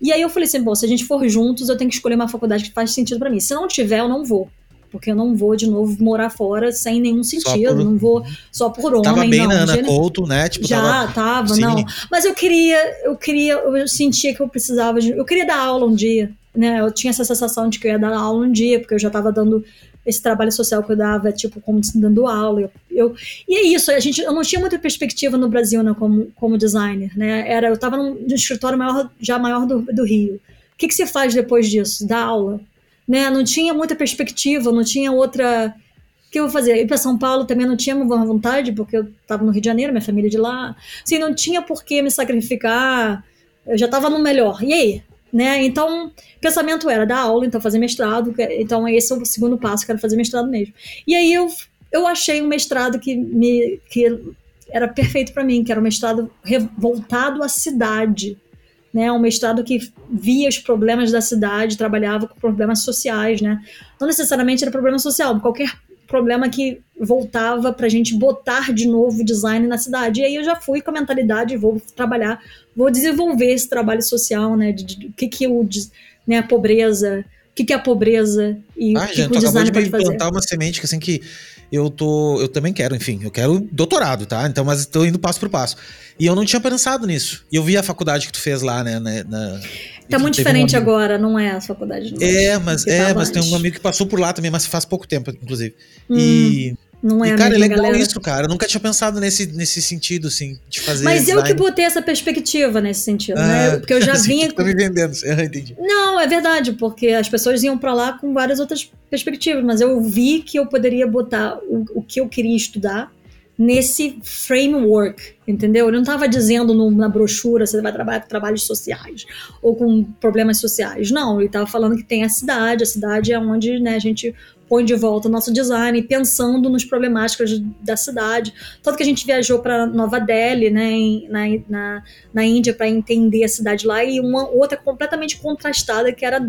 E aí eu falei assim, bom, se a gente for juntos, eu tenho que escolher uma faculdade que faz sentido para mim. Se não tiver, eu não vou. Porque eu não vou de novo morar fora sem nenhum sentido. Por... Não vou só por homem. Tava bem não. na Ana Couto, né? Tipo, Já, tava, tava Sim. não. Mas eu queria, eu queria, eu sentia que eu precisava de. Eu queria dar aula um dia. Né? Eu tinha essa sensação de que eu ia dar aula um dia, porque eu já estava dando esse trabalho social que eu dava, tipo, como dando aula. Eu, eu, e é isso, a gente, eu não tinha muita perspectiva no Brasil né, como, como designer. Né? Era, eu estava num, num, escritório maior, já maior do, do Rio. O que, que você faz depois disso? Dar aula. Né? Não tinha muita perspectiva, não tinha outra. O que eu vou fazer? Ir para São Paulo também não tinha uma vontade, porque eu estava no Rio de Janeiro, minha família de lá. Assim, não tinha por que me sacrificar. Eu já estava no melhor. E aí? Né? Então, o pensamento era dar aula, então fazer mestrado. Então, esse é o segundo passo, quero fazer mestrado mesmo. E aí eu, eu achei um mestrado que me que era perfeito para mim, que era um mestrado voltado à cidade. Né, um mestrado que via os problemas da cidade, trabalhava com problemas sociais, né? Não necessariamente era problema social, qualquer problema que voltava para a gente botar de novo design na cidade. E aí eu já fui com a mentalidade, vou trabalhar, vou desenvolver esse trabalho social, né? De, o que que o, né, a pobreza, o que que é a pobreza e ah, o que, gente, que o design pode fazer. plantar uma semente que assim que eu tô, eu também quero, enfim, eu quero doutorado, tá? Então, mas estou indo passo por passo. E eu não tinha pensado nisso. E eu vi a faculdade que tu fez lá, né? Na, na... Tá muito diferente um agora, não é a faculdade. Não é, mas é, mas tem um amigo que passou por lá também, mas faz pouco tempo, inclusive. Hum. E não é e, cara, é legal galera. isso, cara. Eu nunca tinha pensado nesse, nesse sentido, assim, de fazer. Mas design. eu que botei essa perspectiva nesse sentido, ah, né? Porque eu já assim, vinha. Tá me vendendo, eu entendi. Não, é verdade, porque as pessoas iam para lá com várias outras perspectivas, mas eu vi que eu poderia botar o, o que eu queria estudar nesse framework, entendeu? Eu não estava dizendo no, na brochura você vai trabalhar com trabalhos sociais ou com problemas sociais. Não, ele estava falando que tem a cidade, a cidade é onde né, a gente põe de volta o nosso design, pensando nos problemáticas da cidade. Tanto que a gente viajou para Nova Delhi, né, em, na, na, na Índia, para entender a cidade lá, e uma outra completamente contrastada, que era,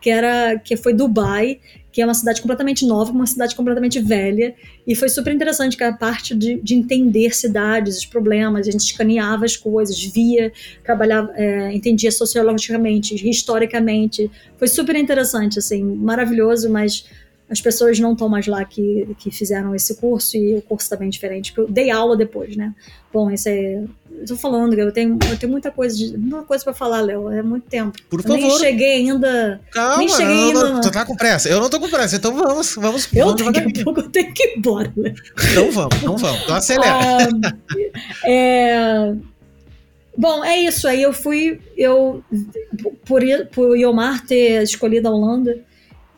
que era que foi Dubai, que é uma cidade completamente nova, uma cidade completamente velha, e foi super interessante que a parte de, de entender cidades, os problemas, a gente escaneava as coisas, via, trabalhava, é, entendia sociologicamente, historicamente, foi super interessante, assim, maravilhoso, mas as pessoas não estão mais lá que, que fizeram esse curso e o curso está bem diferente. Eu dei aula depois, né? Bom, isso é. Estou falando, eu tenho, eu tenho muita coisa, de, muita coisa para falar, Léo. É muito tempo. Por eu favor. Nem cheguei ainda. Calma, nem cheguei não, ainda. não, tu tá com pressa. Eu não tô com pressa, então vamos, vamos. eu vamos daqui a pouco eu tenho que ir embora, Léo. Então vamos, então vamos. Então acelera. Ah, é, Bom, é isso. Aí eu fui, eu por, por Iomar ter escolhido a Holanda,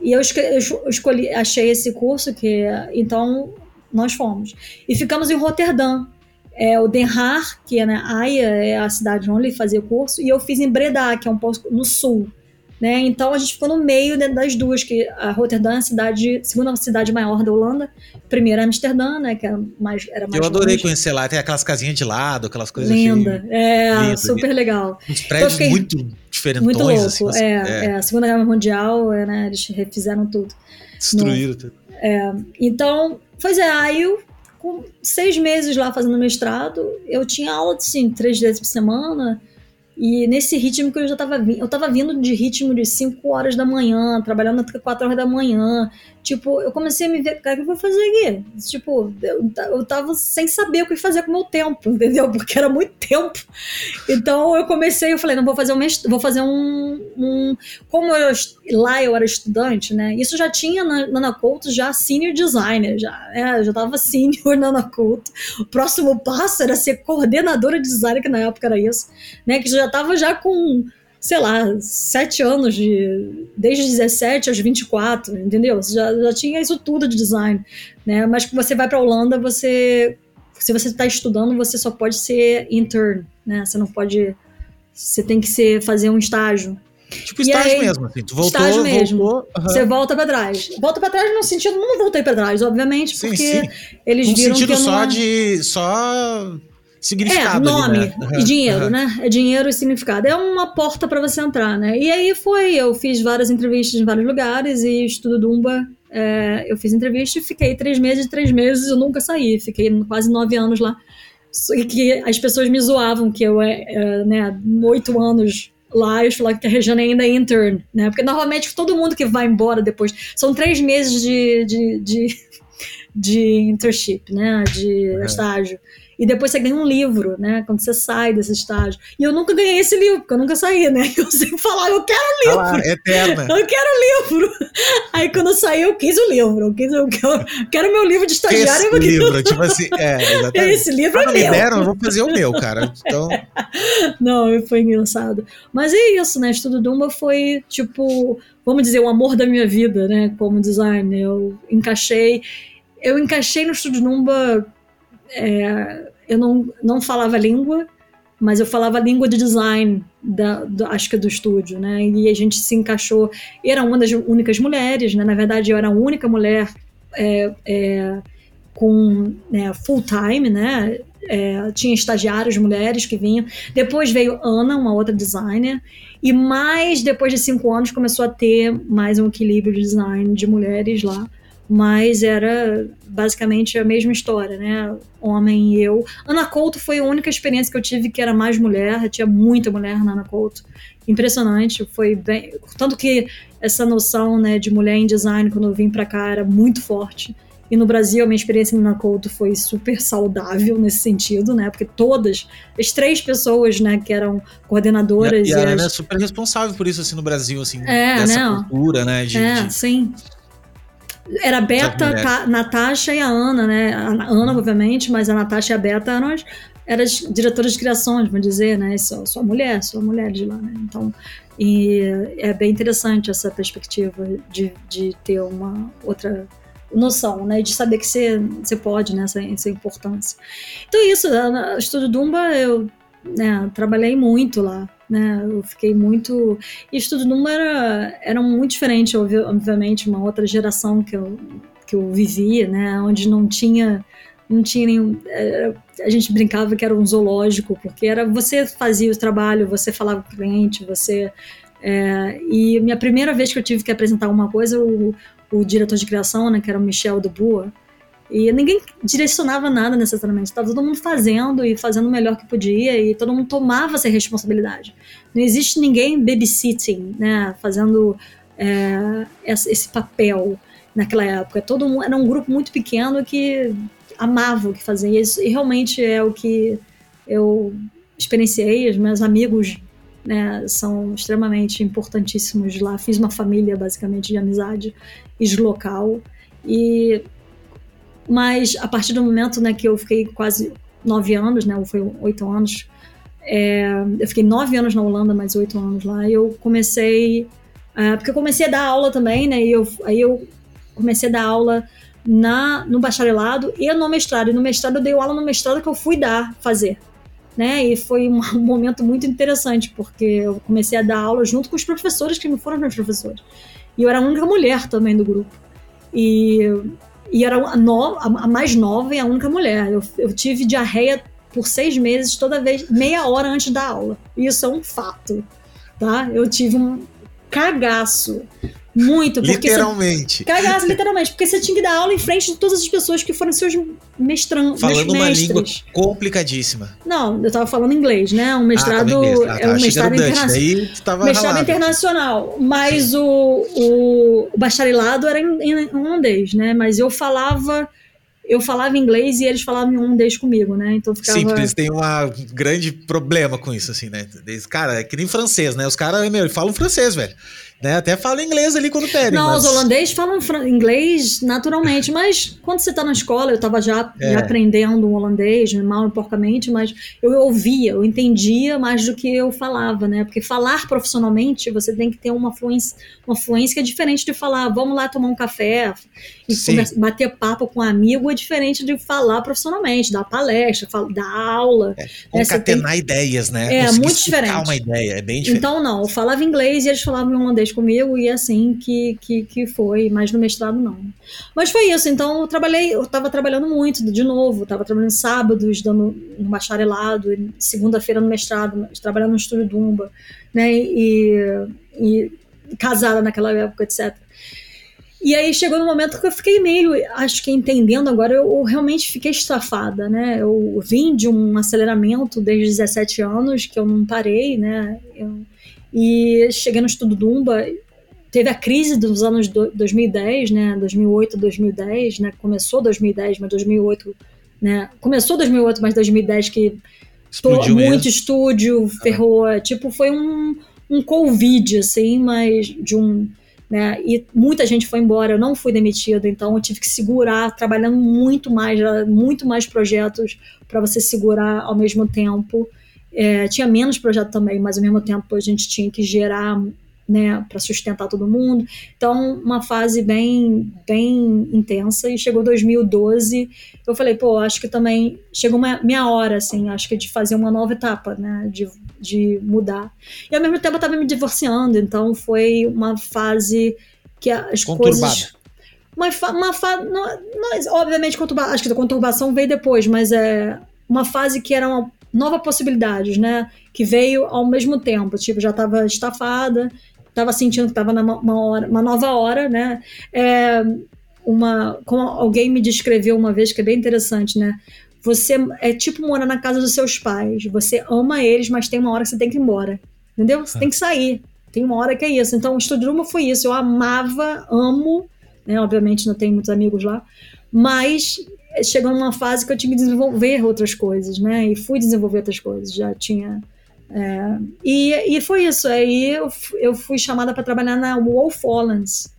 e eu, escolhi, achei esse curso que então nós fomos e ficamos em Roterdã. É o Den Haag, que é na Haia, é a cidade onde ele fazia o curso, e eu fiz em Breda, que é um pouco no sul. Né? Então a gente ficou no meio das duas, que a Roterdã é a cidade, segunda cidade maior da Holanda, primeira é Amsterdã, né, que era mais, era mais Eu adorei longe. conhecer lá. Tem aquelas casinhas de lado, aquelas coisas Linda. É, Lindo, super legal. Uns prédios fiquei muito diferentões, Muito louco. assim. você- é, é, a Segunda Guerra Mundial, é, né, eles refizeram tudo. Destruíram tudo. Então, pois é, aí eu, com seis meses lá fazendo mestrado, eu tinha aula, assim, três vezes por semana. E nesse ritmo que eu já tava vindo, eu tava vindo de ritmo de 5 horas da manhã, trabalhando até 4 horas da manhã. Tipo, eu comecei a me ver, cara, o que eu vou fazer aqui? Tipo, eu, eu tava sem saber o que fazer com o meu tempo, entendeu? Porque era muito tempo. Então eu comecei, eu falei, não vou fazer um vou fazer um, um como eu, lá eu era estudante, né? Isso já tinha na, na já senior designer, já, é, eu já tava senior na Ana Couto. O próximo passo era ser coordenadora de design, que na época era isso, né? Que já tava já com, sei lá, sete anos de desde 17 aos 24, entendeu? Você já, já tinha isso tudo de design, né? Mas que você vai para Holanda, você se você está estudando, você só pode ser intern, né? Você não pode você tem que ser fazer um estágio. Tipo E estágio aí, mesmo, assim. Tu voltou, estágio mesmo. voltou. aham. Você volta para trás. Volta para trás no sentido, não voltei para trás, obviamente, Sim, porque sim. eles Um viram sentido que só não... de. só É, significado. nome ali, né? E dinheiro, aham. né? É dinheiro e significado. É uma porta para você entrar, né? E aí foi, eu fiz várias entrevistas em vários lugares e estudo Dumba. é, eu fiz entrevista e fiquei três meses, três meses eu nunca saí. Fiquei quase nove anos lá. Que as pessoas me zoavam que eu, é, é, né, oito anos lá, eu falava que a Regiane ainda é intern, né? Porque normalmente todo mundo que vai embora depois. São três meses de, de, de, de internship, né? De Uhum. estágio. E depois você ganha um livro, né? Quando você sai desse estágio. E eu nunca ganhei esse livro, porque eu nunca saí, né? Eu sempre falava, eu quero um Tá lá, eterna. eu quero o livro. Aí quando eu saí, eu quis o livro. Eu, quis, eu quero, quero meu livro de estagiário. Esse livro, tipo assim, é, exatamente. Esse livro Ah, é não me meu. deram, eu vou fazer o meu, cara. Então, Não, foi engraçado. Mas é isso, né? Estudo Dumba foi, tipo, vamos dizer, o amor da minha vida, né? Como designer. Eu encaixei. Eu encaixei no Estudo Dumba. é, eu não, não falava língua, mas eu falava a língua de design, da, do- acho que do estúdio, né? E a gente se encaixou. Era uma das únicas mulheres, né? Na verdade, eu era a única mulher é, é, com né, full time, né? É, tinha estagiários mulheres que vinham. Depois veio Ana, uma outra designer, e mais depois de cinco anos começou a ter mais um equilíbrio de design de mulheres lá. Mas era basicamente a mesma história, né? Homem e eu. Ana Couto foi a única experiência que eu tive que era mais mulher, tinha muita mulher na Ana Couto. Impressionante, foi bem. Tanto que essa noção né, de mulher em design, quando eu vim pra cá, era muito forte. E no Brasil, a minha experiência na Couto foi super saudável nesse sentido, né? Porque todas, as três pessoas, né, que eram coordenadoras e a, e a as- Ana é super responsável por isso, assim, no Brasil, assim, É, dessa né? cultura, né? De, É, de- sim. Era a Beta. Ta- Natasha e a Ana, né? A Ana, obviamente, mas a Natasha e a Beta eram as, eram as diretoras de criações, vamos dizer, né? Só mulher, só mulher de lá, né? Então, e é bem interessante essa perspectiva de, de ter uma outra noção, né? De saber que você, você pode, né? Essa, essa importância. Então, isso, o Estúdio Dumba, eu né, trabalhei muito lá, né? Eu fiquei muito e Estudo Numa era, era muito diferente, obvi- obviamente, uma outra geração que eu, que eu vivia, né? Onde não tinha, não tinha nenhum. era- a gente brincava que era um zoológico, porque era você fazia o trabalho, você falava com o cliente, você. é, e minha primeira vez que eu tive que apresentar uma coisa, o, o diretor de criação, né, que era o Michel Dubois, e ninguém direcionava nada necessariamente, estava todo mundo fazendo e fazendo o melhor que podia, e todo mundo tomava essa responsabilidade. Não existe ninguém babysitting, né, fazendo é, esse papel. naquela época. Todo mundo, era um grupo muito pequeno que amava o que fazia. Isso, e realmente é o que eu experienciei. Os meus amigos né, são extremamente importantíssimos lá. Fiz uma família, basicamente, de amizade local. E mas a partir do momento né, que eu fiquei quase nove anos, né, ou foi oito anos, é, eu fiquei nove anos na Holanda, mais oito anos lá, e eu comecei, é, porque eu comecei a dar aula também, né, e eu, aí eu comecei a dar aula na, no bacharelado e no mestrado, e no mestrado eu dei aula no mestrado que eu fui dar, fazer, né, e foi um, momento muito interessante, porque eu comecei a dar aula junto com os professores que me foram meus professores, e eu era a única mulher também do grupo, e e era a, no, a, mais nova e a única mulher. Eu, eu tive diarreia por seis meses, toda vez, meia hora antes da aula. Isso é um fato, tá? Eu tive um cagaço. Muito, porque literalmente. Você, cagaço, literalmente, porque você tinha que dar aula em frente de todas as pessoas que foram seus mestrando. Falando uma língua complicadíssima. Não, eu tava falando inglês, né? Um mestrado. Ah, ah, tá. é um mestrado, interna mestrado internacional. Mas o, o, o, bacharelado era em, em holandês, né? Mas eu falava eu falava inglês e eles falavam holandês comigo, né? Então ficava... Sim, porque eles têm um grande problema com isso, assim, né? Eles, cara, é que nem francês, né? Os caras, meu, falam francês, velho. Né? Até fala inglês ali quando pedem. Não, mas... os holandeses falam inglês naturalmente, mas quando você está na escola, eu estava já, é. já, aprendendo holandês, mal e porcamente, mas eu ouvia, eu entendia mais do que eu falava, né? Porque falar profissionalmente, você tem que ter uma fluência, uma fluência que é diferente de falar, vamos lá tomar um café e bater papo com um amigo, diferente de falar profissionalmente, dar palestra, dar aula. É, né? concatenar tem... ideias, né? É, muito diferente. uma ideia, é bem diferente. Então, não, eu falava inglês e eles falavam holandês comigo e assim que, que, que foi, mas no mestrado não. Mas foi isso, então eu trabalhei, eu estava trabalhando muito de novo, estava trabalhando sábados, dando um bacharelado, segunda-feira no mestrado, trabalhando no estúdio Dumba, né, e, e casada naquela época, etc. E aí chegou no momento que eu fiquei meio, acho que entendendo agora, eu, eu, realmente fiquei estafada, né? Eu vim de um aceleramento desde 17 anos, que eu não parei, né? Eu, e cheguei no estudo Dumba, teve a crise dos anos 2010, né, 2008, 2010, né, começou 2010, mas 2008, né, começou 2008, mas 2010 que Explodiu muito mesmo. estúdio, ferrou, ah. tipo, foi um, um covid, assim, mas de um, né, e muita gente foi embora, eu não fui demitida, então eu tive que segurar, trabalhando muito mais, muito mais projetos para você segurar ao mesmo tempo, é, tinha menos projeto também, mas ao mesmo tempo a gente tinha que gerar né, para sustentar todo mundo. Então, uma fase bem, bem intensa. E chegou 2012, eu falei, pô, acho que também chegou uma, minha hora, assim, acho que de fazer uma nova etapa, né, de, de mudar. E ao mesmo tempo eu estava me divorciando, então foi uma fase que as Conturbada. coisas. Uma, uma fase. Obviamente, conturba, acho que a conturbação veio depois, mas é uma fase que era uma nova possibilidades, né? Que veio ao mesmo tempo. Tipo, já estava estafada, estava sentindo que estava numa hora, uma nova hora, né? É, uma, como alguém me descreveu uma vez, que é bem interessante, né? Você é tipo morar na casa dos seus pais. Você ama eles, mas tem uma hora que você tem que ir embora. Entendeu? Você tem que sair. Tem uma hora que é isso. Então, o Estúdio Uma foi isso. Eu amava, amo, né? Obviamente não tenho muitos amigos lá, mas chegou numa fase que eu tinha que desenvolver outras coisas, né? E fui desenvolver outras coisas, já tinha. É, e, e foi isso. Aí eu, eu fui chamada para trabalhar na Wolf Hollands,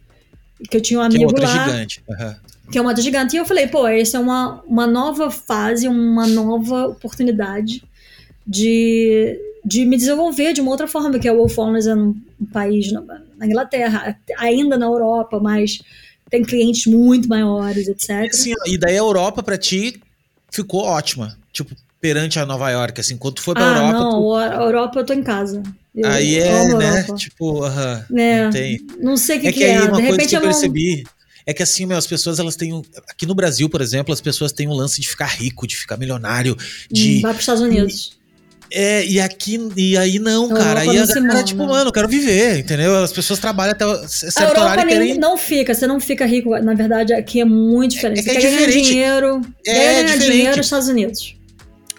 que eu tinha um amigo que é lá. Gigante. Uhum. Que é uma gigante. E eu falei, pô, essa é uma, uma nova fase, uma nova oportunidade de, de me desenvolver de uma outra forma, que é o Wolf Hollands é um, país na, na Inglaterra, ainda na Europa, mas tem clientes muito maiores, etc. Sim, e daí a Europa para ti ficou ótima, tipo perante a Nova York, assim, quando tu foi pra ah, Europa. Não, tu... a Europa eu tô em casa. Eu Aí é, né? Tipo, uh -huh, é, não tem. Não sei o que, é que, que é. De que eu percebi. É que assim, meu, as pessoas elas têm um, aqui no Brasil, por exemplo, as pessoas têm um lance de ficar rico, de ficar milionário, de hum, vai para os Estados Unidos. É, e aqui, e aí não, cara. Aí a galera, tipo, mano, eu quero viver, entendeu? As pessoas trabalham até certo a Europa horário nem, não fica, você não fica rico. Na verdade, aqui é muito diferente. É, é é ganhar dinheiro, é, ganha diferente. dinheiro nos Estados Unidos.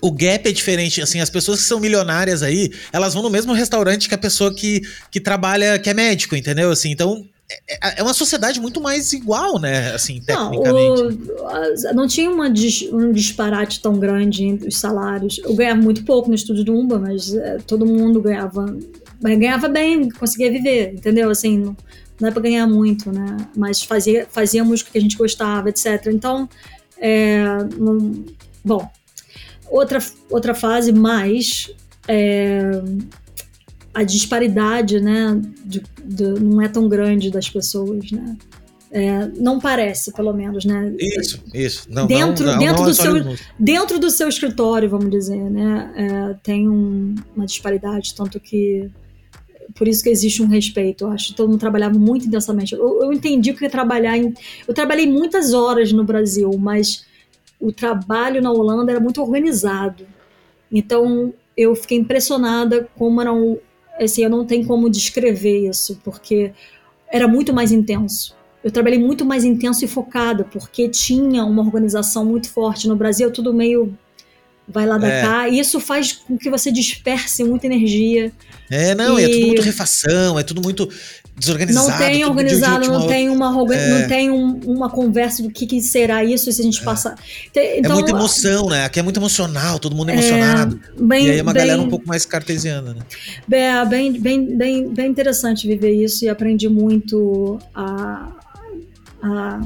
O gap é diferente, assim, as pessoas que são milionárias aí, elas vão no mesmo restaurante que a pessoa que, que trabalha, que é médico, entendeu? Assim, então, é, é uma sociedade muito mais igual, né? Assim, tecnicamente. Não, o, não tinha uma, um disparate tão grande entre os salários. Eu ganhava muito pouco no estúdio do Umba, mas é, todo mundo ganhava, ganhava bem, conseguia viver, entendeu? Assim, não, não é para ganhar muito, né? Mas fazia, fazíamos o que a gente gostava, etc. Então, é, não, bom, outra, outra fase mais é, a disparidade, né, de, de, não é tão grande das pessoas, né? É, não parece, pelo menos, né? Isso, isso. Não, dentro, não, não, dentro, não do é seu, dentro do seu escritório, vamos dizer, né? É, tem um, uma disparidade, tanto que por isso que existe um respeito. Eu acho que todo mundo trabalhava muito intensamente. Eu, eu entendi que é trabalhar em. Eu trabalhei muitas horas no Brasil, mas o trabalho na Holanda era muito organizado. Então eu fiquei impressionada como eram. Assim, eu não tenho como descrever isso, porque era muito mais intenso. Eu trabalhei muito mais intenso e focada, porque tinha uma organização muito forte. No Brasil, tudo meio vai lá da é. cá. E isso faz com que você disperse muita energia. É, não, e... é tudo muito refação, é tudo muito desorganizado. Não tem organizado, não tem uma, é. não tem um, uma conversa do que, que, será isso se a gente é. passar. É então, é muita emoção, né? Aqui é muito emocional, todo mundo é emocionado. Bem, e aí é uma bem, galera um pouco mais cartesiana, né? Bem, bem, bem, bem interessante viver isso e aprendi muito a, a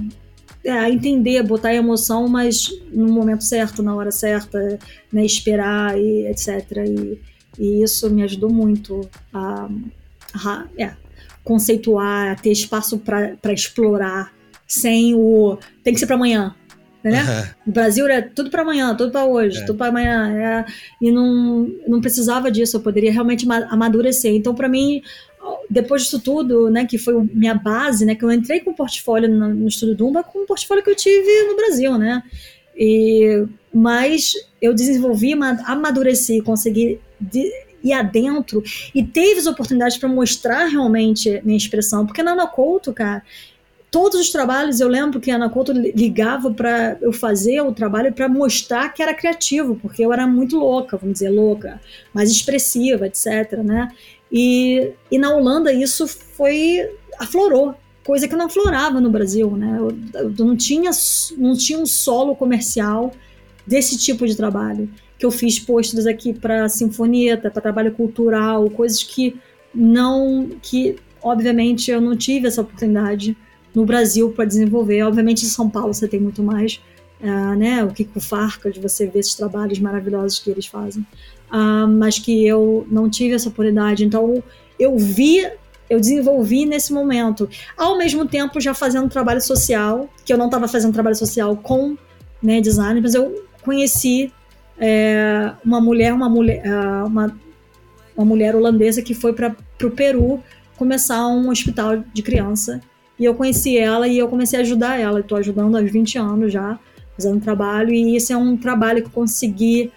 é, a entender, botar emoção, mas no momento certo, na hora certa, né, esperar e etc. E, e isso me ajudou muito a, a é, conceituar, ter espaço para explorar, sem o tem que ser para amanhã. Né? Uhum. No Brasil era tudo para amanhã, tudo para hoje, é. tudo para amanhã. É, e não, não precisava disso, eu poderia realmente amadurecer. Então, para mim, depois disso tudo, né, que foi minha base, né, que eu entrei com o portfólio no, no Estudo Dumba com o portfólio que eu tive no Brasil, né, e, mas eu desenvolvi, amadureci, consegui de, ir adentro e teve as oportunidades para mostrar realmente minha expressão, porque na Ana cara, todos os trabalhos eu lembro que a Ana ligava para eu fazer o trabalho para mostrar que era criativo, porque eu era muito louca, vamos dizer, louca, mais expressiva, etc, né? E, e na Holanda isso foi aflorou, coisa que não aflorava no Brasil, né? Eu, eu não tinha não tinha um solo comercial desse tipo de trabalho que eu fiz posters aqui para sinfonieta, para trabalho cultural, coisas que não que obviamente eu não tive essa oportunidade no Brasil para desenvolver. Obviamente em São Paulo você tem muito mais, uh, né? O Kiko Farca de você ver esses trabalhos maravilhosos que eles fazem uh, mas que eu não tive essa oportunidade. Então, eu vi, eu desenvolvi nesse momento. Ao mesmo tempo, já fazendo trabalho social, que eu não estava fazendo trabalho social com né, design, mas eu conheci é, uma mulher, uma mulher, uh, uma, uma mulher holandesa que foi para o Peru começar um hospital de criança. E eu conheci ela e eu comecei a ajudar ela. Estou ajudando há 20 anos já, fazendo trabalho. E isso é um trabalho que eu consegui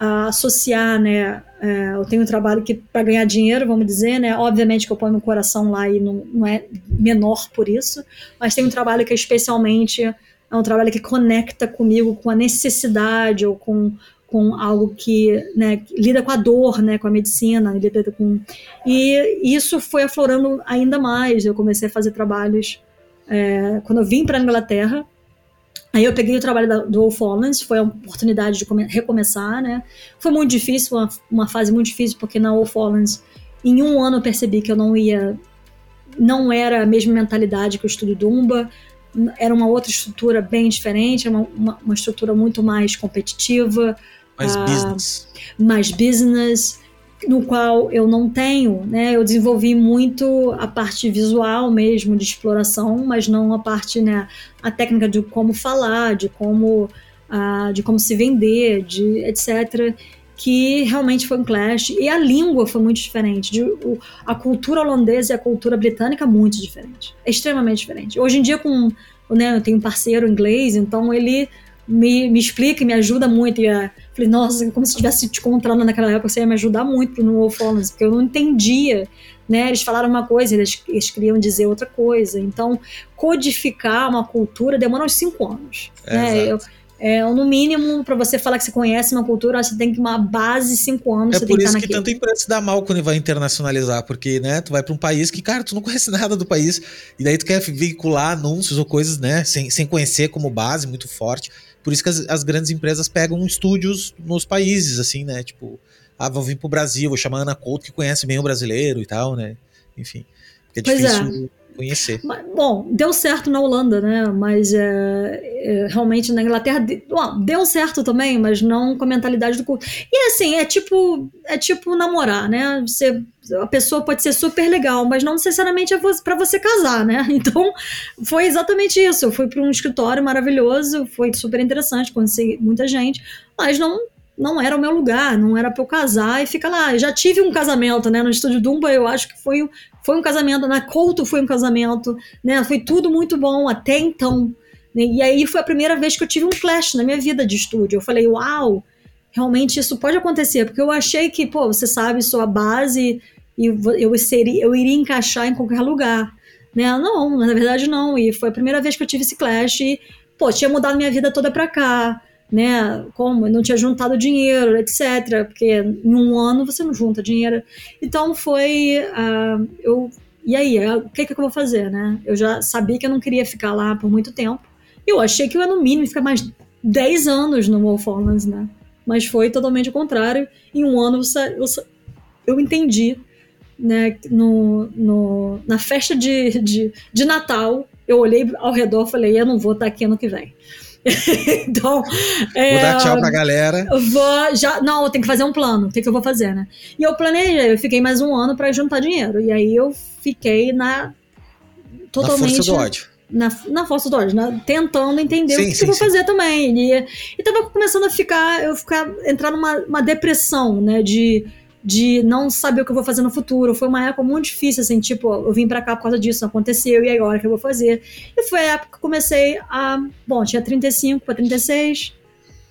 a associar, né? É, eu tenho um trabalho que para ganhar dinheiro, vamos dizer, né? Obviamente que eu ponho meu coração lá e não, não é menor por isso, mas tem um trabalho que é especialmente é um trabalho que conecta comigo com a necessidade ou com com algo que né, lida com a dor, né, com a medicina, lida com e isso foi aflorando ainda mais. Eu comecei a fazer trabalhos é, quando eu vim para a Inglaterra Aí eu peguei o trabalho da, do All Fallens, foi a oportunidade de come, recomeçar, né? Foi muito difícil, uma, uma fase muito difícil, porque na All Fallens, em um ano eu percebi que eu não ia. Não era a mesma mentalidade que o estúdio Dumba, era uma outra estrutura bem diferente, uma, uma, uma estrutura muito mais competitiva. Mais uh, business. Mais business no qual eu não tenho, né? Eu desenvolvi muito a parte visual mesmo de exploração, mas não a parte, né, a técnica de como falar, de como uh, de como se vender, de etc, que realmente foi um clash e a língua foi muito diferente, de, o, a cultura holandesa e a cultura britânica muito diferente, extremamente diferente. Hoje em dia com, né, eu tenho um parceiro inglês, então ele me, me explica e me ajuda muito. E uh, falei, nossa, como se estivesse te encontrando naquela época, você ia me ajudar muito no Wolf porque eu não entendia. Né? Eles falaram uma coisa, eles, eles queriam dizer outra coisa. Então, codificar uma cultura demora uns cinco anos. É, né? É, no mínimo, para você falar que você conhece uma cultura, você tem que uma base cinco anos. É por isso que tanta empresa se dá mal quando vai internacionalizar, porque, né, tu vai para um país que, cara, tu não conhece nada do país, e daí tu quer veicular anúncios ou coisas, né, sem, sem conhecer como base muito forte. Por isso que as, as grandes empresas pegam estúdios nos países, assim, né, tipo, ah, vou vir pro Brasil, vou chamar a Ana Couto, que conhece bem o brasileiro e tal, né, enfim. É difícil... É conhecer. Mas, bom, deu certo na Holanda, né? Mas é, é, realmente na Inglaterra bom, deu certo também, mas não com a mentalidade do culto. E assim, é tipo, é tipo namorar, né? Você, a pessoa pode ser super legal, mas não necessariamente é para você casar, né? Então, foi exatamente isso. Eu fui para um escritório maravilhoso, foi super interessante, conheci muita gente, mas não não era o meu lugar, não era para eu casar e ficar lá. Eu já tive um casamento, né? No estúdio Dumba, eu acho que foi, foi um casamento, na Couto foi um casamento, né? Foi tudo muito bom até então. Né? E aí foi a primeira vez que eu tive um flash na minha vida de estúdio. Eu falei, uau, realmente isso pode acontecer, porque eu achei que, pô, você sabe sua base e eu, seria, eu iria encaixar em qualquer lugar. Né? Não, na verdade não. E foi a primeira vez que eu tive esse clash e, pô, tinha mudado minha vida toda pra cá né? Como? Eu não tinha juntado dinheiro, etc. Porque em um ano você não junta dinheiro. Então foi. Uh, eu, e aí, uh, o que, que eu vou fazer, né? Eu já sabia que eu não queria ficar lá por muito tempo. Eu achei que eu ia, no mínimo, ficar mais 10 anos no Wolf Hollands, né? Mas foi totalmente o contrário. Em um ano eu, eu, eu entendi, né? No, no, na festa de, de, de Natal, eu olhei ao redor e falei: eu não vou estar aqui ano que vem. então. É, vou dar tchau pra galera. Vou, já, não, eu tenho que fazer um plano. O que, que eu vou fazer, né? E eu planejei, eu fiquei mais um ano para juntar dinheiro. E aí eu fiquei na. Totalmente. Na força do ódio. Na, na força do ódio, né? tentando entender sim, o que, sim, que eu vou fazer também. E, e tava começando a ficar, eu ficar, entrar numa depressão, né? De de não saber o que eu vou fazer no futuro. Foi uma época muito difícil, assim, tipo, eu vim para cá por causa disso, aconteceu, e agora o que eu vou fazer? E foi a época que eu comecei a. Bom, tinha 35 para 36.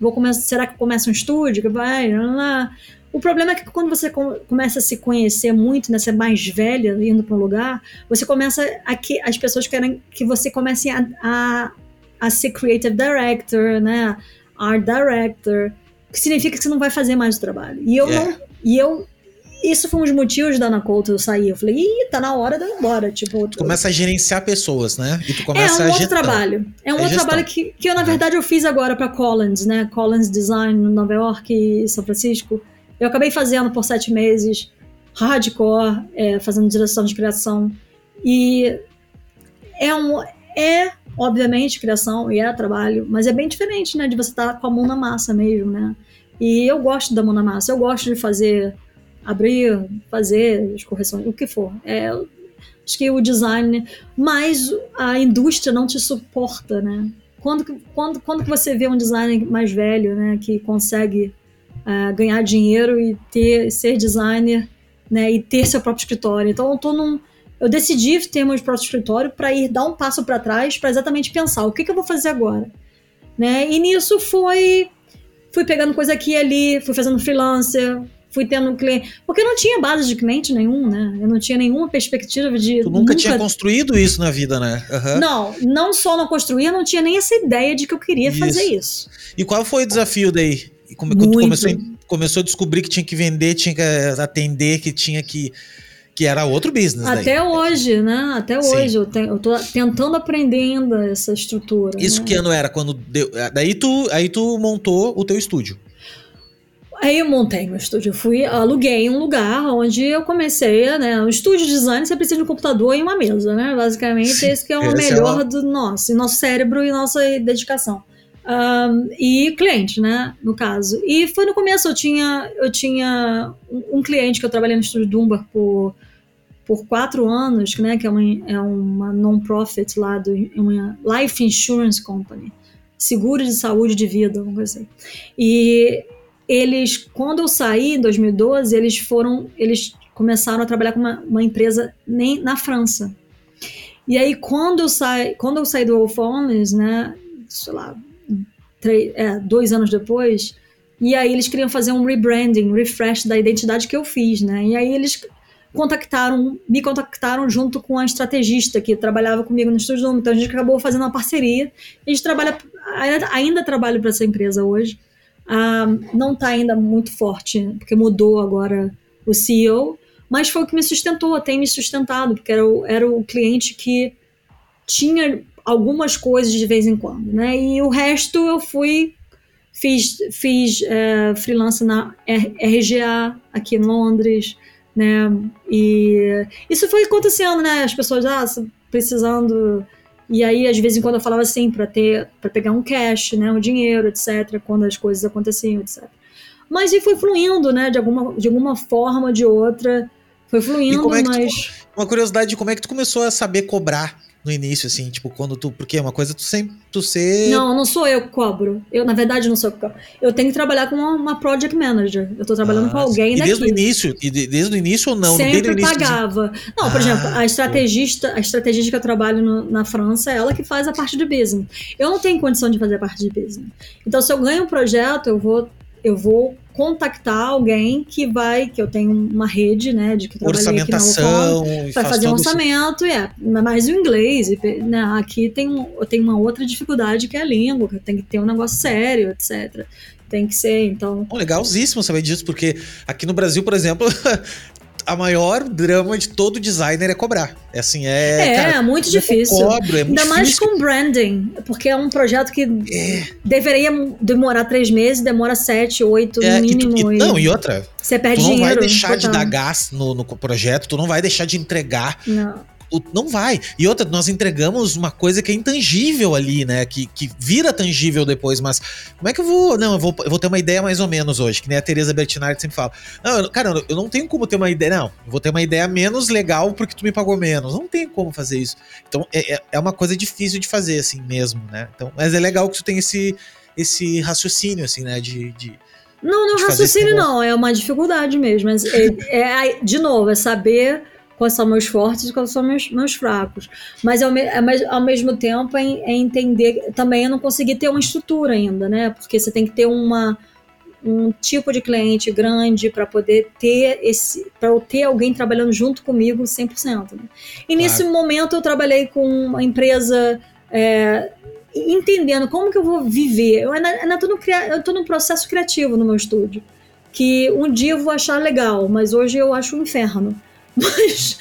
Vou começar, será que eu começo um estúdio? Que vai, lá, lá. O problema é que quando você começa a se conhecer muito, né, ser mais velha, indo para um lugar, você começa a que as pessoas querem que você comece a, a, a ser creative director, né, art director, que significa que você não vai fazer mais o trabalho. E eu yeah. não e eu. Isso foi um dos motivos da Ana Couto eu sair. Eu falei, ih, tá na hora de eu ir embora. Tipo, tu começa a gerenciar pessoas, né? E tu começa é um a outro trabalho. É um é outro gestão. trabalho que, que eu, na é. verdade, eu fiz agora para Collins, né? Collins Design, no Nova York e São Francisco. Eu acabei fazendo por sete meses, hardcore, é, fazendo direção de criação. E é um. É, obviamente, criação e é trabalho, mas é bem diferente, né? De você estar tá com a mão na massa mesmo, né? E eu gosto da mão na massa, eu gosto de fazer, abrir, fazer as correções, o que for. É, acho que o design, mas a indústria não te suporta, né? Quando, quando, quando você vê um designer mais velho, né, que consegue uh, ganhar dinheiro e ter, ser designer, né, e ter seu próprio escritório. Então eu tô num, eu decidi ter meu próprio escritório para ir dar um passo para trás, para exatamente pensar o que, que eu vou fazer agora, né? E nisso foi fui pegando coisa aqui e ali, fui fazendo freelancer, fui tendo cliente. Porque eu não tinha base de cliente nenhum, né? Eu não tinha nenhuma perspectiva de. Tu nunca, nunca... tinha construído isso na vida, né? Uhum. Não, não só não construía, não tinha nem essa ideia de que eu queria isso. fazer isso. E qual foi o desafio daí? Como, quando tu começou, começou a descobrir que tinha que vender, tinha que atender, que tinha que que era outro business. Até daí. hoje, né? Até Sim. hoje. Eu, te, eu tô tentando aprender ainda essa estrutura. Isso né? que ano era? Quando deu, daí, tu, aí tu montou o teu estúdio. Aí eu montei meu estúdio. Eu fui, aluguei um lugar onde eu comecei, né? Um estúdio de design, você precisa de um computador e uma mesa, né? Basicamente, Sim, esse que é o melhor é uma... do nosso, nosso cérebro e nossa dedicação. Um, e cliente, né, no caso. E foi no começo, eu tinha, eu tinha um, cliente que eu trabalhei no estúdio Dumbar por por quatro anos, né, que é uma, é uma non-profit lá, do, uma Life Insurance Company, seguro de saúde de vida, alguma coisa assim. E eles, quando eu saí em 2012, eles foram, eles começaram a trabalhar com uma, uma empresa nem na França. E aí, quando eu, saí, quando eu saí do Wolf né, sei lá, três, é, dois anos depois, e aí eles queriam fazer um rebranding, refresh da identidade que eu fiz, né? E aí eles contactaram, me contactaram junto com a estrategista que trabalhava comigo no Estúdio Então a gente acabou fazendo uma parceria. A gente trabalha, ainda, ainda trabalho para essa empresa hoje. Ah, não está ainda muito forte, porque mudou agora o CEO, mas foi o que me sustentou, tem me sustentado, porque era o, era o cliente que tinha algumas coisas de vez em quando, né? E o resto eu fui fiz fiz é, freelance na RGA aqui em Londres, né? E isso foi acontecendo, né? As pessoas ah, precisando e aí às vezes em quando eu falava assim para ter para pegar um cash, né, um dinheiro, etc, quando as coisas aconteciam, etc. Mas e foi fluindo, né, de alguma de alguma forma ou de outra, foi fluindo, é mas tu, uma curiosidade de como é que tu começou a saber cobrar no início, assim, tipo, quando tu. Porque é uma coisa tu sempre tu ser. Não, não sou eu que cobro. Eu, na verdade, não sou eu que cobro. Eu tenho que trabalhar com uma, uma project manager. Eu tô trabalhando ah, com alguém e desde o início? E de, desde o início ou não? Sempre desde pagava. Não, por ah, exemplo, a estrategista, a estrategista que eu trabalho no, na França, é ela que faz a parte de business. Eu não tenho condição de fazer a parte de business. Então, se eu ganho um projeto, eu vou eu vou contactar alguém que vai, que eu tenho uma rede, né, de que trabalhei aqui na Hong vai fazer um orçamento, é, mas o inglês, né, aqui tem, eu tenho uma outra dificuldade que é a língua, que tem que ter um negócio sério, etc tem que ser, então. Legalzíssimo saber disso, porque aqui no Brasil, por exemplo, a maior drama de todo designer é cobrar. É assim, é. É, cara, muito difícil. Cobro, é muito Ainda mais com branding, porque é um projeto que é. deveria demorar três meses, demora sete, oito é, no mínimo. E tu, e, não, e outra. Você perde tu não dinheiro. vai deixar de dar gás no, no projeto, tu não vai deixar de entregar. Não não vai. E outra, nós entregamos uma coisa que é intangível ali, né? Que, que vira tangível depois, mas como é que eu vou. Não, eu vou, eu vou ter uma ideia mais ou menos hoje, que nem a Teresa Bertinardi sempre fala. Não, eu, cara, eu não tenho como ter uma ideia. Não, eu vou ter uma ideia menos legal porque tu me pagou menos. Não tem como fazer isso. Então é, é, é uma coisa difícil de fazer, assim mesmo, né? Então, mas é legal que tu tem esse, esse raciocínio, assim, né? de, de não, não é raciocínio não, é uma dificuldade mesmo. Mas é, é, de novo, é saber quais são meus fortes e quais são meus, meus fracos. Mas ao, me, ao mesmo tempo é, é, entender. Também eu não consegui ter uma estrutura ainda, né? Porque você tem que ter uma, um tipo de cliente grande para poder ter esse. para eu ter alguém trabalhando junto comigo 100%. Né? E nesse momento eu trabalhei com uma empresa. É, entendendo como que eu vou viver. Eu tô num processo criativo no meu estúdio. Que um dia eu vou achar legal, mas hoje eu acho um inferno. Mas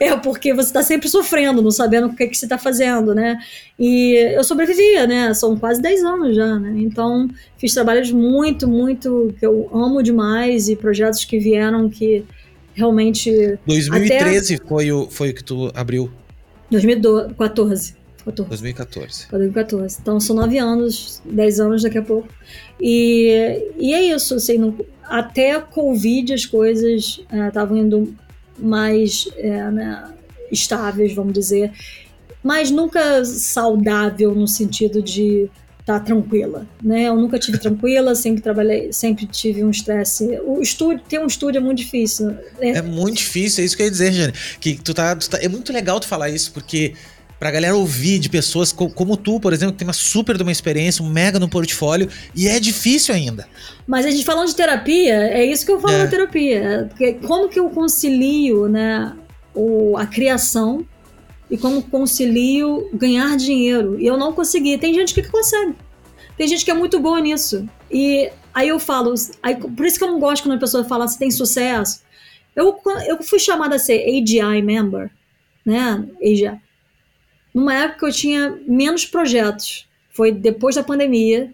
eu, é porque você está sempre sofrendo, não sabendo o que, que você está fazendo, né? E eu sobrevivia, né? São quase 10 anos já, né? Então, fiz trabalhos muito, muito que eu amo demais e projetos que vieram que realmente. 2013 até... foi, o, foi o que tu abriu? 2014. 14. 2014. 2014. Então são nove anos, dez anos daqui a pouco. E, e é isso, assim, não, até Covid as coisas estavam é, indo mais é, né, estáveis, vamos dizer, mas nunca saudável no sentido de estar tá tranquila, né? Eu nunca tive tranquila, sempre trabalhei, sempre tive um estresse. O estúdio, ter um estúdio é muito difícil. É, é muito difícil, é isso que eu ia dizer, Jane. Que tu tá, tu tá, é muito legal tu falar isso, porque pra galera ouvir de pessoas co como tu, por exemplo, que tem uma super de uma experiência, um mega no portfólio, e é difícil ainda. Mas a gente falando de terapia, é isso que eu falo é. na terapia. Porque como que eu concilio, né, o, a criação e como concilio ganhar dinheiro? E eu não consegui. Tem gente que consegue. Tem gente que é muito boa nisso. E aí eu falo, aí, por isso que eu não gosto quando a pessoa fala se tem sucesso. Eu, eu fui chamada a ser AGI member, né? AGI numa época que eu tinha menos projetos. Foi depois da pandemia,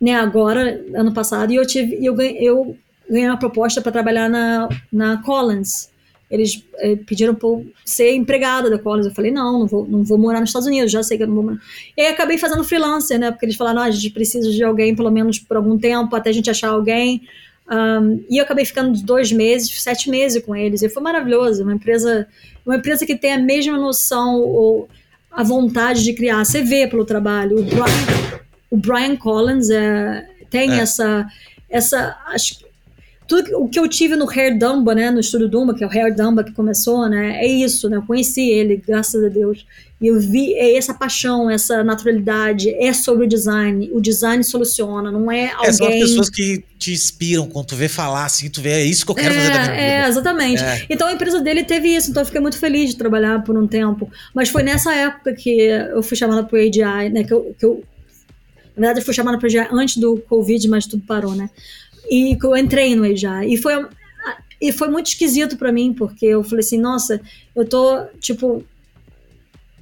né? Agora, ano passado, e eu tive, eu ganhei, eu ganhei uma proposta para trabalhar na, na Collins. Eles eh, pediram para ser empregada da Collins. Eu falei, não, não vou, não vou morar nos Estados Unidos, já sei que eu não vou morar. E aí acabei fazendo freelancer, né? Porque eles falaram, ah, a gente precisa de alguém pelo menos por algum tempo, até a gente achar alguém. Um, e eu acabei ficando dois meses, sete meses com eles. E foi maravilhoso. Uma empresa, uma empresa que tem a mesma noção, ou, a vontade de criar. Você vê pelo trabalho. O Brian, o Brian Collins é, tem é. essa. essa acho, tudo o que eu tive no Hair Dumba, né, no estúdio Dumba, que é o Hair Dumba que começou, né, é isso, né, eu conheci ele, graças a Deus, e eu vi é essa paixão, essa naturalidade, é sobre o design, o design soluciona, não é alguém... É, são pessoas que te inspiram, quando tu vê falar assim, tu vê, é isso que eu quero é, fazer da minha vida. É, exatamente. É. Então a empresa dele teve isso, então eu fiquei muito feliz de trabalhar por um tempo, mas foi nessa época que eu fui chamada pro ADI, né, que eu, que eu na verdade, eu fui chamada pro ADI antes do Covid, mas tudo parou, né? E eu entrei no EJA. E foi, e foi muito esquisito para mim, porque eu falei assim, nossa, eu tô, tipo,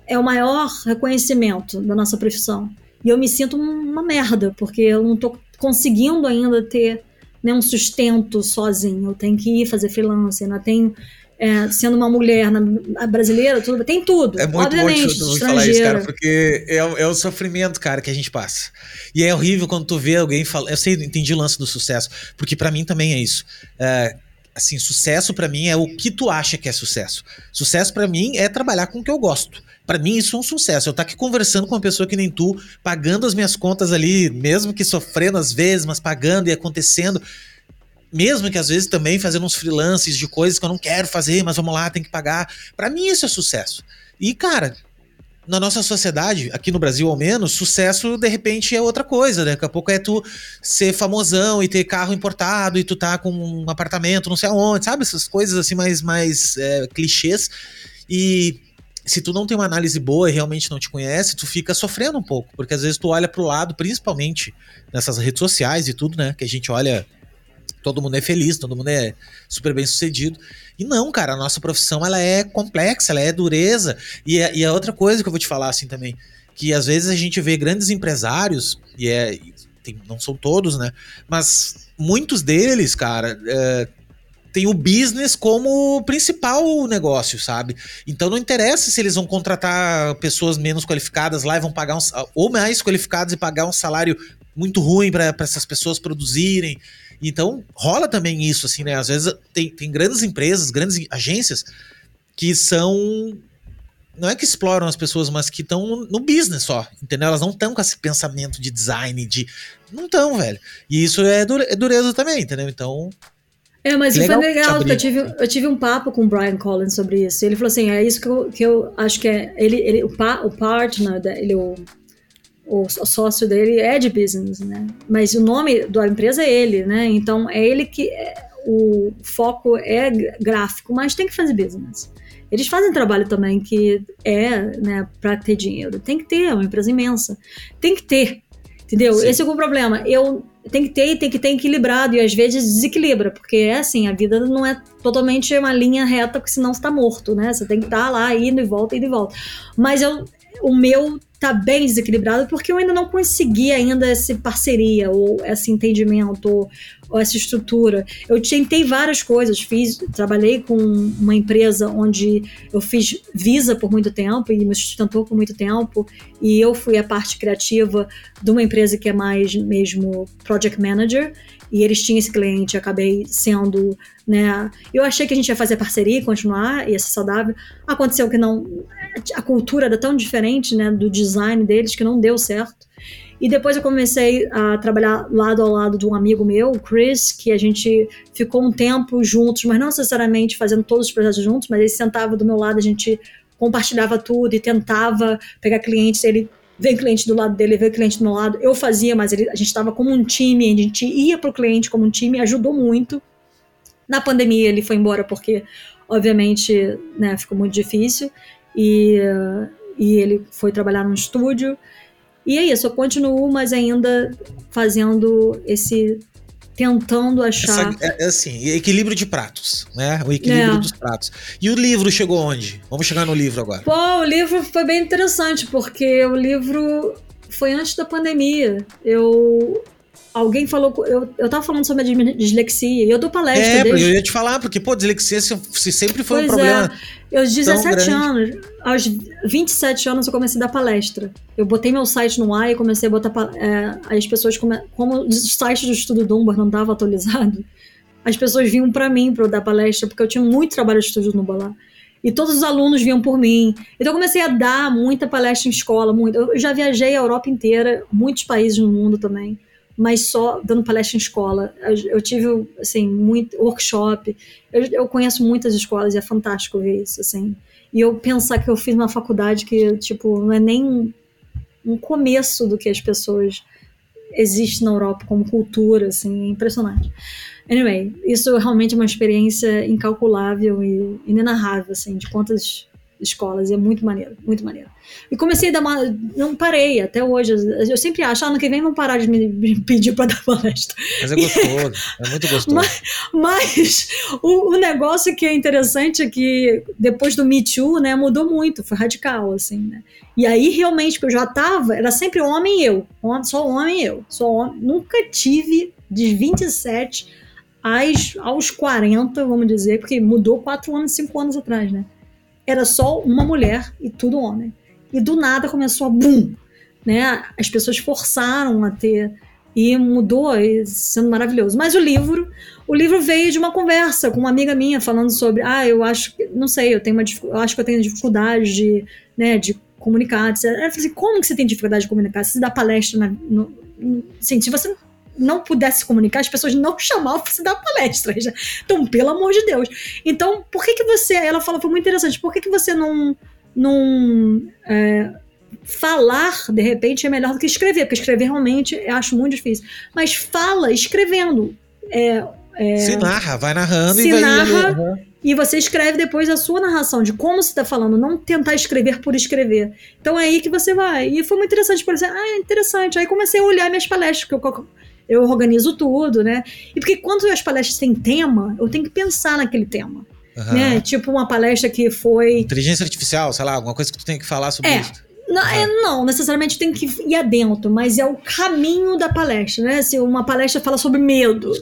é o maior reconhecimento da nossa profissão. E eu me sinto uma merda, porque eu não tô conseguindo ainda ter né, um sustento sozinho. Eu tenho que ir fazer freelance, eu tenho é, sendo uma mulher na, brasileira, tudo, tem tudo. É muito obviamente, bom falar isso, cara, porque é, é o sofrimento, cara, que a gente passa. E é horrível quando tu vê alguém falar. Eu sei, entendi o lance do sucesso, porque para mim também é isso. É, assim, sucesso para mim é o que tu acha que é sucesso. Sucesso para mim é trabalhar com o que eu gosto. Para mim isso é um sucesso. Eu estar tá aqui conversando com uma pessoa que nem tu, pagando as minhas contas ali, mesmo que sofrendo às vezes, mas pagando e acontecendo mesmo que às vezes também fazendo uns freelances de coisas que eu não quero fazer, mas vamos lá, tem que pagar. Para mim isso é sucesso. E cara, na nossa sociedade, aqui no Brasil ao menos, sucesso de repente é outra coisa, né? Daqui a pouco é tu ser famosão e ter carro importado e tu tá com um apartamento não sei aonde, sabe? Essas coisas assim mais, mais é, clichês. E se tu não tem uma análise boa e realmente não te conhece, tu fica sofrendo um pouco, porque às vezes tu olha pro lado, principalmente nessas redes sociais e tudo, né? Que a gente olha todo mundo é feliz, todo mundo é super bem sucedido. E não, cara, a nossa profissão ela é complexa, ela é dureza. E, é, e a outra coisa que eu vou te falar assim também, que às vezes a gente vê grandes empresários, e é, tem, não são todos, né? Mas muitos deles, cara, é, tem o business como principal negócio, sabe? Então não interessa se eles vão contratar pessoas menos qualificadas lá e vão pagar um, ou mais qualificadas e pagar um salário muito ruim para essas pessoas produzirem. Então, rola também isso, assim, né? Às vezes tem, tem grandes empresas, grandes agências que são. Não é que exploram as pessoas, mas que estão no business só, entendeu? Elas não estão com esse pensamento de design, de. Não estão, velho. E isso é, dure, é dureza também, entendeu? Então, é, mas legal, foi legal, eu tive, eu tive um papo com o Brian Collins sobre isso. Ele falou assim: é isso que eu, que eu acho que é. Ele, ele, o, pa, o partner, ele, o o sócio dele é de business, né? Mas o nome da empresa é ele, né? Então é ele que é, o foco é gráfico, mas tem que fazer business. Eles fazem trabalho também que é, né, para ter dinheiro. Tem que ter, é uma empresa imensa. Tem que ter, entendeu? Sim. Esse é o problema. Eu tem que ter e tem que ter equilibrado e às vezes desequilibra, porque é assim, a vida não é totalmente uma linha reta, porque senão você tá morto, né? Você tem que estar tá lá indo e volta, indo e volta. Mas eu, o meu tá bem desequilibrado porque eu ainda não consegui ainda essa parceria ou esse entendimento ou, ou, essa estrutura. Eu tentei várias coisas, fiz, trabalhei com uma empresa onde eu fiz visa por muito tempo e me sustentou por muito tempo e eu fui a parte criativa de uma empresa que é mais mesmo project manager e eles tinham esse cliente, acabei sendo, né? Eu achei que a gente ia fazer parceria e continuar, ia ser saudável. Aconteceu que não, a cultura era tão diferente, né, do design deles que não deu certo. E depois eu comecei a trabalhar lado ao lado de um amigo meu, o Chris, que a gente ficou um tempo juntos, mas não necessariamente fazendo todos os projetos juntos, mas ele sentava do meu lado, a gente compartilhava tudo e tentava pegar clientes, ele vem cliente do lado dele, vem cliente do meu lado. Eu fazia, mas ele, a gente estava como um time, a gente ia para o cliente como um time, ajudou muito. Na pandemia ele foi embora porque, obviamente, né, ficou muito difícil e, e ele foi trabalhar num estúdio. E é isso, eu continuo, mas ainda fazendo esse tentando achar. Essa, é, é, assim, equilíbrio de pratos, né? O equilíbrio é. dos pratos. E o livro chegou onde? Vamos chegar no livro agora. Pô, o livro foi bem interessante, porque o livro foi antes da pandemia. Eu alguém falou. Eu, eu tava falando sobre a dislexia e eu dou palestra. É, desde... eu ia te falar, porque, pô, dislexia se sempre foi pois um problema. É. Aos 17 anos, aos 27 anos, eu comecei a dar palestra. Eu botei meu site no ar e comecei a botar. É, as pessoas, come, como o site do Estudo Dunbar não estava atualizado, as pessoas vinham para mim para eu dar palestra, porque eu tinha muito trabalho de Estudo Dunbar lá. E todos os alunos vinham por mim. Então eu comecei a dar muita palestra em escola, muito. Eu já viajei a Europa inteira, muitos países no mundo também mas só dando palestra em escola. Eu, eu tive, assim, muito workshop. Eu, eu, conheço muitas escolas e é fantástico ver isso, assim. E eu pensar que eu fiz uma faculdade que, tipo, não é nem um começo do que as pessoas existem na Europa como cultura, assim, é impressionante. Anyway, isso realmente é uma experiência incalculável e inenarrável, assim, de quantas escolas, e é muito maneiro, muito maneiro. E comecei a dar uma. Não parei até hoje. Eu sempre acho, ah, ano que vem vão parar de me pedir para dar palestra. Mas é gostoso, é muito gostoso. Mas, mas o, o, negócio que é interessante é que depois do Me Too, né, mudou muito, foi radical, assim, né? E aí realmente, que eu já tava, era sempre homem e eu, só homem e eu, só homem. Nunca tive de 27 aos, aos 40, vamos dizer, porque mudou 4 anos, 5 anos atrás, né? Era só uma mulher e tudo homem e do nada começou a boom, né? As pessoas forçaram a ter e mudou, sendo maravilhoso. Mas o livro, o livro veio de uma conversa com uma amiga minha falando sobre, ah, eu acho, não sei, eu tenho uma, eu acho que eu tenho dificuldade de, né, de comunicar, etc. Ela falou assim, como que você tem dificuldade de comunicar? Você dá palestra, na, no, assim, se você não pudesse comunicar, as pessoas não chamavam para você dar palestra. Já. Então, pelo amor de Deus. Então, por que que você, ela falou, foi muito interessante, por que que você não não é, falar de repente é melhor do que escrever, porque escrever realmente eu acho muito difícil. Mas fala escrevendo. É, é, se narra, vai narrando se e vai narra uhum. e você escreve depois a sua narração de como você está falando, não tentar escrever por escrever. Então é aí que você vai. E foi muito interessante, por exemplo, ah, interessante. Aí comecei a olhar minhas palestras, que eu, eu organizo tudo, né? E porque quando as palestras têm tema, eu tenho que pensar naquele tema. Uhum. Né? Tipo uma palestra que foi. Inteligência artificial, sei lá, alguma coisa que tu tem que falar sobre é. isso. Não, uhum. é, não, necessariamente tem que ir adentro, mas é o caminho da palestra, né? Se uma palestra fala sobre medo,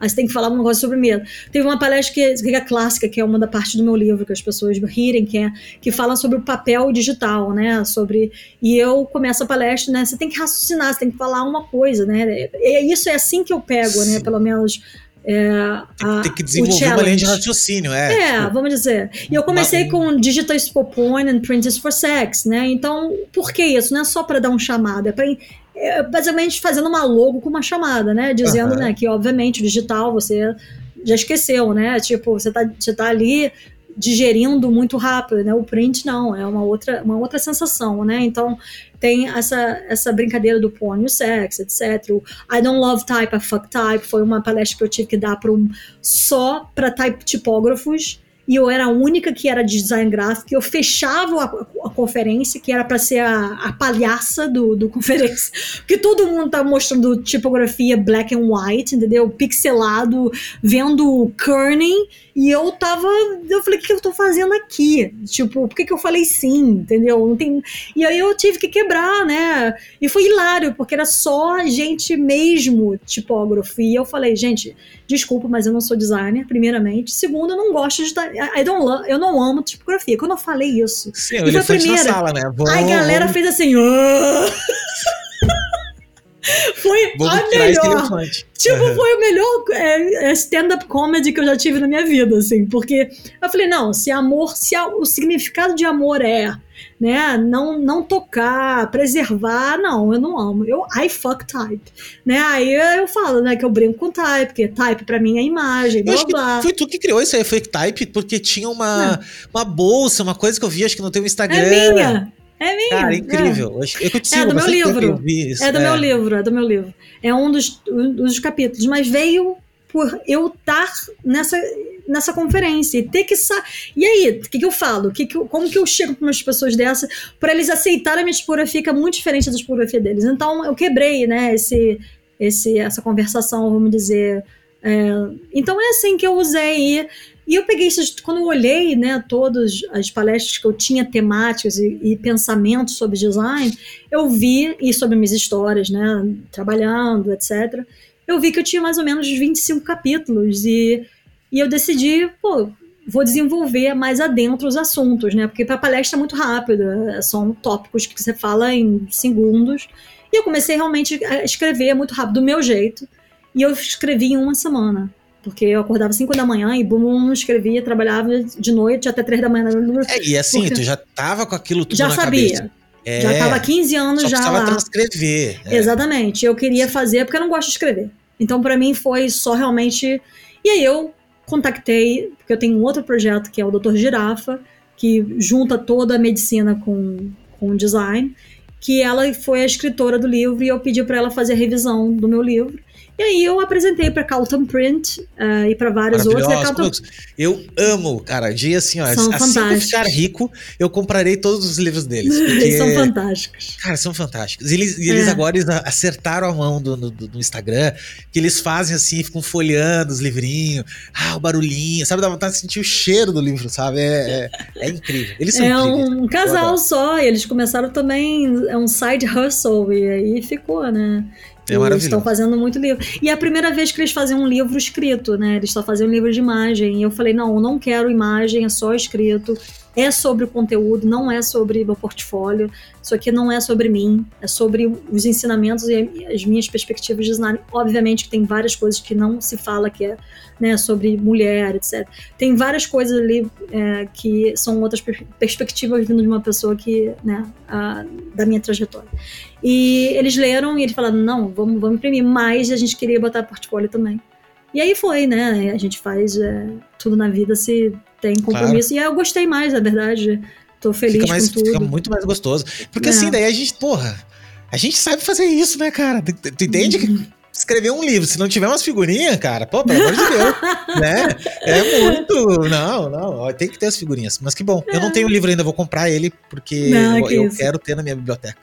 aí você tem que falar um negócio sobre medo. Teve uma palestra que, que é clássica, que é uma da parte do meu livro, que as pessoas rirem, que, é, que fala sobre o papel digital, né? Sobre. E eu começo a palestra, né? Você tem que raciocinar, você tem que falar uma coisa, né? É, isso é assim que eu pego, né? Pelo menos é, a, tem que desenvolver uma linha de raciocínio, é. É, tipo, vamos dizer. E eu comecei uma, com Digital for Porn and Printers for Sex, né? Então, por que isso? Não é só para dar um chamado, é para é, basicamente fazendo uma logo com uma chamada, né? Dizendo, uh -huh. né, que obviamente o digital você já esqueceu, né? Tipo, você tá, você tá ali digerindo muito rápido, né? O print não, é uma outra, uma outra sensação, né? Então tem essa, essa brincadeira do porn e o sexo, etc. O I don't love type, I fuck type foi uma palestra que eu tive que dar para um, só para type tipógrafos e eu era a única que era de design gráfico, eu fechava a, a conferência, que era para ser a, a palhaça do, do conferência, porque todo mundo tá mostrando tipografia black and white, entendeu? Pixelado, vendo kerning, e eu tava, eu falei, o que eu tô fazendo aqui? Tipo, por que, que eu falei sim, entendeu? Não tem... E aí eu tive que quebrar, né? E foi hilário, porque era só gente mesmo tipógrafo, e eu falei, gente, desculpa, mas eu não sou designer, primeiramente. Segundo, eu não gosto de I don't love, eu não amo tipografia. Quando eu falei isso, Sim, e foi a primeira, sala, né? Vou, a galera fez assim, oh! foi Vou a melhor. Tipo, uhum. foi o melhor é, é, stand-up comedy que eu já tive na minha vida, assim, porque eu falei, não, se amor, se a, o significado de amor é né? Não, não tocar, preservar, não, eu não amo. Eu I fuck type, né? Aí eu falo, né, que eu brinco com type, porque type para mim é imagem, blá blá. Foi tu que criou isso aí, fake type, porque tinha uma, uma bolsa, uma coisa que eu vi, acho que no teu Instagram. É minha. É minha. Cara, incrível. É, eu, eu é do meu livro. É do é. meu livro, é do meu livro. É um dos, um dos capítulos, mas veio por eu estar nessa nessa conferência e ter que sa e aí o que, que eu falo que que eu, como que eu chego para umas pessoas dessa para eles aceitarem a minha tipografia que é muito diferente da tipografia deles então eu quebrei né esse esse essa conversação vamos dizer é, então é assim que eu usei e, eu peguei isso quando eu olhei né todas as palestras que eu tinha temáticas e, e pensamentos sobre design eu vi e sobre minhas histórias né trabalhando etc eu vi que eu tinha mais ou menos 25 capítulos e e eu decidi, pô, vou desenvolver mais adentro os assuntos, né? Porque para palestra é muito rápido, é, são tópicos que você fala em segundos. E eu comecei realmente a escrever muito rápido, do meu jeito. E eu escrevi em uma semana. Porque eu acordava 5 da manhã e bum, escrevia, trabalhava de noite até 3 da manhã. É, e assim, tu já tava com aquilo tudo já na sabia. cabeça. É, já estava há 15 anos só já lá. transcrever. é. Exatamente. Eu queria fazer porque eu não gosto de escrever. Então, para mim, foi só realmente. E aí eu contactei, porque eu tenho um outro projeto que é o Dr. Girafa, que junta toda a medicina com, com design, que ela foi a escritora do livro e eu pedi para ela fazer a revisão do meu livro. E aí eu apresentei para Carlton Print uh, e para vários outros. Carlton... Eu amo, cara. Dia assim, ó. São assim que eu ficar rico, eu comprarei todos os livros deles. Porque, Eles são fantásticos. cara, são fantásticos. E eles, e eles É. agora eles acertaram a mão do, do, do Instagram, que eles fazem assim, ficam folheando os livrinhos. Ah, o barulhinho. Sabe, dá vontade de sentir o cheiro do livro, sabe? É, é, é incrível. Eles são É incríveis. um casal só, e eles começaram também, é um side hustle, e aí ficou, né? É E maravilhoso. estão fazendo muito livro. E é a primeira vez que eles fazem um livro escrito, né? Eles estão fazendo um livro de imagem. E eu falei, não, eu não quero imagem, é só escrito. É sobre o conteúdo, não é sobre meu portfólio. Isso aqui não é sobre mim, é sobre os ensinamentos e as minhas perspectivas de design. Obviamente que tem várias coisas que não se fala, que é né, sobre mulher, etc. Tem várias coisas ali é, que são outras per- perspectivas vindo de uma pessoa que, né, a- da minha trajetória. E eles leram e eles falaram: não, vamos, vamos imprimir, mas a gente queria botar portfólio também. E aí foi, né? A gente faz é, tudo na vida se tem compromisso. E aí eu gostei mais, na verdade. Tô feliz Fica, mais, com tudo. fica muito mais gostoso. Porque É. assim, daí a gente, porra, a gente sabe fazer isso, né, cara? Tu, tu entende Uhum. que escrever um livro, se não tiver umas figurinhas, cara, pô, pelo amor de Deus, né? É muito. Não, não, tem que ter as figurinhas. Mas que bom. Eu não tenho o livro ainda, vou comprar ele, porque Não, eu, que eu quero ter na minha biblioteca.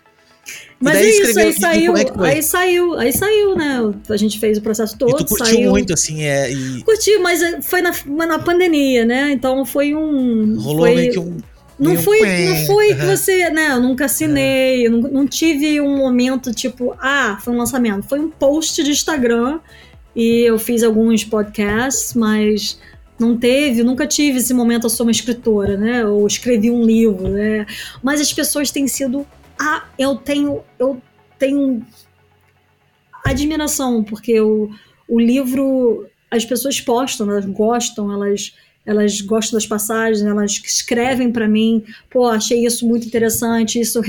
Mas é isso, aí saiu, é aí saiu, aí saiu, né? A gente fez o processo todo, e tu curtiu saiu. muito, assim, é, e Curti, mas é, foi na, na pandemia, né? Então foi um. rolou foi, meio que um. Não foi, não foi que aham. você, né? Eu nunca assinei, eu não, não tive um momento tipo, ah, foi um lançamento. Foi um post de Instagram e eu fiz alguns podcasts, mas não teve, nunca tive esse momento, eu sou uma escritora, né? Ou escrevi um livro, né? Mas as pessoas têm sido, ah, eu tenho, eu tenho admiração, porque o, o livro, as pessoas postam, elas gostam, elas elas gostam das passagens, elas escrevem para mim, pô, achei isso muito interessante, isso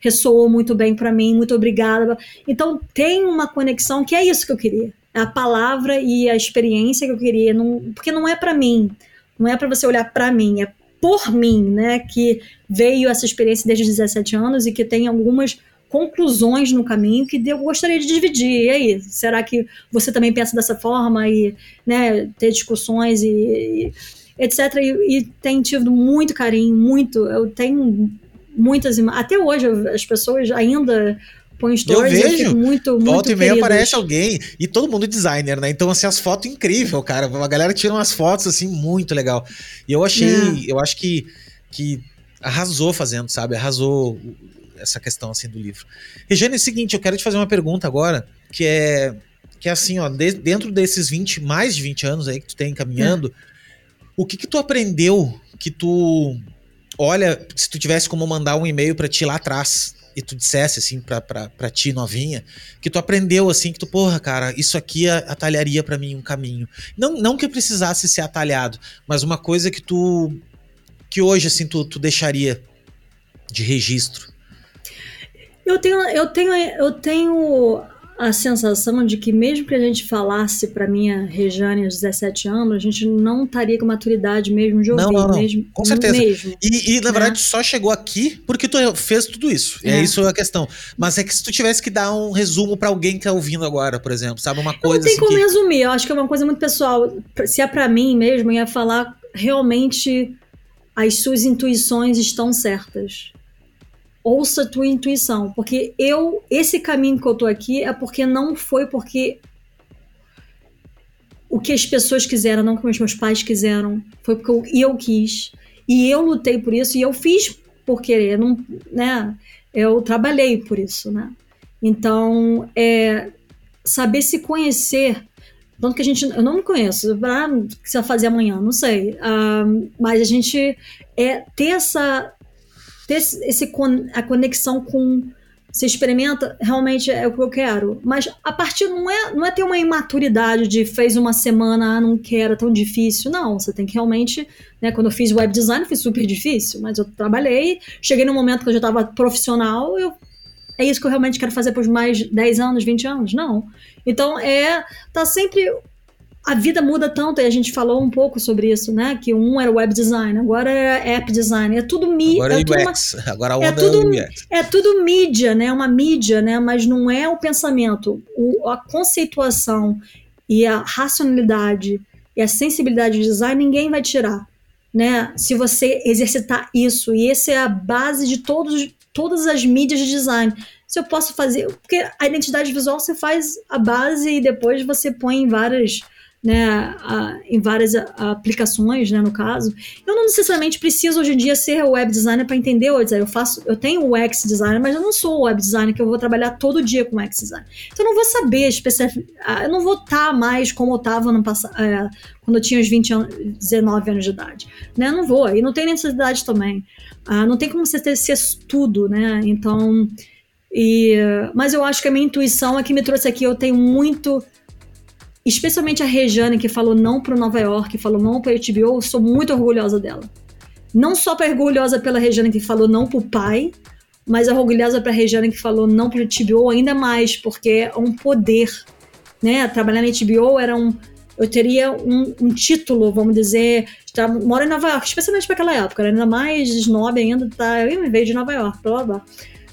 ressoou muito bem para mim, muito obrigada. Então tem uma conexão que é isso que eu queria, é a palavra e a experiência que eu queria, não, porque não é para mim, não é para você olhar para mim, é por mim, né, que veio essa experiência desde os 17 anos e que tem algumas conclusões no caminho que eu gostaria de dividir. E aí, será que você também pensa dessa forma e né, ter discussões e, e etc. E, e tem tido muito carinho, muito. Eu tenho muitas. Até hoje as pessoas ainda põem stories eu vejo. fico muito, muito Volta e meia aparece alguém. E todo mundo designer, né? Então, assim, as fotos incrível, cara. A galera tira umas fotos, assim, muito legal. E eu achei, É. eu acho que, que arrasou fazendo, sabe? Arrasou essa questão, assim, do livro. Regiane, é o seguinte, eu quero te fazer uma pergunta agora, que é, que é assim, ó, de- dentro desses 20, mais de 20 anos aí que tu tem caminhando, o que que tu aprendeu que tu, olha, se tu tivesse como mandar um e-mail pra ti lá atrás, e tu dissesse, assim, pra, pra, pra ti novinha, que tu aprendeu, assim, que tu, porra, cara, isso aqui atalharia pra mim um caminho. Não, não que precisasse ser atalhado, mas uma coisa que tu, que hoje, assim, tu, tu deixaria de registro. Eu tenho, eu tenho, eu tenho a sensação de que mesmo que a gente falasse para minha Rejane aos 17 anos, a gente não estaria com maturidade mesmo de ouvir, Não, não, não. mesmo, Com certeza. mesmo. E, e, na É. verdade, tu só chegou aqui porque tu fez tudo isso. É, É. isso a questão. Mas é que se tu tivesse que dar um resumo pra alguém que tá ouvindo agora, por exemplo, sabe? Uma Eu não coisa tem assim como que... resumir, eu acho que é uma coisa muito pessoal. Se é para mim mesmo, eu ia falar realmente as suas intuições estão certas. Ouça a tua intuição, porque eu, esse caminho que eu tô aqui é porque não foi porque o que as pessoas quiseram, não o que os meus pais quiseram, foi porque eu, eu quis. E eu lutei por isso e eu fiz por querer, não, né? Eu trabalhei por isso, né? Então, é, saber se conhecer. Tanto que a gente. Eu não me conheço. Ah, o que você vai fazer amanhã? Não sei. Ah, mas a gente é ter essa. Ter esse, a conexão com você experimenta, realmente é o que eu quero. Mas a partir não é, não é ter uma imaturidade de fez uma semana, ah, não quero, é tão difícil. Não, você tem que realmente, né, quando eu fiz web design foi super difícil, mas eu trabalhei, cheguei num momento que eu já estava profissional, eu é isso que eu realmente quero fazer por mais 10 anos, 20 anos? Não. Então é tá sempre a vida muda tanto, e a gente falou um pouco sobre isso, né? Que um era web design, agora é app design, é tudo mídia. Agora é, tudo UX, uma, agora a onda é tudo, é, é tudo mídia, né? Uma mídia, né? Mas não é o pensamento. O, a conceituação e a racionalidade e a sensibilidade de design ninguém vai tirar, né? Se você exercitar isso, e essa é a base de todos, todas as mídias de design se eu posso fazer. Porque a identidade visual você faz a base e depois você põe em várias né, a, em várias aplicações, né, no caso. Eu não necessariamente preciso hoje em dia ser web designer para entender o design. Eu faço, eu tenho o UX designer, mas eu não sou web designer que eu vou trabalhar todo dia com UX design. Então eu não vou saber especific... eu não vou estar tá mais como eu estava no passado, é, quando eu tinha os 20 anos, 19 anos de idade, né? Não vou. E não tem necessidade também. Ah, não tem como você ter ser tudo, né? Então, e, mas eu acho que a minha intuição é que me trouxe aqui. Eu tenho muito especialmente a Rejane, que falou não para Nova York, falou não para HBO, eu sou muito orgulhosa dela. Não só orgulhosa pela Rejane que falou não para o pai, mas orgulhosa para a Rejane que falou não para HBO ainda mais, porque é um poder, né? Trabalhar na HBO era um eu teria um, um título, vamos dizer, tá, moro em Nova York, especialmente para aquela época, ainda mais snob ainda, tá, eu veio de Nova York, blá blá blá.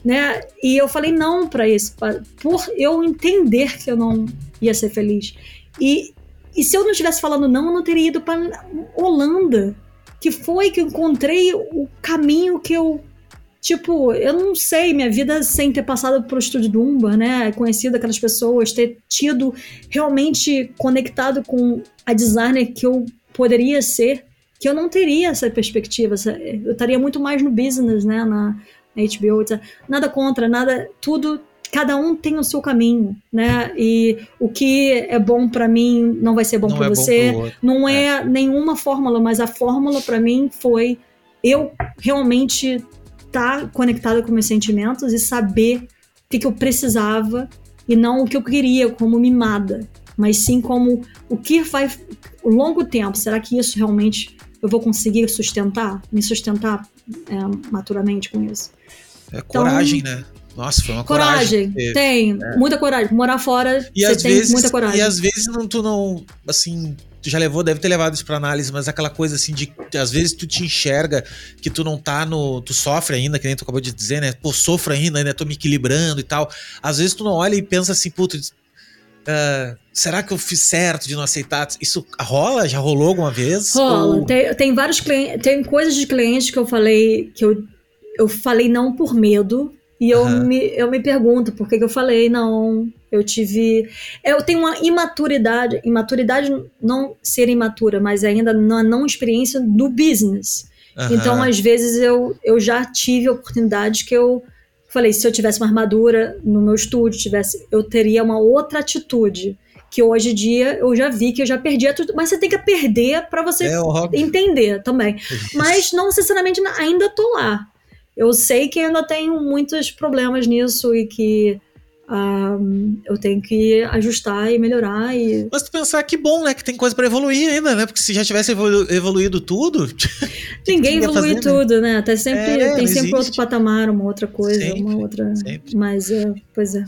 Né? E eu falei não para isso, por eu entender que eu não ia ser feliz. E, e se eu não estivesse falando não, eu não teria ido para Holanda, que foi que eu encontrei o caminho que eu tipo, eu não sei, minha vida sem ter passado pro estúdio do Umba, né, conhecido aquelas pessoas, ter tido realmente conectado com a designer que eu poderia ser, que eu não teria essa perspectiva, eu estaria muito mais no business, né, na, na HBO, nada contra, nada, tudo cada um tem o seu caminho, né? E o que é bom para mim não vai ser bom para é você. não é, é, nenhuma fórmula, mas a fórmula para mim foi eu realmente estar tá conectada com meus sentimentos e saber o que, que eu precisava e não o que eu queria como mimada, mas sim como o que vai o longo tempo. Será que isso realmente eu vou conseguir sustentar, me sustentar é, maturamente com isso? É coragem, então, né? Nossa, foi uma coragem. Coragem, tem. É. Muita coragem. Morar fora, e tem vezes, muita coragem. E às vezes não, tu não, assim, tu já levou, deve ter levado isso pra análise, mas aquela coisa assim de, às vezes tu te enxerga que tu não tá no, tu sofre ainda, que nem tu acabou de dizer, né? Pô, sofro ainda, ainda tô me equilibrando e tal. Às vezes tu não olha e pensa assim, puto, uh, será que eu fiz certo de não aceitar? Isso rola? Já rolou alguma vez? Rola. Ou... Tem, tem vários clientes, tem coisas de clientes que eu falei, que eu, eu falei não por medo, e eu, uhum. me, eu me pergunto por que, que eu falei, não, eu tive. Eu tenho uma imaturidade, imaturidade não ser imatura, mas ainda na não experiência do business. Uhum. Então, às vezes, eu, eu já tive oportunidades que eu falei, se eu tivesse uma armadura no meu estúdio, tivesse, eu teria uma outra atitude. Que hoje em dia eu já vi que eu já perdi tudo, mas você tem que perder para você é, entender também. Mas não necessariamente ainda tô lá eu sei que ainda tenho muitos problemas nisso e que um, eu tenho que ajustar e melhorar. E... Mas tu pensar que bom, né? Que tem coisa para evoluir ainda, né? Porque se já tivesse evolu evoluído tudo. Ninguém evolui fazer, tudo, né? né? Até sempre é, tem sempre existe. outro patamar, uma outra coisa, sempre, uma outra. Sempre. Mas, é, pois é.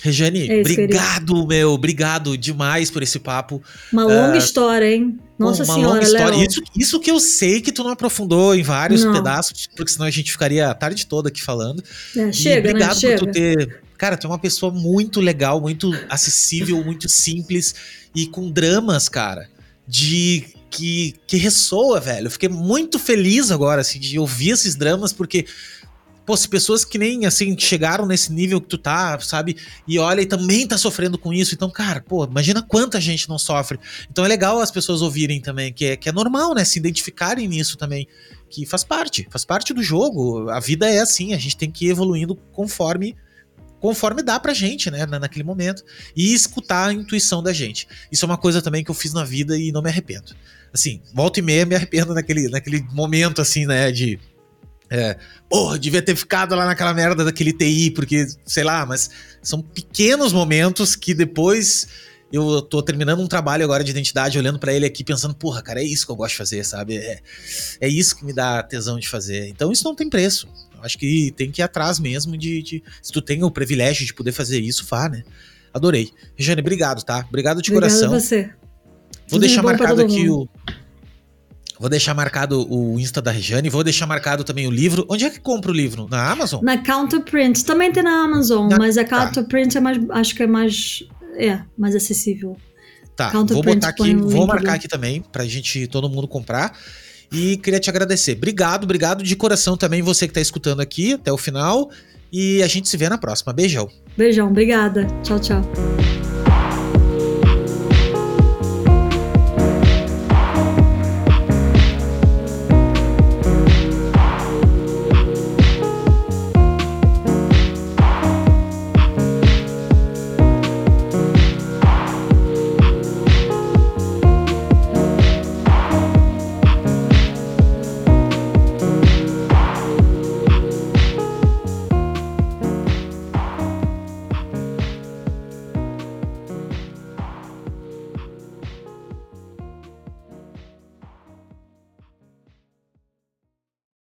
Regiane, é obrigado, meu, obrigado demais por esse papo. Uma longa uh, história, hein? Nossa uma senhora, longa história. Isso, isso, que eu sei que tu não aprofundou em vários não. pedaços, porque senão a gente ficaria a tarde toda aqui falando. É, chega, e obrigado né? chega. por tu ter. Cara, tu é uma pessoa muito legal, muito acessível, muito simples e com dramas, cara, de que, que ressoa, velho. Eu fiquei muito feliz agora, assim, de ouvir esses dramas, porque pô, se pessoas que nem assim chegaram nesse nível que tu tá, sabe? E olha e também tá sofrendo com isso. Então, cara, pô, imagina quanta gente não sofre. Então é legal as pessoas ouvirem também, que é, que é normal, né? Se identificarem nisso também. Que faz parte, faz parte do jogo. A vida é assim, a gente tem que ir evoluindo conforme conforme dá pra gente, né, naquele momento, e escutar a intuição da gente. Isso é uma coisa também que eu fiz na vida e não me arrependo. Assim, volta e meia me arrependo naquele, naquele momento, assim, né, de É, porra, devia ter ficado lá naquela merda daquele TI, porque, sei lá, mas são pequenos momentos que depois eu tô terminando um trabalho agora de identidade, olhando para ele aqui, pensando, porra, cara, é isso que eu gosto de fazer, sabe? É, é isso que me dá tesão de fazer. Então isso não tem preço. Eu acho que tem que ir atrás mesmo de, de. se tu tem o privilégio de poder fazer isso, vá, né? Adorei. Regiane, obrigado, tá? Obrigado de Obrigada coração. você. Vou Tudo deixar marcado aqui o. Vou deixar marcado o Insta da Regiane, vou deixar marcado também o livro. Onde é que compra o livro? Na Amazon? Na Counterprint. Também tem na Amazon, na... mas a. Counterprint tá. é mais. Acho que é mais é, mais acessível. Tá, vou botar aqui, vou marcar aqui também pra gente, todo mundo comprar. E queria te agradecer. Obrigado, obrigado de coração também você que tá escutando aqui até o final. E a gente se vê na próxima. Beijão. Beijão, obrigada. Tchau, tchau.